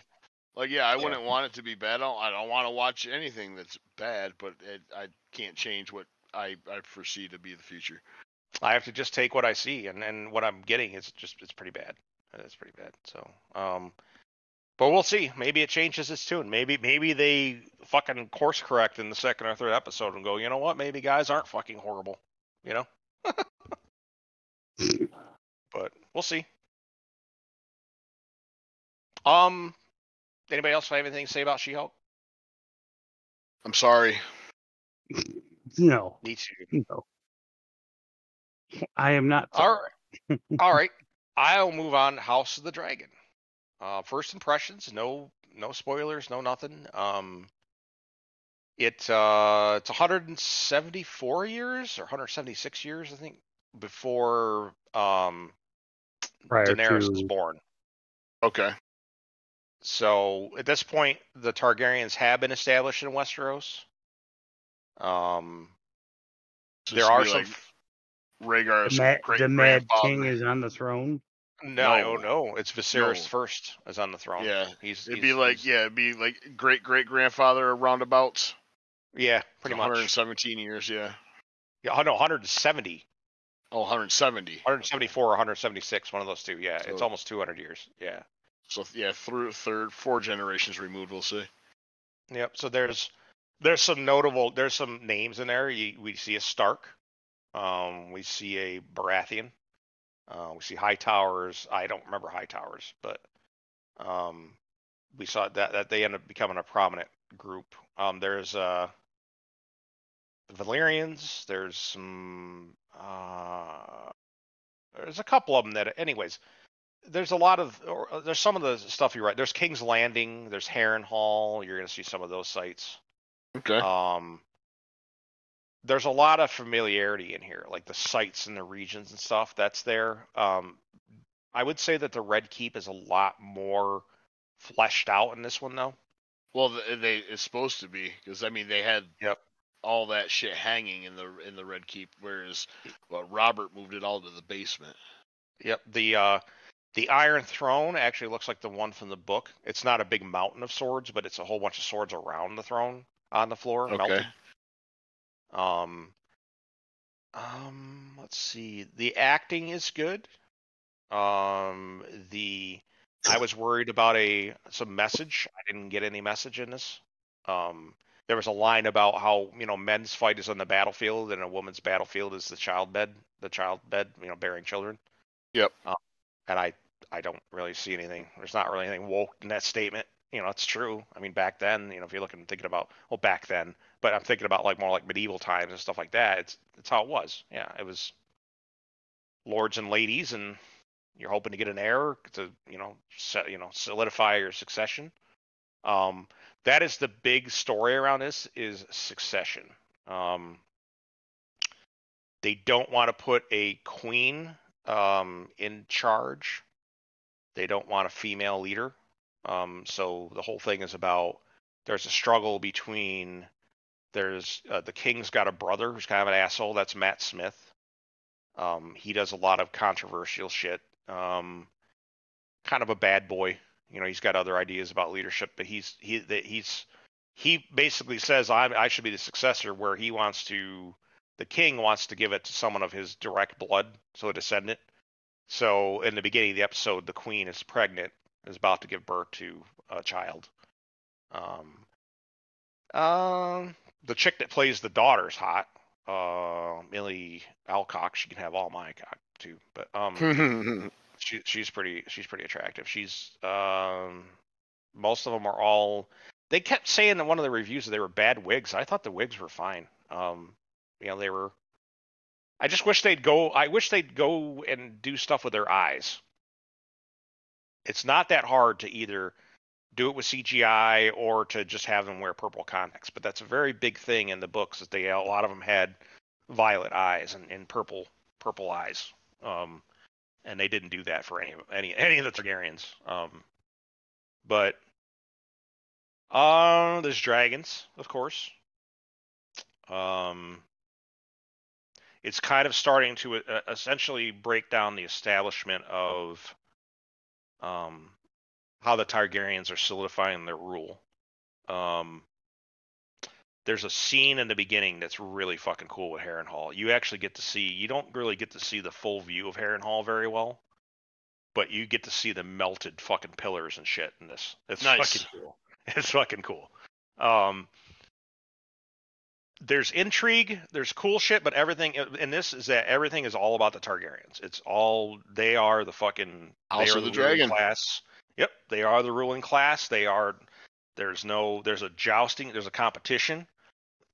Like, yeah, I wouldn't want it to be bad. I don't, I don't want to watch anything that's bad, but it, I can't change what I, I foresee to be the future. I have to just take what I see, and and what I'm getting is just it's pretty bad. It's pretty bad. So um, but we'll see. Maybe it changes its tune. Maybe maybe they fucking course correct in the second or third episode and go, you know what? Maybe guys aren't fucking horrible. You know. but we'll see. Um, anybody else have anything to say about She-Hulk? I'm sorry. No, Me too. no. I am not. All right. All right. I'll move on House of the Dragon. Uh, first impressions, no no spoilers, no nothing. Um it uh it's 174 years or 176 years I think before um prior Daenerys was to born. Okay. So at this point the Targaryens have been established in Westeros. Um So there are some like Rhaegar's the, Mad, great the Mad. King is on the throne. no, No. no, it's Viserys No. first is on the throne. Yeah. He's It'd he's- be like, he's- yeah, it'd be like great great grandfather roundabouts. yeah, pretty much. 117 years, yeah. Yeah, oh, no, 170, Oh, 170. 174 or 176, one of those two. Yeah, it's almost 200 years. Yeah. So yeah, through third, four generations removed, we'll see. Yep. So there's there's some notable there's some names in there. You, we see a Stark, um, we see a Baratheon, uh, we see High Towers. I don't remember High Towers, but um, we saw that that they end up becoming a prominent group. Um, there's uh, the Valyrians. There's some uh, there's a couple of them that anyways. There's a lot of or, uh, there's some of the stuff you write. There's King's Landing. There's Harrenhal. You're gonna see some of those sites. Okay. Um, there's a lot of familiarity in here, like the sites and the regions and stuff. That's there. Um, I would say that the Red Keep is a lot more fleshed out in this one, though. Well, they it's supposed to be because I mean they had Yep. all that shit hanging in the in the Red Keep, whereas well Robert moved it all to the basement. Yep. The uh, the Iron Throne actually looks like the one from the book. It's not a big mountain of swords, but it's a whole bunch of swords around the throne on the floor, Okay. melted. Um, um, let's see. The acting is good. Um, the I was worried about a some message. I didn't get any message in this. Um, there was a line about how you know men's fight is on the battlefield and a woman's battlefield is the child bed, the child bed, you know, bearing children. Yep. Um, and I I don't really see anything. There's not really anything woke in that statement. You know, it's true. I mean, back then, you know, if you're looking thinking about well, back then, but I'm thinking about like more like medieval times and stuff like that. It's it's how it was. Yeah, it was. lords and ladies, and you're hoping to get an heir to you know set, you know solidify your succession. Um, that is the big story around this is succession. Um, they don't want to put a queen um, in charge. They don't want a female leader. Um, so the whole thing is about there's a struggle between there's uh, the king's got a brother who's kind of an asshole. That's Matt Smith. Um, he does a lot of controversial shit. Um, kind of a bad boy. You know, he's got other ideas about leadership, but he's he he's he basically says I I should be the successor, where he wants to the king wants to give it to someone of his direct blood, so a descendant. So in the beginning of the episode, the queen is pregnant, is about to give birth to a child. Um, um, the chick that plays the daughter's hot. Uh, Millie Alcock. She can have all my cock too, but um, she she's pretty she's pretty attractive. She's um, most of them are all. They kept saying in one of the reviews that they were bad wigs. I thought the wigs were fine. Um, you know, they were. I just wish they'd go. I wish they'd go and do stuff with their eyes. It's not that hard to either do it with CGI or to just have them wear purple contacts, but that's a very big thing in the books. That they a lot of them had violet eyes and, and purple purple eyes, um, and they didn't do that for any any any of the Targaryens. Um, but uh, there's dragons, of course. Um, it's kind of starting to uh, essentially break down the establishment of um, how the Targaryens are solidifying their rule. Um, there's a scene in the beginning that's really fucking cool with Harrenhal. You actually get to see. You don't really get to see the full view of Harrenhal very well, but you get to see the melted fucking pillars and shit in this. It's Nice. fucking cool. It's fucking cool. Um, there's intrigue, there's cool shit, but everything in this is that everything is all about the Targaryens. It's all they are the fucking they are the ruling Dragon. class. Yep, they are the ruling class. They are. There's no. There's a jousting. There's a competition.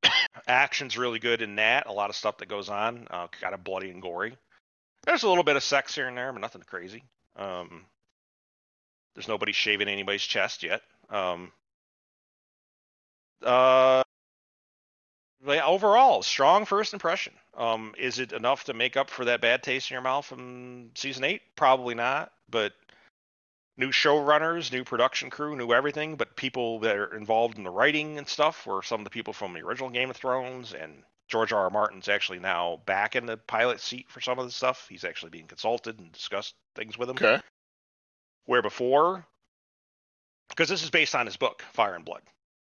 Action's really good in that. A lot of stuff that goes on. Uh, kind of bloody and gory. There's a little bit of sex here and there, but nothing crazy. Um, there's nobody shaving anybody's chest yet. Um, uh, overall, strong first impression. Um, is it enough to make up for that bad taste in your mouth from season eight? Probably not. But new showrunners, new production crew, new everything. But people that are involved in the writing and stuff were some of the people from the original Game of Thrones. And George R. R. Martin's actually now back in the pilot seat for some of the stuff. He's actually being consulted and discussed things with him Okay. where before because this is based on his book fire and blood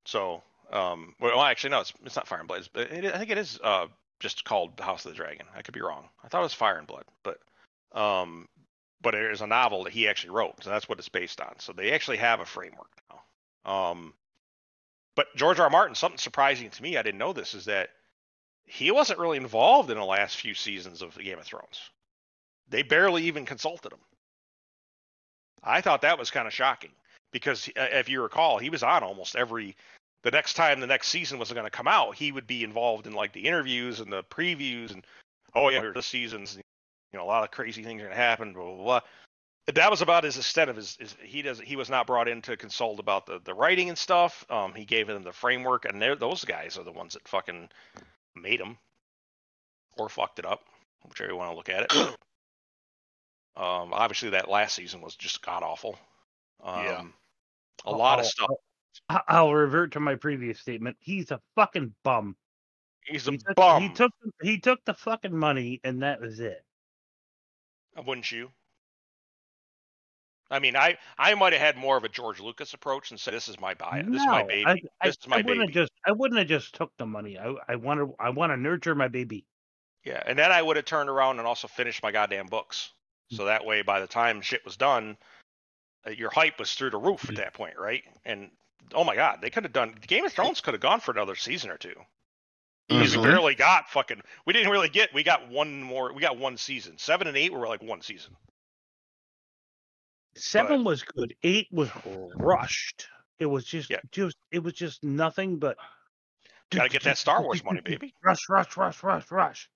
so um well actually no it's, it's not fire and blood it's, it, i think it is uh just called the house of the dragon i could be wrong i thought it was fire and blood but um but it is a novel that he actually wrote so that's what it's based on so they actually have a framework now um but george r. R. martin something surprising to me i didn't know this is that he wasn't really involved in the last few seasons of game of thrones they barely even consulted him I thought that was kind of shocking because uh, if you recall, he was on almost every. The next time the next season was going to come out, he would be involved in like the interviews and the previews and oh yeah, this season's you know a lot of crazy things are going to happen. Blah blah blah. That was about his extent of his. his he does he was not brought in to consult about the the writing and stuff. Um, he gave them the framework, and those guys are the ones that fucking made him or fucked it up, whichever you want to look at it. Um, obviously, that last season was just god awful. Um, Yeah. A lot of stuff. I'll- revert to my previous statement. He's a fucking bum. He's a he took, bum. He took he took the fucking money and that was it. Wouldn't you? I mean, I I might have had more of a George Lucas approach and said, "This is my buy. This is my baby. I, I, this is my I wouldn't baby." have just I wouldn't have just took the money. I I want to I want to nurture my baby. Yeah, and then I would have turned around and also finished my goddamn books. So that way, by the time shit was done, uh, your hype was through the roof at that point, right? And oh my god, they could have done Game of Thrones could have gone for another season or two. Because we barely got fucking. We didn't really get. We got one more. We got one season. Seven and eight were like one season. Seven was good. Eight was rushed. It was just Yeah. just it was just nothing but Got to get that Star Wars money, baby. Rush, rush, rush, rush, rush.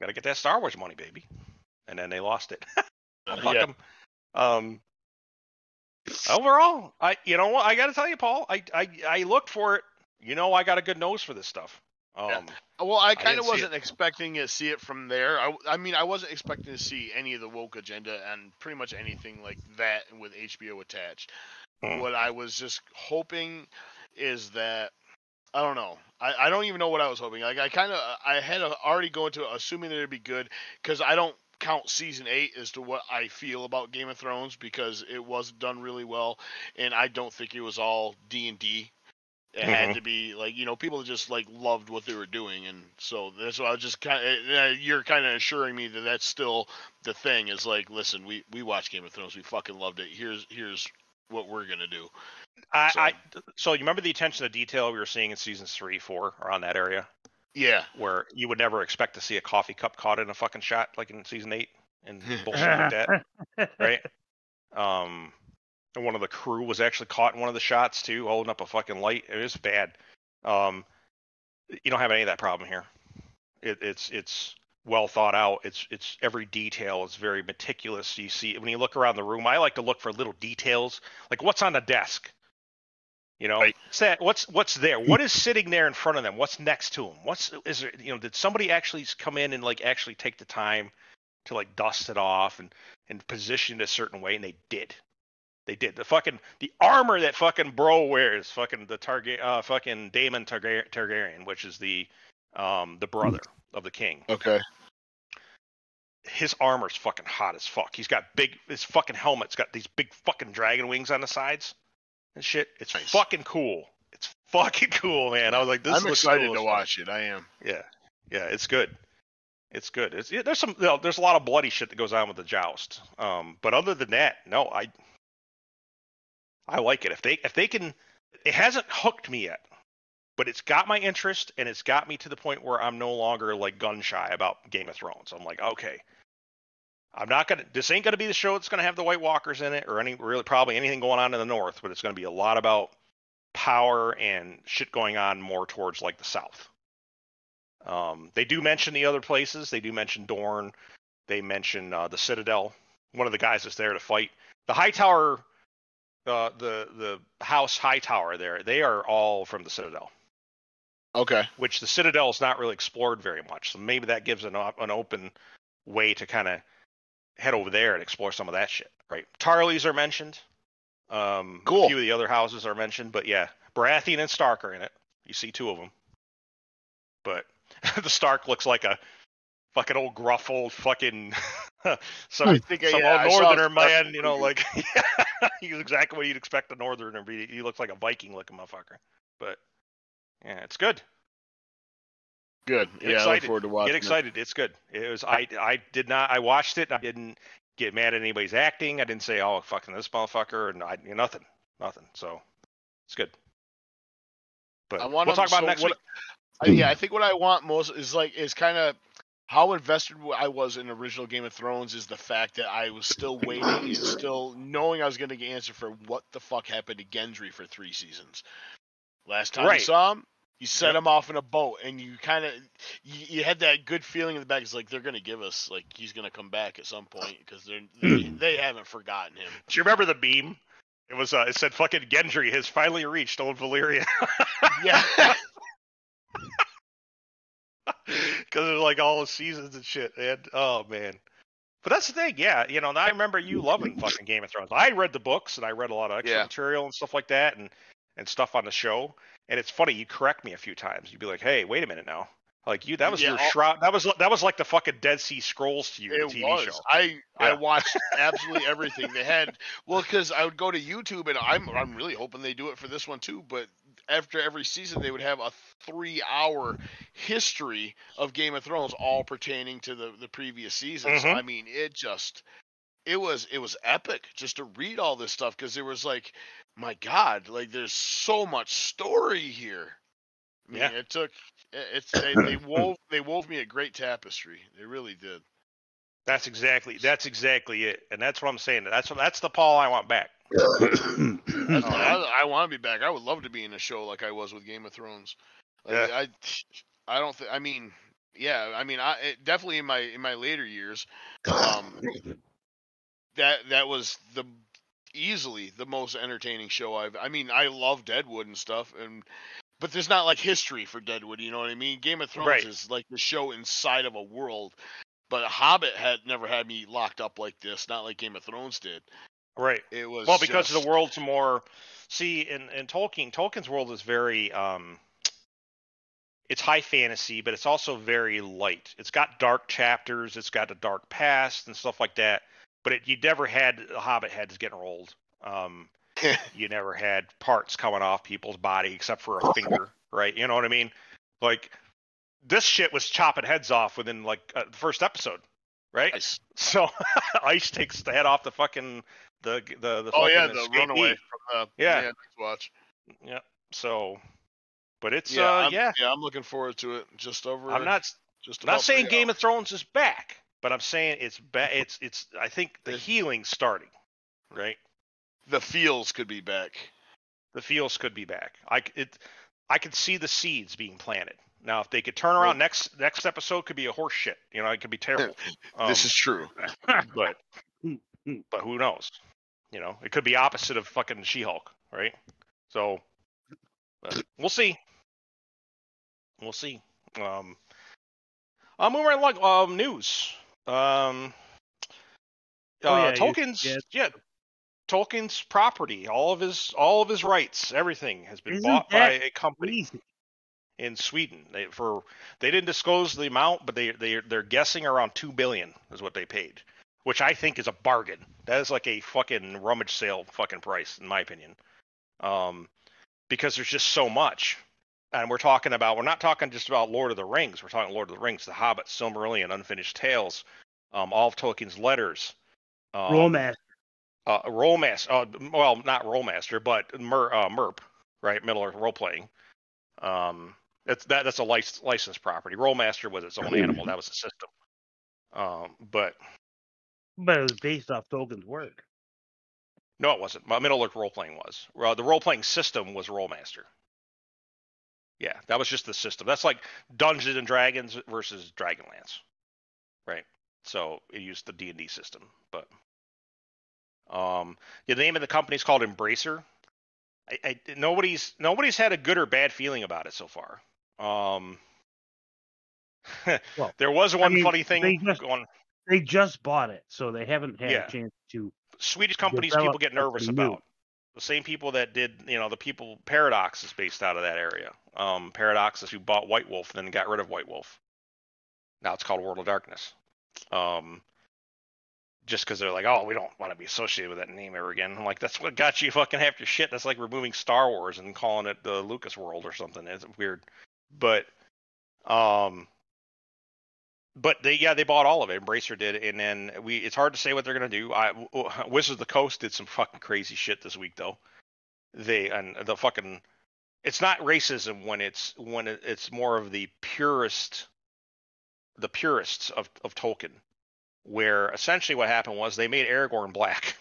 Got to get that Star Wars money, baby. and then they lost it. Uh, Fuck yeah. 'em. Um, overall, I you know what I got to tell you, Paul. I, I I looked for it. You know, I got a good nose for this stuff. Um, Yeah. Well, I kind of wasn't expecting to see it from there. I, I mean, I wasn't expecting to see any of the woke agenda and pretty much anything like that with HBO attached. Hmm. What I was just hoping is that I don't know. I, I don't even know what I was hoping. Like I kind of I had a, already go into assuming that it'd be good because I don't count season eight as to what I feel about Game of Thrones because it was done really well and I don't think it was all D and D. It had Mhm. to be like you know people just like loved what they were doing and so that's why I was just kind of you're kind of assuring me that that's still the thing is like listen we we watched Game of Thrones we fucking loved it here's here's what we're gonna do I, So- I so you remember the attention to detail we were seeing in seasons three, four around that area yeah where you would never expect to see a coffee cup caught in a fucking shot like in season eight and bullshit like that, right? Um, and one of the crew was actually caught in one of the shots too, holding up a fucking light. It was bad. Um, you don't have any of that problem here. It, it's it's well thought out. It's it's every detail is very meticulous. You see when you look around the room. I like to look for little details, like what's on the desk. You know, Right. what's that? What's what's there? What is sitting there in front of them? What's next to them? What's is there? You know, did somebody actually come in and like actually take the time to like dust it off and and position it a certain way? And they did. They did. The fucking the armor that fucking bro wears, fucking the Targa- uh, fucking Daemon Targa- Targaryen, which is the um the brother of the king. okay His armor's fucking hot as fuck. He's got big. His fucking helmet's got these big fucking dragon wings on the sides and shit. It's Nice. fucking cool. It's fucking cool, man. I was like, this is." I'm excited cool to watch it I am Yeah, yeah, it's good. It's good. It's yeah, there's some you know, there's a lot of bloody shit that goes on with the joust. Um, but other than that, no, I I like it. If they if they can, it hasn't hooked me yet, but it's got my interest and it's got me to the point where I'm no longer like gun shy about Game of Thrones. I'm like, okay, I'm not gonna. This ain't gonna be the show that's gonna have the White Walkers in it or any really probably anything going on in the North, but it's gonna be a lot about power and shit going on more towards like the South. Um, they do mention the other places. They do mention Dorne. They mention uh, the Citadel. One of the guys that's there to fight the High Tower, uh, the the House High Tower. There, they are all from the Citadel, okay which the Citadel is not really explored very much. So maybe that gives an an open way to kind of head over there and explore some of that shit. Right? Tarleys are mentioned. Um, Cool. A few of the other houses are mentioned, but yeah, Baratheon and Stark are in it. You see two of them, but the Stark looks like a fucking old gruff old fucking some, I think I- some yeah, old saw northerner Stark man, you know, movie. like he's exactly what you'd expect a northerner to be. He looks like a Viking looking motherfucker. But yeah, it's good. Good Get yeah I look excited. forward to watching Get it. excited. It's good. It was I I did not I watched it. I didn't get mad at anybody's acting. I didn't say oh fucking this motherfucker and I nothing nothing. So it's good. But I want we'll talk about so next what, week. I, yeah, I think what I want most is like is kind of how invested I was in original Game of Thrones is the fact that I was still waiting and still knowing I was going to get answer for what the fuck happened to Gendry for three seasons. Last time Right. you saw him, you set Yep. him off in a boat, and you kind of you, you had that good feeling in the back. It's like they're going to give us like he's going to come back at some point because they're they, they haven't forgotten him. Do you remember the beam? It was uh, it said fucking Gendry has finally reached old Valyria. Yeah. because of like all the seasons and shit. And oh man, but that's the thing. Yeah, you know, and I remember you loving fucking Game of Thrones. I read the books and I read a lot of extra Yeah. material and stuff like that, and and stuff on the show. And it's funny, you correct me a few times. You'd be like, "Hey, wait a minute now." Like you, that was Yeah, your all- shroud. That was that was like the fucking Dead Sea Scrolls to you, It the TV was. show. I I watched absolutely everything they had. Well, because I would go to YouTube, and I'm I'm really hoping they do it for this one too. But after every season, they would have a three-hour history of Game of Thrones, all pertaining to the the previous season. So Mhm. I mean, it just it was it was epic just to read all this stuff because there was like, my God, like there's so much story here. I mean, Yeah. it took it's they, they wove they wove me a great tapestry. They really did. That's exactly that's exactly it, and that's what I'm saying. That's what, that's the Paul I want back. Oh, I, I want to be back. I would love to be in a show like I was with Game of Thrones. Like, Yeah. I, I don't think. I mean, yeah, I mean, I it, definitely in my in my later years, um, that that was the easily the most entertaining show I've. I mean, I love Deadwood and stuff, and but there's not like history for Deadwood. You know what I mean? Game of Thrones Right. is like the show inside of a world, but Hobbit had never had me locked up like this. Not like Game of Thrones did. Right. It was Well, because just, the world's more. See, in in Tolkien, Tolkien's world is very. um It's high fantasy, but it's also very light. It's got dark chapters. It's got a dark past and stuff like that. But it, you never had Hobbit heads getting rolled. Um, you never had parts coming off people's body except for a finger, right? You know what I mean? Like this shit was chopping heads off within like uh, the first episode, right? Nice. So Ice takes the head off the fucking the the the Oh yeah, fucking the escapee. runaway from the Yeah. watch. Yeah. So, but it's Yeah, uh I'm, yeah. yeah, I'm looking forward to it. Just over. I'm not Just not saying Game hours. of Thrones is back, but I'm saying it's ba- It's it's I think the healing's starting, right? the feels could be back. The feels could be back. I it I could see the seeds being planted. Now, if they could turn around Well- next next episode, could be a horse shit. You know, it could be terrible. Um, this is true. but but who knows? You know, it could be opposite of fucking She-Hulk, right? So we'll see. We'll see. Um, I'm moving right along. Um, news. Um, Oh, uh, yeah, you- Tolkien's yeah. yeah. Tolkien's property, all of his all of his rights, everything has been Isn't bought by a company Easy. in Sweden. They for they didn't disclose the amount, but they they they're guessing around two billion is what they paid, which I think is a bargain. That is like a fucking rummage sale fucking price in my opinion, um, because there's just so much, and we're talking about we're not talking just about Lord of the Rings. We're talking Lord of the Rings, The Hobbit, Silmarillion, Unfinished Tales, um, all of Tolkien's letters. Um, Romance. uh, Rolemaster. Uh, well, not Rolemaster, but Mer, uh, MERP, right? Middle Earth role playing. Um, that's that. That's a lic- licensed property. Rolemaster was its own animal. That was the system. Um, but But it was based off Tolkien's work. no, it wasn't. My Middle Earth role playing was. Uh, the role playing system was Rolemaster. Yeah, that was just the system. That's like Dungeons and Dragons versus Dragonlance, right? So it used the D and D system, but um, the name of the company is called Embracer. I, I, nobody's nobody's had a good or bad feeling about it so far. Um, Well, there was one mean, funny they thing just- going. They just bought it, so they haven't had Yeah. a chance to. Swedish companies people get nervous about. The same people that did, you know, the people Paradox is based out of that area. Um, Paradox is who bought White Wolf, then got rid of White Wolf. Now it's called World of Darkness. Um, just because they're like, oh, we don't want to be associated with that name ever again. I'm like, that's what got you fucking half your shit. That's like removing Star Wars and calling it the Lucas World or something. It's weird, but um, but they yeah they bought all of it. Embracer did, and then we it's hard to say what they're gonna do. I Wizards of the Coast did some fucking crazy shit this week though. They and the fucking it's not racism when it's when it's more of the purest the purists of of Tolkien, where essentially what happened was they made Aragorn black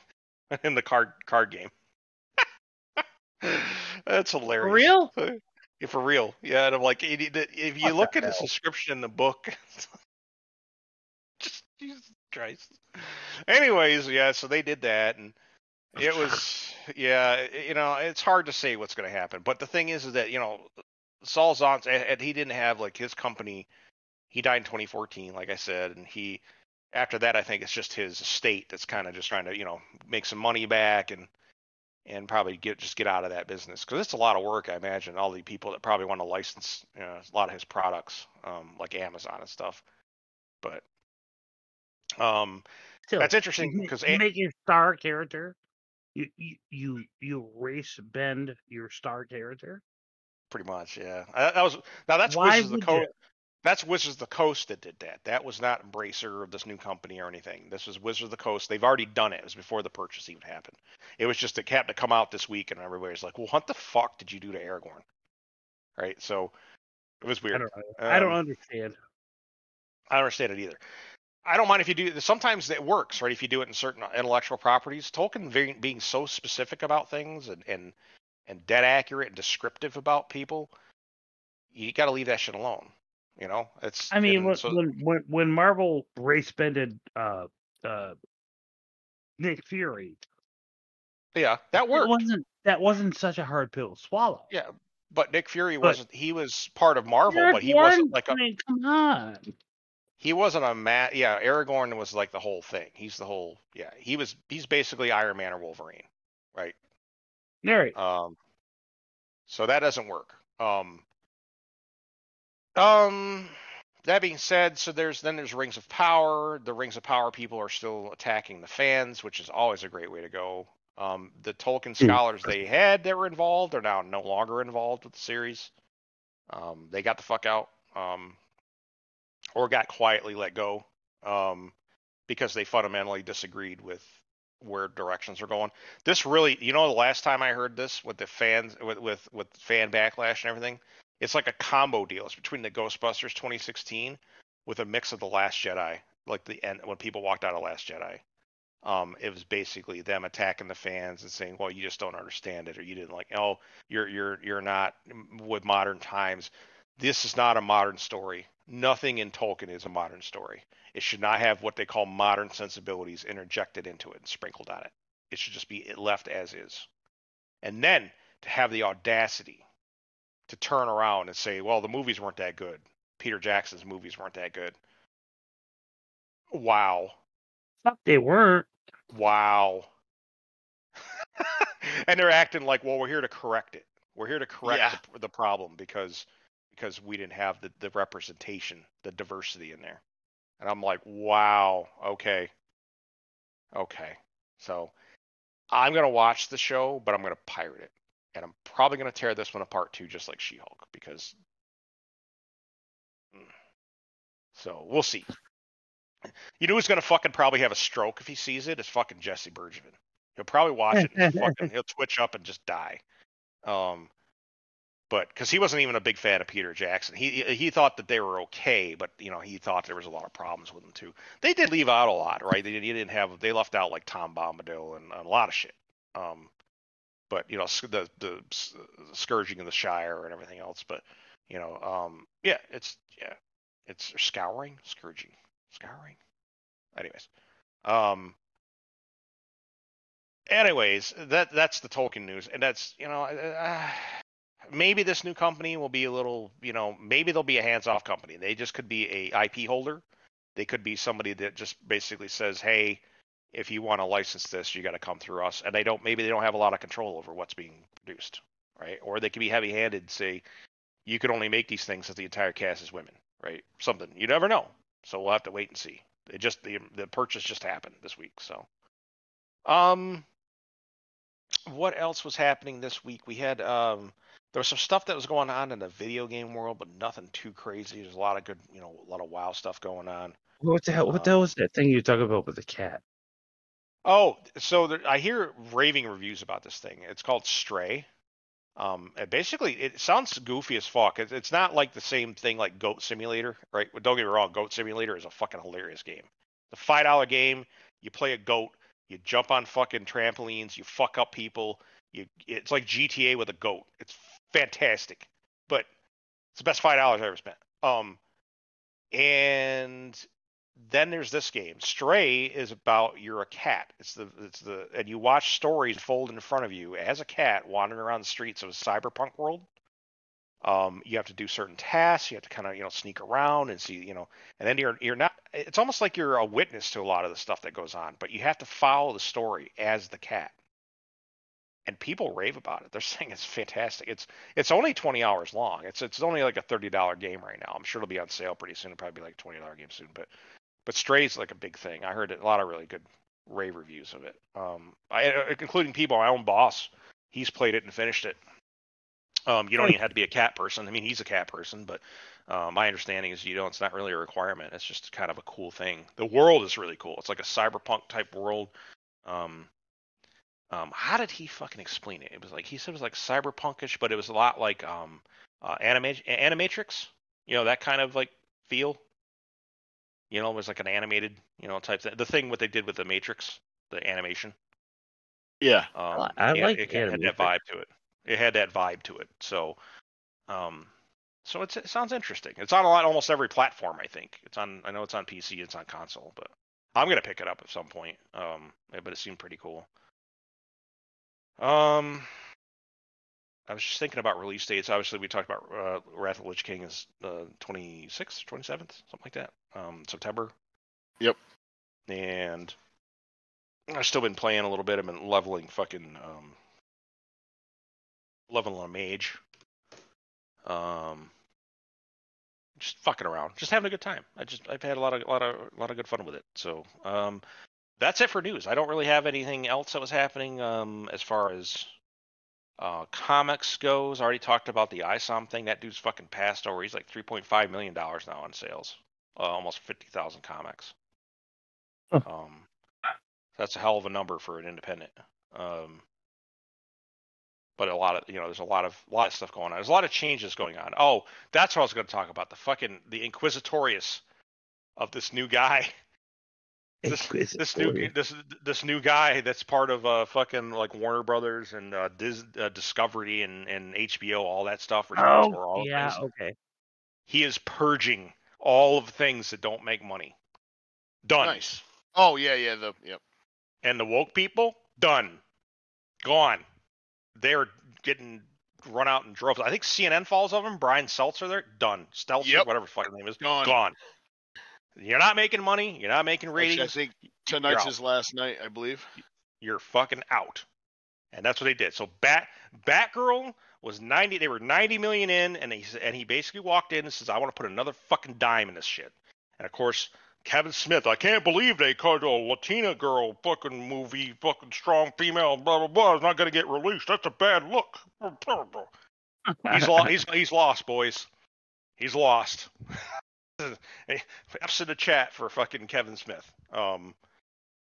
in the card card game. That's hilarious. For real? For real. Yeah, and I'm like, if you What look at his hell? description in the book, Jesus Christ. Anyways, yeah, so they did that, and it was, yeah, you know, it's hard to say what's going to happen. But the thing is, is that you know, Saul Zaentz, and he didn't have like his company. He died in 2014, like I said, and he. After that, I think it's just his estate that's kind of just trying to, you know, make some money back and and probably get just get out of that business because it's a lot of work. I imagine all the people that probably want to license you know, a lot of his products, um, like Amazon and stuff. But um, Still, that's interesting because you make your star character. You, you you you race bend your star character. pretty much, yeah. Uh, That was now that's Why Wizards of the Coast. That's Wizards of the Coast that did that. That was not Embracer of this new company or anything. This was Wizards of the Coast. They've already done it. It was before the purchase even happened. It was just it happened to come out this week, and everybody's like, "Well, what the fuck did you do to Aragorn?" Right? So it was I weird. don't I don't Um, understand. I don't understand it either. I don't mind if you do. Sometimes it works, right? If you do it in certain intellectual properties, Tolkien very, being so specific about things and and and dead accurate and descriptive about people, you got to leave that shit alone. You know, it's. I mean, when, so- when when when Marvel race bended uh, uh, Nick Fury, yeah, that it worked. wasn't that wasn't such a hard pill to swallow. Yeah, but Nick Fury But- wasn't. He was part of Marvel, Eric but he Warren, wasn't like a. I mean, come on. He wasn't a ma Yeah, Aragorn was like the whole thing. He's the whole. Yeah, he was. He's basically Iron Man or Wolverine, right? All right. Um, so that doesn't work. Um, um, that being said, so there's then there's Rings of Power. The Rings of Power people are still attacking the fans, which is always a great way to go. Um, the Tolkien scholars they had that were involved are now no longer involved with the series. Um, they got the fuck out, um, or got quietly let go, um, because they fundamentally disagreed with where directions are going. This really, you know, the last time I heard this with the fans, with with, with fan backlash and everything, it's like a combo deal. It's between the Ghostbusters 2016 with a mix of the Last Jedi, like the end when people walked out of Last Jedi. Um, it was basically them attacking the fans and saying, "Well, you just don't understand it, or you didn't like. Oh, you're you're you're not with modern times. This is not a modern story. Nothing in Tolkien is a modern story. It should not have what they call modern sensibilities interjected into it and sprinkled on it. It should just be left as is. And then to have the audacity to turn around and say, well, the movies weren't that good. Peter Jackson's movies weren't that good. Wow. Fuck, they weren't. Wow. and they're acting like, well, we're here to correct it. We're here to correct Yeah. the, the problem because because we didn't have the, the representation, the diversity in there. And I'm like, wow, okay. Okay. So I'm gonna watch the show, but I'm gonna pirate it. And I'm probably gonna tear this one apart too, just like She Hulk, because Mm. so we'll see. You know who's gonna fucking probably have a stroke if he sees it? It's fucking Jesse Bergevin. He'll probably watch it and fucking he'll twitch up and just die. Um, but because he wasn't even a big fan of Peter Jackson, he he thought that they were okay, but you know he thought there was a lot of problems with them too. They did leave out a lot, right? They didn't, have they left out like Tom Bombadil and, a lot of shit. Um, but you know the the scourging of the Shire and everything else. But you know, um, yeah, it's yeah, it's scouring, scourging, scouring. Anyways, um, anyways, that that's the Tolkien news, and that's you know, uh, maybe this new company will be a little, you know, maybe they'll be a hands-off company. They just could be a IP holder. They could be somebody that just basically says, hey, if you want to license this, you got to come through us, and they don't. Maybe they don't have a lot of control over what's being produced, right? Or they could be heavy-handed, and say you can only make these things if the entire cast is women, right? Something you never know. So we'll have to wait and see. It just the the purchase just happened this week, so. Um, what else was happening this week? We had um, there was some stuff that was going on in the video game world, but nothing too crazy. There's a lot of good, you know, a lot of WoW stuff going on. What the hell? What the hell was that thing you talk about with the cat? Oh, so there, I hear raving reviews about this thing. It's called Stray. Um, and basically, it sounds goofy as fuck. It's, it's not like the same thing like Goat Simulator, right? But don't get me wrong, Goat Simulator is a fucking hilarious game. The five dollar game. You play a goat. You jump on fucking trampolines. You fuck up people. You, it's like GTA with a goat. It's fantastic, but it's the best five dollars I ever spent. Um, and then there's this game. Stray is about you're a cat. It's the it's the and you watch stories fold in front of you as a cat wandering around the streets of a cyberpunk world. Um, you have to do certain tasks. You have to kind of you know sneak around and see you know, and then you're you're not. It's almost like you're a witness to a lot of the stuff that goes on, but you have to follow the story as the cat. And people rave about it. They're saying it's fantastic. It's it's only 20 hours long. It's it's only like a $30 game right now. I'm sure it'll be on sale pretty soon. It'll probably be like a $20 game soon, but but Stray's like a big thing. I heard a lot of really good rave reviews of it. Um, I, uh, including people, my own boss, he's played it and finished it. Um, you don't even have to be a cat person. I mean, he's a cat person, but uh, my understanding is you know it's not really a requirement. It's just kind of a cool thing. The world is really cool. It's like a cyberpunk type world. Um, um, how did he fucking explain it? It was like he said it was like cyberpunkish, but it was a lot like um, uh, anima- animatrix. You know that kind of like feel. You know, it was like an animated, you know, type thing. The thing what they did with the Matrix, the animation. Yeah. Um, I yeah, like it kinda had that vibe to it. It had that vibe to it. So, um, So it's, it sounds interesting. It's on a lot, almost every platform. I think it's on. I know it's on PC. It's on console, but I'm gonna pick it up at some point. Um, but it seemed pretty cool. Um, I was just thinking about release dates. Obviously, we talked about uh, Wrath of Lich King is the 26th, 27th, something like that. Um, September. Yep. And I've still been playing a little bit. I've been leveling fucking um, leveling a mage. Um, just fucking around, just having a good time. I just I've had a lot of a lot of a lot of good fun with it. So um, that's it for news. I don't really have anything else that was happening um, as far as uh, comics goes. I already talked about the ISOM thing. That dude's fucking passed over. He's like 3.5 million dollars now on sales. Uh, almost 50,000 comics. Huh. Um, that's a hell of a number for an independent. Um, but a lot of you know, there's a lot of lot of stuff going on. There's a lot of changes going on. Oh, that's what I was going to talk about. The fucking the Inquisitorius of this new guy. This, this new this this new guy that's part of uh fucking like Warner Brothers and uh, Dis, uh Discovery and and HBO all that stuff. responsible for all Oh, yeah, things. okay. He is purging all of things that don't make money. Done. Nice. Oh yeah, yeah. The yep. And the woke people done, gone. They're getting run out in droves. I think CNN follows of them. Brian Seltzer there done. Stelzer, Yep. whatever the fuck his name is, Gone. gone. You're not making money. You're not making Actually, I think tonight's his last night, I believe. you're fucking out. And that's what they did. So Bat Batgirl was 90 they were 90 million in and he and he basically walked in and says I want to put another fucking dime in this shit. And of course Kevin Smith, I can't believe they called a Latina girl fucking movie, fucking strong female, blah blah blah. Is not gonna get released. That's a bad look. He's lost. He's he's lost, boys. He's lost. Hey, F's in the chat for fucking Kevin Smith. Um,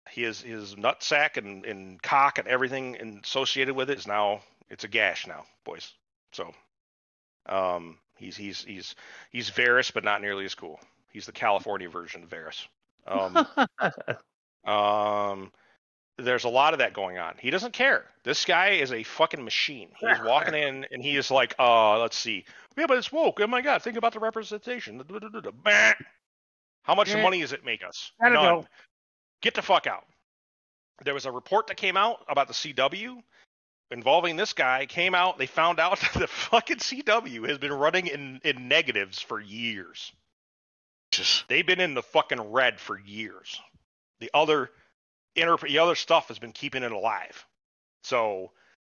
his his nutsack and, and cock and everything associated with it is now it's a gash now, boys. So, um, he's he's he's he's Varys, but not nearly as cool. He's the California version of Varys. Um, um, there's a lot of that going on. He doesn't care. This guy is a fucking machine. He's walking in and he is like, uh, let's see. Yeah, but it's woke. Oh my god, think about the representation. How much Eh. money does it make us? Gotta None. go. Get the fuck out. There was a report that came out about the CW involving this guy. Came out, they found out that the fucking CW has been running in, in negatives for years. Just They've been in the fucking red for years. The other inter the other stuff has been keeping it alive. So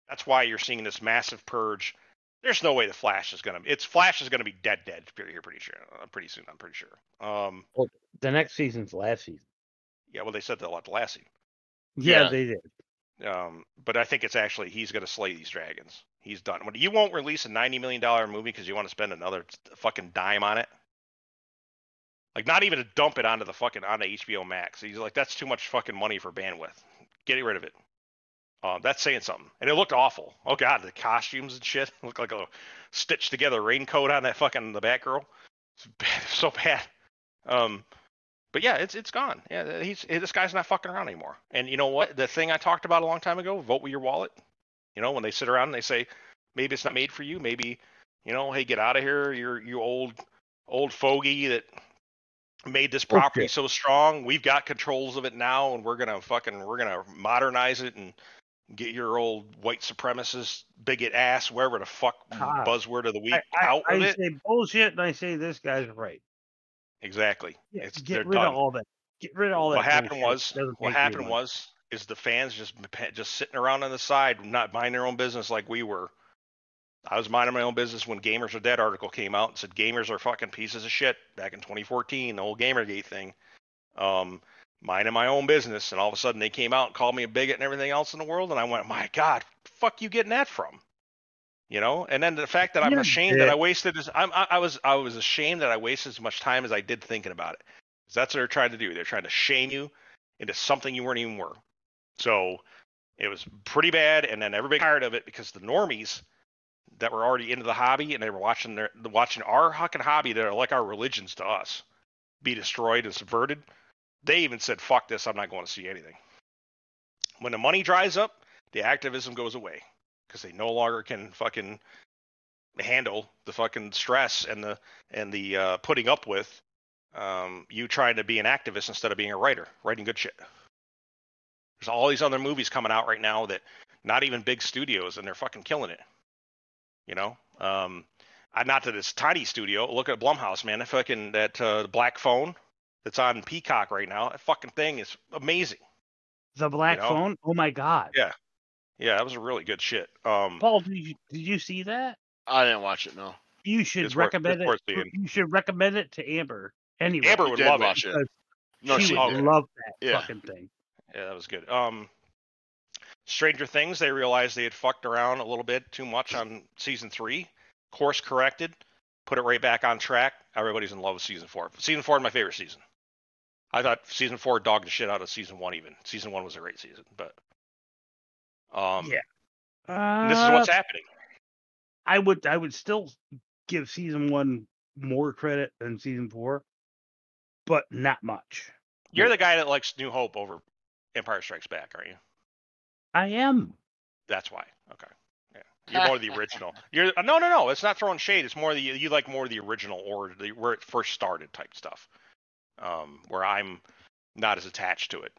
that's why you're seeing this massive purge. There's no way the Flash is gonna. It's Flash is gonna be dead, dead here pretty sure. Uh, pretty soon, I'm pretty sure. Um, the next season's last season. yeah. Well, they said that at the last season. Yeah, Yeah. they did. Um, but I think it's actually he's gonna slay these dragons. He's done. When you won't release a ninety million dollar movie because you want to spend another fucking dime on it. Like not even to dump it onto the fucking onto HBO Max. He's like, that's too much fucking money for bandwidth. Get rid of it. Um, that's saying something. And it looked awful. Oh god, the costumes and shit looked like a stitched together raincoat on that fucking the Batgirl. It's bad, so bad. Um, but yeah, it's it's gone. Yeah, he's this guy's not fucking around anymore. And you know what? The thing I talked about a long time ago, vote with your wallet. You know, when they sit around and they say, maybe it's not made for you. Maybe, you know, hey, get out of here. You're you old old fogey that made this property Bullshit. so strong. We've got controls of it now, and we're gonna fucking we're gonna modernize it and get your old white supremacist bigot ass, wherever the fuck Ah. buzzword of the week, I, I, out I with it. say bullshit, and I say this guy's right. Exactly. Yeah, It's get rid done. of all that. Get rid of all that. what happened was what happened was is the fans just just sitting around on the side not buying their own business like we were i was minding my own business when gamers are dead article came out and said gamers are fucking pieces of shit back in 2014 the whole gamergate thing. Um minding my own business and all of a sudden they came out and called me a bigot and everything else in the world and i went my god fuck you getting that from? You know? And then the fact that i'm You're ashamed that i wasted this I'm, I, I was i was ashamed that i wasted as much time as i did thinking about it. 'Cause that's what they're trying to do. They're trying to shame you into something you weren't even were. So it was pretty bad, and then everybody tired of it because the normies that were already into the hobby and they were watching their watching our fucking hobby that are like our religions to us be destroyed and subverted. They even said, "Fuck this! I'm not going to see anything." When the money dries up, the activism goes away because they no longer can fucking handle the fucking stress and the and the uh, putting up with um, you trying to be an activist instead of being a writer, writing good shit. There's all these other movies coming out right now that not even big studios and they're fucking killing it. You know, um, I, not that it's tiny studio. Look at Blumhouse, man. That fucking that uh, Black Phone that's on Peacock right now. That fucking thing is amazing. The Black know? Phone. Oh my god. Yeah. Yeah, that was a really good shit. Um, Paul, did you, did you see that? I didn't watch it. No. You should It's recommend worth it. seeing. You should recommend it to Amber. Anyway, Amber would love it. watch it. because No, she she would did. love that Yeah. fucking thing. Yeah, that was good. Um, Stranger Things, they realized they had fucked around a little bit too much on season three. Course corrected, put it right back on track. Everybody's in love with season four. Season four is my favorite season. I thought season four dogged the shit out of season one. Even season one was a great season, but um, Yeah. Uh, this is what's happening. I would I would still give season one more credit than season four, but not much. You're the guy that likes New Hope over Empire Strikes Back, aren't you? I am. That's why. Okay. Yeah. You're more the original. You're uh, no, no, no. It's not throwing shade. It's more the you like more the original or the where it first started type stuff. Um, where I'm not as attached to it.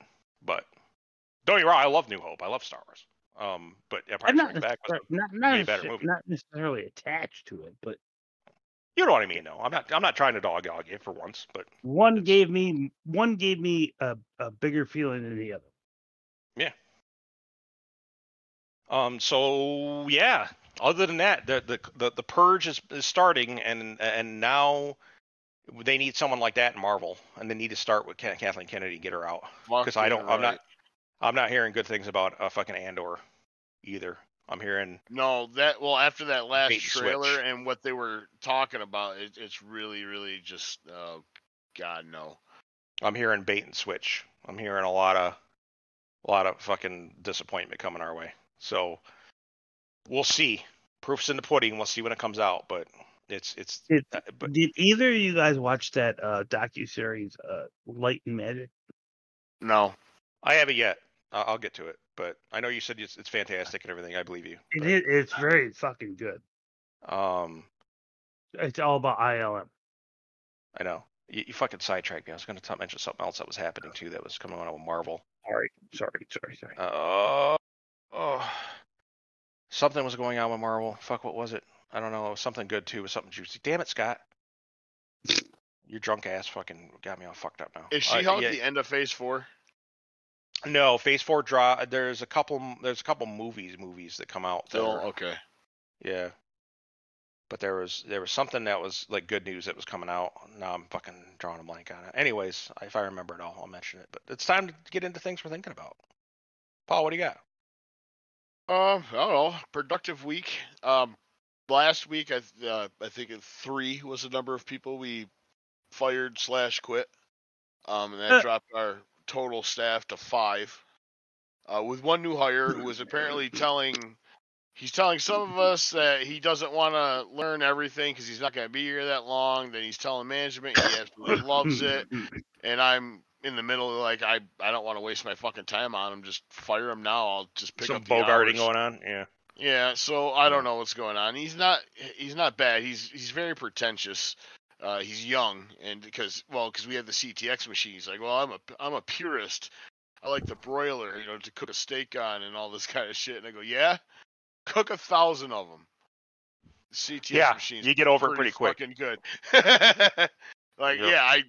But don't get me wrong, I love New Hope. I love Star Wars. Um, but Empire I'm not Strikes Back was necessar- not not, way better movie. not necessarily attached to it, but you know what I mean though. I'm not I'm not trying to dog dog you for once, but one It's- gave me one gave me a, a bigger feeling than the other. Um. So yeah. Other than that, the the the, the purge is, is starting, and and now they need someone like that in Marvel, and they need to start with Kathleen Kennedy, get her out, because I don't. I'm not. I'm not hearing good things about uh, fucking Andor, either. I'm hearing No, that well after that last trailer switch. and what they were talking about, it, it's really, really just, oh God no. I'm hearing bait and switch. I'm hearing a lot of a lot of fucking disappointment coming our way. So we'll see. Proof's in the pudding. We'll see when it comes out, but it's it's. Did, uh, but did either of you guys watch that uh, docu series, uh, Light and Magic? No, I haven't yet. I'll I'll get to it, but I know you said it's, it's fantastic and everything. I believe you. It but, is, it's very fucking good. Um, It's all about ILM. I know. You, you fucking sidetracked me. I was going to mention something else that was happening too. That was coming out with Marvel. Sorry, sorry, sorry, sorry. Uh, oh, something was going on with Marvel. Fuck, what was it? I don't know. It was something good too. It was something juicy. Damn it, Scott. Your drunk ass fucking got me all fucked up now. is Uh, She Hulk yeah, the end of Phase Four? No, Phase Four draw. There's a couple. There's a couple movies. Movies that come out. that Still are- okay. Yeah. But there was there was something that was like good news that was coming out. Now I'm fucking drawing a blank on it. Anyways, if I remember it all, I'll mention it. But it's time to get into things we're thinking about. Paul, what do you got? Um, I don't know. Productive week. Um, last week I th- uh, I think three was the number of people we fired slash quit. Um, and that Uh. dropped our total staff to five. Uh, with one new hire who was apparently telling he's telling some of us that he doesn't want to learn everything because he's not going to be here that long. Then he's telling management he absolutely loves it, and I'm in the middle of like I I don't want to waste my fucking time on him. Just fire him now. I'll just pick Some up the bogarting going on. Yeah. Yeah, so I don't know what's going on. He's not he's not bad. He's he's very pretentious. Uh, he's young, and because well, because we have the CTX machine. He's like, well, I'm a I'm a purist. I like the broiler, you know, to cook a steak on and all this kind of shit. And I go, yeah, cook a thousand of them. CTX Yeah, machines. you get over it pretty quick. Fucking good. like, Yep. yeah, I,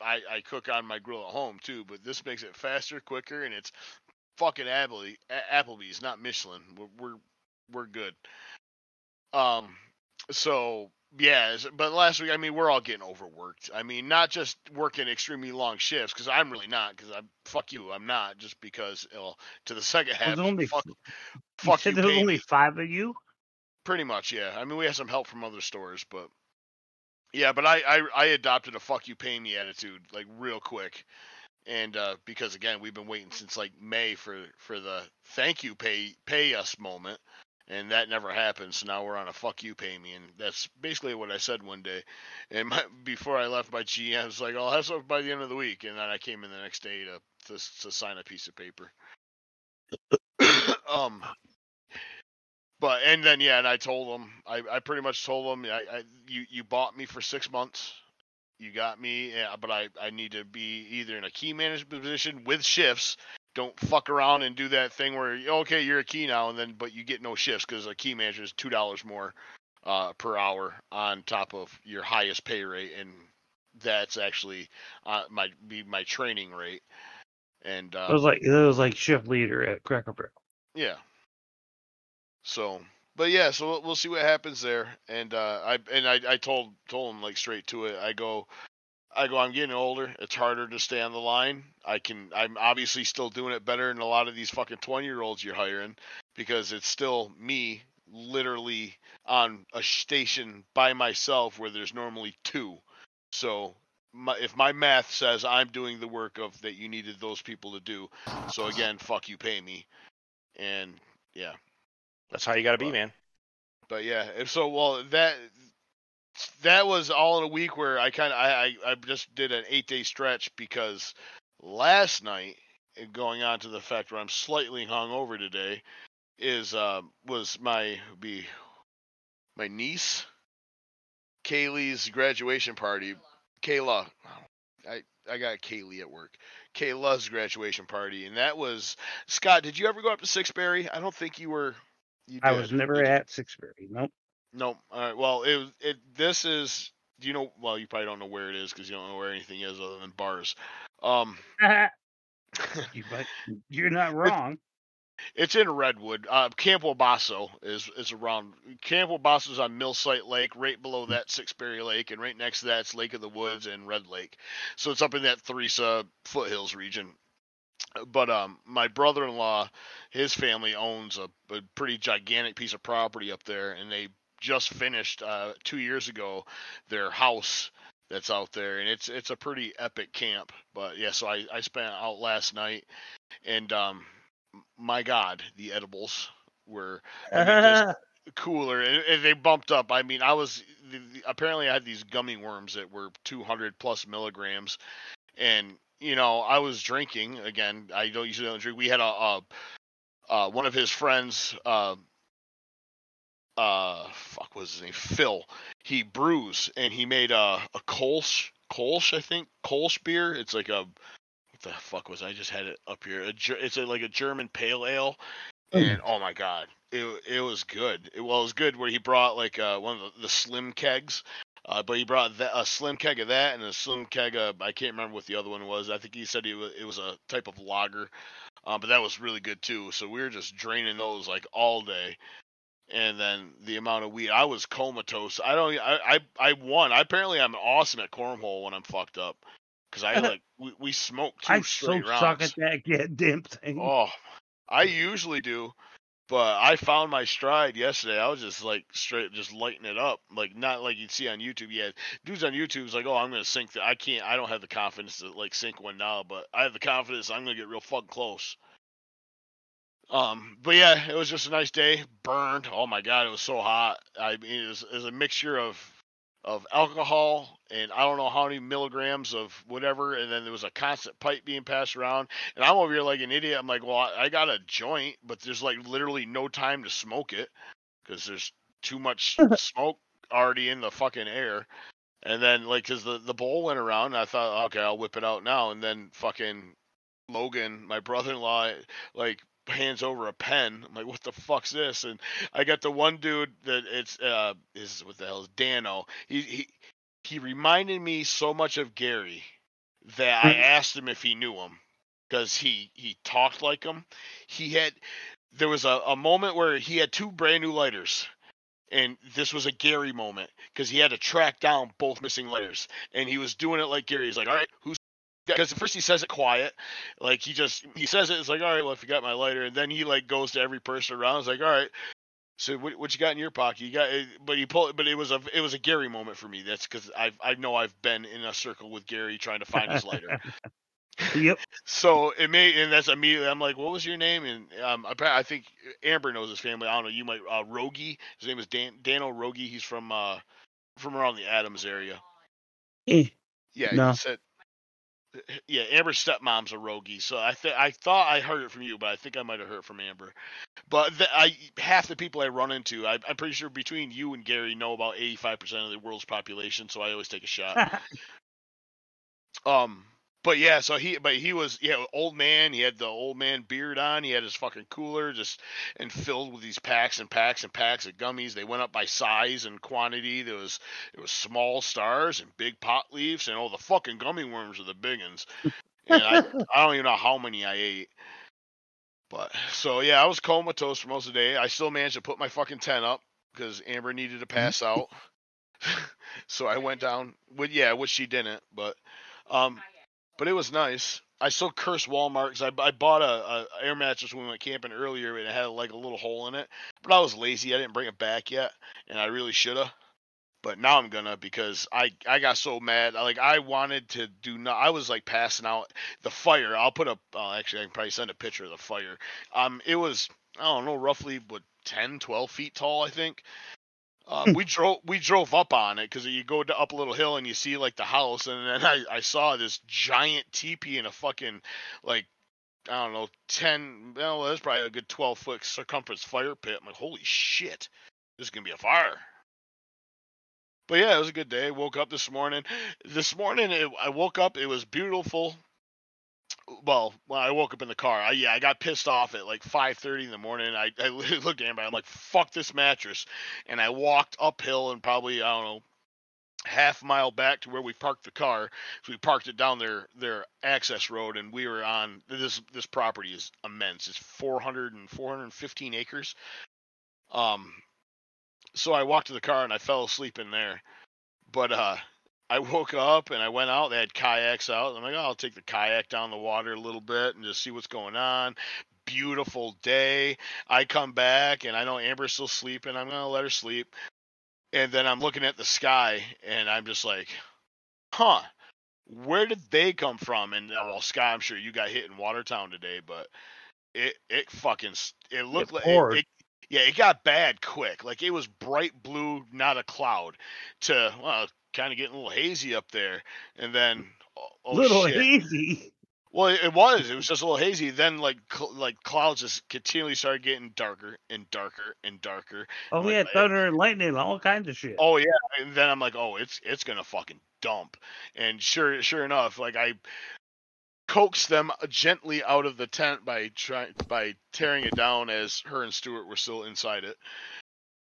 I I cook on my grill at home too, but this makes it faster, quicker, and it's fucking Applebee, Applebee's, not Michelin. We're, we're we're good. Um, so yeah, but last week, I mean, we're all getting overworked. I mean, not just working extremely long shifts because I'm really not. Because I'm fuck you, I'm not. Just because well, to the second half, There's only fuck, fuck you, there's only five of you. Pretty much, yeah. I mean, we have some help from other stores, but yeah, but I I, I adopted a fuck you, pay me attitude like real quick. And uh, because again, we've been waiting since like May for for the thank you pay pay us moment, and that never happened. So now we're on a fuck you pay me, and that's basically what I said one day. And my, before I left, my GM was like, "I'll have something by the end of the week," and then I came in the next day to to, to sign a piece of paper. um, but and then yeah, and I told them I, I pretty much told them I, I you you bought me for six months, you got me, yeah, but I I need to be either in a key management position with shifts. Don't fuck around and do that thing where okay, you're a key now, and then but you get no shifts because a key manager is two dollars more uh, per hour on top of your highest pay rate, and that's actually uh, my be my training rate. And uh, It was like it was like shift leader at Cracker Barrel. yeah. So, but yeah, so we'll, we'll see what happens there. And uh, I and I, I told told him like straight to it. I go, I go. I'm getting older. It's harder to stay on the line. I can. I'm obviously still doing it better than a lot of these fucking 20 year olds you're hiring because it's still me literally on a station by myself where there's normally two. So. My, if my math says I'm doing the work of that you needed those people to do, so again, fuck you, pay me, and yeah, That's how you got to be, man. but yeah, if so well that that was all in a week where I kind of I, I I just did an eight day stretch because last night going on to the fact where I'm slightly hungover today is uh was my be my niece Kaylee's graduation party. Kayla, I I got Kaylee at work. Kayla's graduation party, and that was Scott. Did you ever go up to Sixberry? I don't think you were. You I did. was never at Sixberry. Nope. No. All right. Well, it it. This is. Do you know? Well, you probably don't know where it is because you don't know where anything is other than bars. Um, you, but you're not wrong. it's in Redwood. Uh, Camp Wabasso is is around. Camp Wabasso is on Millsite Lake, right below that Sixberry Lake, and right next to that it's Lake of the Woods and Red Lake. So it's up in that Theresa foothills region. But um, my brother-in-law, his family owns a, a pretty gigantic piece of property up there, and they just finished uh, two years ago their house that's out there, and it's it's a pretty epic camp. But yeah, so I I spent out last night, and um, my God, the edibles were I mean, just cooler, and, they bumped up. I mean, I was apparently I had these gummy worms that were 200 plus milligrams, and you know I was drinking again. I don't usually don't drink. We had a, a uh, one of his friends. Uh, uh, fuck, what was his name? Phil. He brews, and he made a a Kolsch, Kolsch, I think, Kolsch beer. It's like a what the fuck was I just had it up here? A, it's a, like a German pale ale, Mm. and oh my god, it it was good. It, well, it was good where he brought like uh, one of the, the slim kegs. Uh, but he brought that, a slim keg of that and a slim keg of I can't remember what the other one was. I think he said it was, it was a type of lager, uh, but that was really good too. So we were just draining those like all day, and then the amount of weed I was comatose. I don't I I, I won. I apparently I'm awesome at cornhole when I'm fucked up because I like we, we smoked two I so straight rounds. suck at that goddamn thing. Oh, I usually do, but I found my stride yesterday. I was just like straight, just lighting it up, like not like you'd see on YouTube. Yeah, dudes on YouTube's like, oh, I'm gonna sink. The, I can't. I don't have the confidence to like sink one now, but I have the confidence I'm gonna get real fucking close. Um, but yeah, it was just a nice day. Burned. Oh my god, it was so hot. I mean, it was, it was a mixture of of alcohol and I don't know how many milligrams of whatever, and then there was a constant pipe being passed around. And I'm over here like an idiot. I'm like, well, I, I got a joint, but there's like literally no time to smoke it because there's too much smoke already in the fucking air. And then like, cause the the bowl went around, and I thought, okay, I'll whip it out now. And then fucking Logan, my brother-in-law, like hands over a pen. I'm like, what the fuck's this? And I got the one dude that it's uh is what the hell is Dano. He he he reminded me so much of Gary that I Mhm. asked him if he knew him because he he talked like him. He had there was a, a moment where he had two brand new lighters. And this was a Gary moment because he had to track down both missing lighters, and he was doing it like Gary. He's like, "All right, who's because at first he says it quiet, like he just he says it. It's like, all right, well, I forgot my lighter, and then he like goes to every person around. It's like, all right, so what, what you got in your pocket? You got, eh, but he pulled, but it was a it was a Gary moment for me. That's because I I know I've been in a circle with Gary trying to find his lighter. Yep. so it may, and that's immediately I'm like, what was your name? And um, appa- I think Amber knows his family. I don't know. You might uh, Rogie. His name is Dan Dano Rogi. He's from uh from around the Adams area. Eh, Yeah, No. he said yeah, Amber's stepmom's a rogie, so I th- I thought I heard it from you, but I think I might have heard it from Amber. But the, I half the people I run into, I, I'm pretty sure between you and Gary know about 85% of the world's population, so I always take a shot. um, but yeah, so he, but he was, yeah, old man. He had the old man beard on. He had his fucking cooler just and filled with these packs and packs and packs of gummies. They went up by size and quantity. There was there was small stars and big pot leaves, and all the fucking gummy worms are the big ones. And I, I don't even know how many I ate. But so yeah, I was comatose for most of the day. I still managed to put my fucking tent up because Amber needed to pass out. so I went down. With yeah, which she didn't, but um but it was nice. I still curse Walmart because I, I bought a, a air mattress when we went camping earlier and it had like a little hole in it, but I was lazy. I didn't bring it back yet, and I really should have. But now I'm gonna because I I got so mad. Like I wanted to do not. I was like passing out. The fire. I'll put up. Uh, actually, I can probably send a picture of the fire. Um, it was I don't know roughly what 10, 12 feet tall. I think. Um, we drove we drove up on it because you go to, up a little hill and you see like the house, and then I, I saw this giant teepee in a fucking like I don't know ten well that's probably a good twelve foot circumference fire pit. I'm like holy shit, this is gonna be a fire. But yeah, it was a good day. Woke up this morning. This morning it, I woke up. It was beautiful well, when I woke up in the car, I, yeah, I got pissed off at like 5:30 in the morning. I, I looked at him, I'm like, "Fuck this mattress," and I walked uphill and probably I don't know half mile back to where we parked the car. So we parked it down their their access road, and we were on this this property is immense. It's 400 and 415 acres. Um, so I walked to the car and I fell asleep in there, but uh I woke up and I went out. They had kayaks out. I'm like, oh, I'll take the kayak down the water a little bit and just see what's going on. Beautiful day. I come back and I know Amber's still sleeping. I'm gonna let her sleep. And then I'm looking at the sky and I'm just like, huh, where did they come from? And uh, well, Sky, I'm sure you got hit in Watertown today, but it it fucking it looked like it, it, yeah, it got bad quick. Like it was bright blue, not a cloud, to well, kind of getting a little hazy up there, and then oh, oh little shit. hazy. Well, it was. It was just a little hazy. Then, like, cl- like clouds just continually started getting darker and darker and darker. Oh, we like, had thunder and lightning, all kinds of shit. Oh yeah, and then I'm like, oh, it's it's gonna fucking dump. And sure, sure enough, like I coaxed them gently out of the tent by trying by tearing it down as her and Stuart were still inside it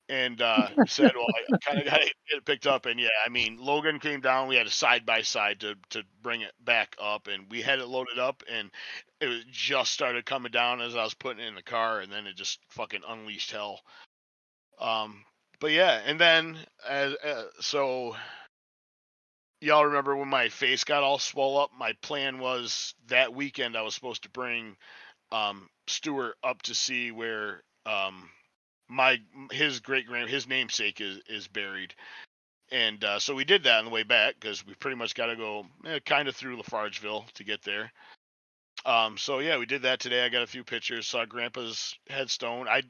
and uh, said, "Well, I kind of got it picked up." And yeah, I mean, Logan came down. We had a side by side to to bring it back up, and we had it loaded up, and it just started coming down as I was putting it in the car, and then it just fucking unleashed hell. Um, but yeah, and then as uh, so. Y'all remember when my face got all swole up? My plan was that weekend I was supposed to bring um, Stuart up to see where um, my his great grand his namesake is is buried and uh, so we did that on the way back because we pretty much got to go eh, kind of through Lafargeville to get there. Um, so yeah, we did that today. I got a few pictures. Saw Grandpa's headstone. I,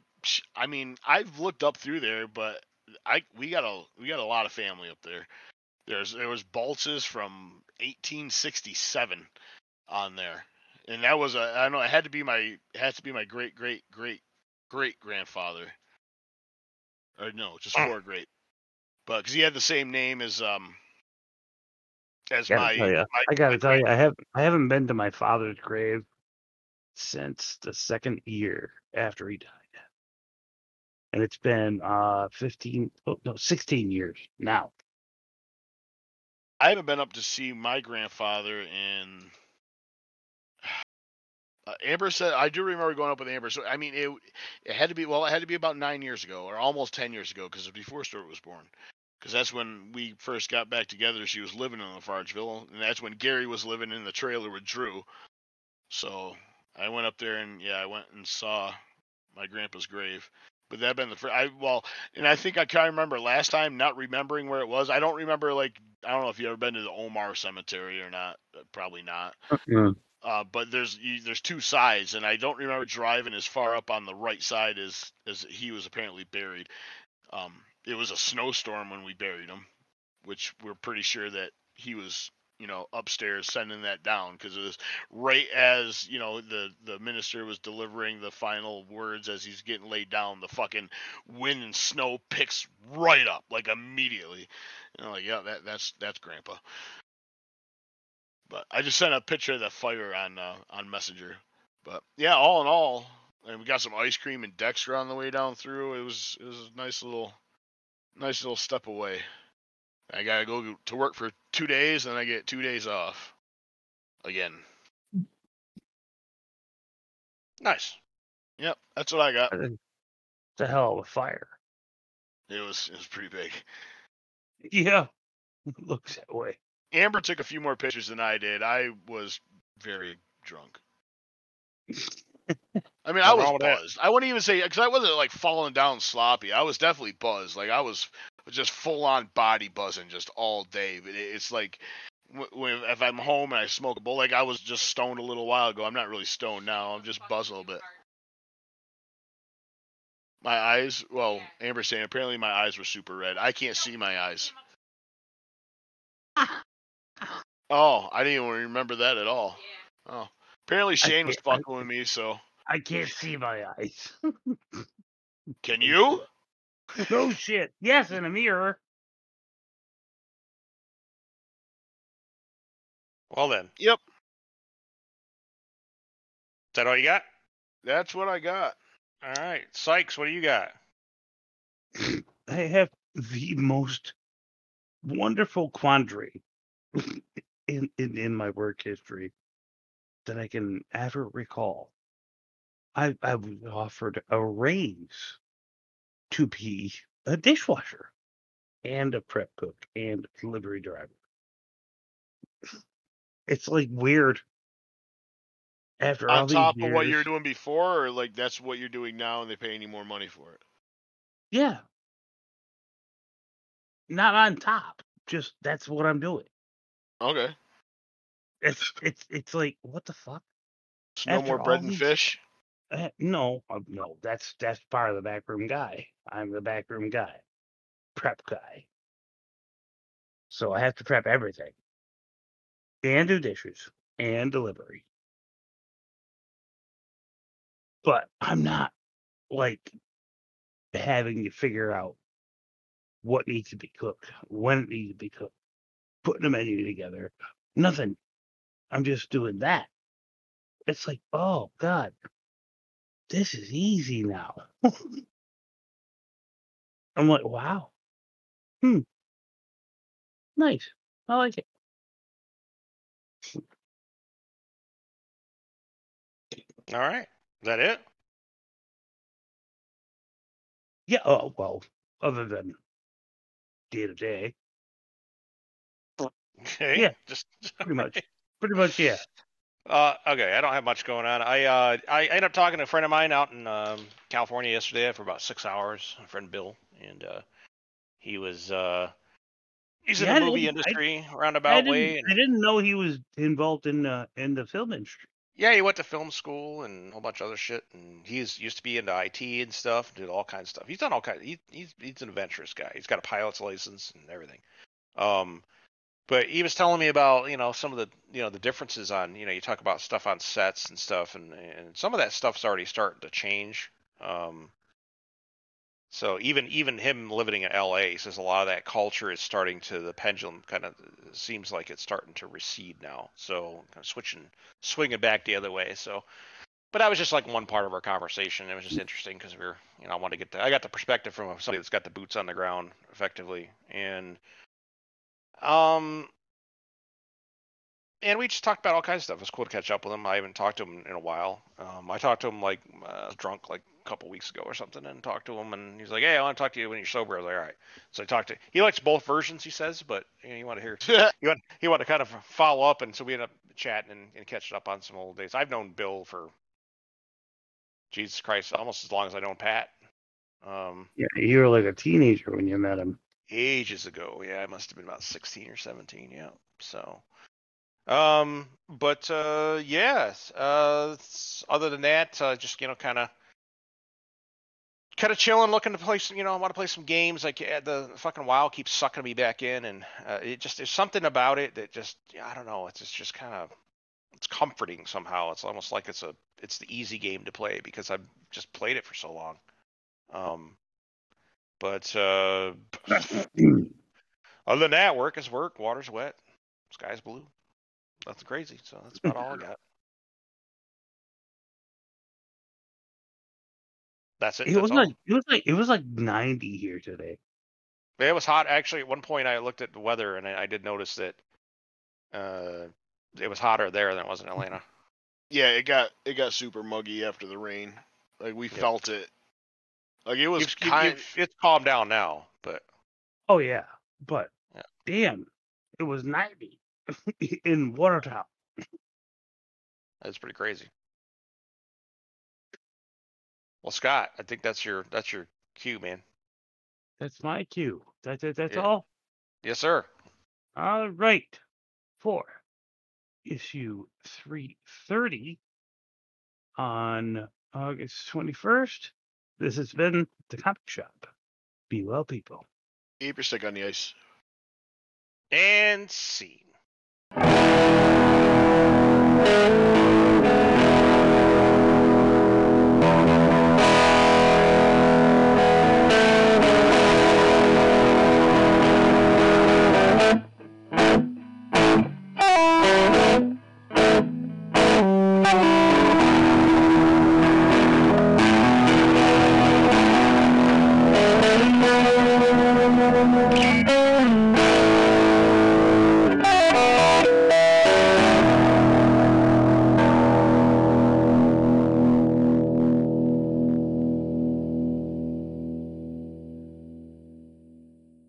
I mean, I've looked up through there, but I we got a we got a lot of family up there. There's there was Baltzes from 1867 on there, and that was a I don't know it had to be my had to be my great great great great grandfather or no, just Ah. four great. But because he had the same name as um as Gotta my, my I gotta my tell great- you, I have I haven't been to my father's grave since the second year after he died, and it's been uh 15, oh, no, 16 years now. I haven't been up to see my grandfather in. Uh, Amber said I do remember going up with Amber. So I mean, it it had to be well, it had to be about nine years ago or almost ten years ago because before Stuart was born. Because that's when we first got back together. She was living in Lafargeville, and that's when Gary was living in the trailer with Drew. So I went up there and yeah, I went and saw my grandpa's grave. But that been the first. I well, and I think I kind of remember last time not remembering where it was. I don't remember like I don't know if you ever been to the Omar Cemetery or not. Uh, Probably not. Uh, but there's there's two sides, and I don't remember driving as far up on the right side as as he was apparently buried. Um, it was a snowstorm when we buried him, which we're pretty sure that he was you know, upstairs sending that down because it was right as you know the the minister was delivering the final words as he's getting laid down. The fucking wind and snow picks right up like immediately. And I'm like, yeah, that that's that's Grandpa. But I just sent a picture of the fire on uh, on Messenger. But yeah, all in all, and we got some ice cream and Dexter on the way down through. It was it was a nice little nice little step away. I gotta go to work for two days, and I get two days off again. Nice. Yep, that's what I got. A hell with fire. It was it was pretty big. Yeah, looks that way. Amber took a few more pictures than I did. I was very drunk. I mean, I was wrong with that. buzzed. I wouldn't even say because I wasn't like falling down sloppy. I was definitely buzzed. Like I was just full on body buzzing just all day. But it's like when if I'm home and I smoke a bowl, like I was just stoned a little while ago. I'm not really stoned now. I'm just buzzed a little bit. My eyes, well, Amber's saying apparently my eyes were super red. I can't see my eyes. Oh, I didn't even remember that at all. Oh, apparently Shane was can't- I- fucking with me. So I can't see my eyes. can you? no shit. Yes, in a mirror. Well then. Yep. Is that all you got? That's what I got. All right, Sykes, what do you got? I have the most wonderful quandary in, in in my work history that I can ever recall. I I was offered a raise to be a dishwasher and a prep cook and a delivery driver. It's like weird. After all On these top of what you're doing before, or like that's what you're doing now, and they pay any more money for it. Yeah. Not on top. Just that's what I'm doing. Okay. It's it's it's like what the fuck? No After more bread and these- fish. Uh, no, uh, no. That's that's part of the backroom guy. I'm the backroom guy, prep guy. So I have to prep everything, and do dishes and delivery. But I'm not like having to figure out what needs to be cooked, when it needs to be cooked, putting a menu together. Nothing. I'm just doing that. It's like, oh God, this is easy now. I'm like, wow. Hmm. Nice. I like it. All right, is that it? Yeah. Oh well. Other than day to day, Okay. Yeah, Just pretty much. Pretty much, yeah. Uh, okay, I don't have much going on. I uh, I ended up talking to a friend of mine out in um, California yesterday for about six hours. My friend Bill, and uh, he was uh, he's Yeah, in I the movie I- industry I roundabout way. And, I didn't know he was involved in uh, in the film industry. yeah, he went to film school and a whole bunch of other shit. And he's used to be into IT and stuff. Did all kinds of stuff. He's done all kinds. He, he's he's an adventurous guy. He's got a pilot's license and everything. Um, but he was telling me about you know some of the you know the differences on you know you talk about stuff on sets and stuff and and some of that stuff's already starting to change. Um, so even even him living in LA says a lot of that culture is starting to the pendulum kind of seems like it's starting to recede now. So kind of switching swinging back the other way. So. But that was just like one part of our conversation. It was just interesting because we were, you know, I wanted to get the, I got the perspective from somebody that's got the boots on the ground effectively, and um, and we just talked about all kinds of stuff. It was cool to catch up with him. I haven't talked to him in a while. Um, I talked to him like uh, drunk like a couple weeks ago or something, and talked to him, and he's like, "Hey, I want to talk to you when you're sober." I was like, "All right." So I talked to. He likes both versions, he says, but you know, you want to hear. He want he want to kind of follow up, and so we ended up chatting and, and catching up on some old days. I've known Bill for Jesus Christ, almost as long as I known Pat. Um, Yeah, you were like a teenager when you met him. Ages ago. Yeah, I must have been about 16 or 17. Yeah. So, um, but uh, yeah. Uh, other than that, uh, just you know, kind of kind of chilling, looking to play some. You know, I want to play some games. Like uh, the fucking WoW keeps sucking me back in, and uh, it just there's something about it that just I don't know. It's just, just kind of it's comforting somehow. It's almost like it's a it's the easy game to play because I've just played it for so long. Um, but uh, other than that, work is work, water's wet, sky's blue. Nothing crazy. So that's about all I got. That's it. It that's was all. like it was like it was like 90 here today. It was hot. Actually, at one point I looked at the weather and I, I did notice that uh, it was hotter there than it was in Atlanta. Yeah, it got it got super muggy after the rain. Like we Yeah. felt it. Like it was You've- kind. you've- it's calmed down now, but Oh yeah, but Yeah. damn, it was 90 in Watertown. that's pretty crazy. Well, Scott, I think that's your that's your cue, man. That's my cue. That's it. That's Yeah. all. Yes, sir. All right. For issue 330 on August 21st, this has been the comic shop. Be well, people. Keep your stick on the ice. And scene.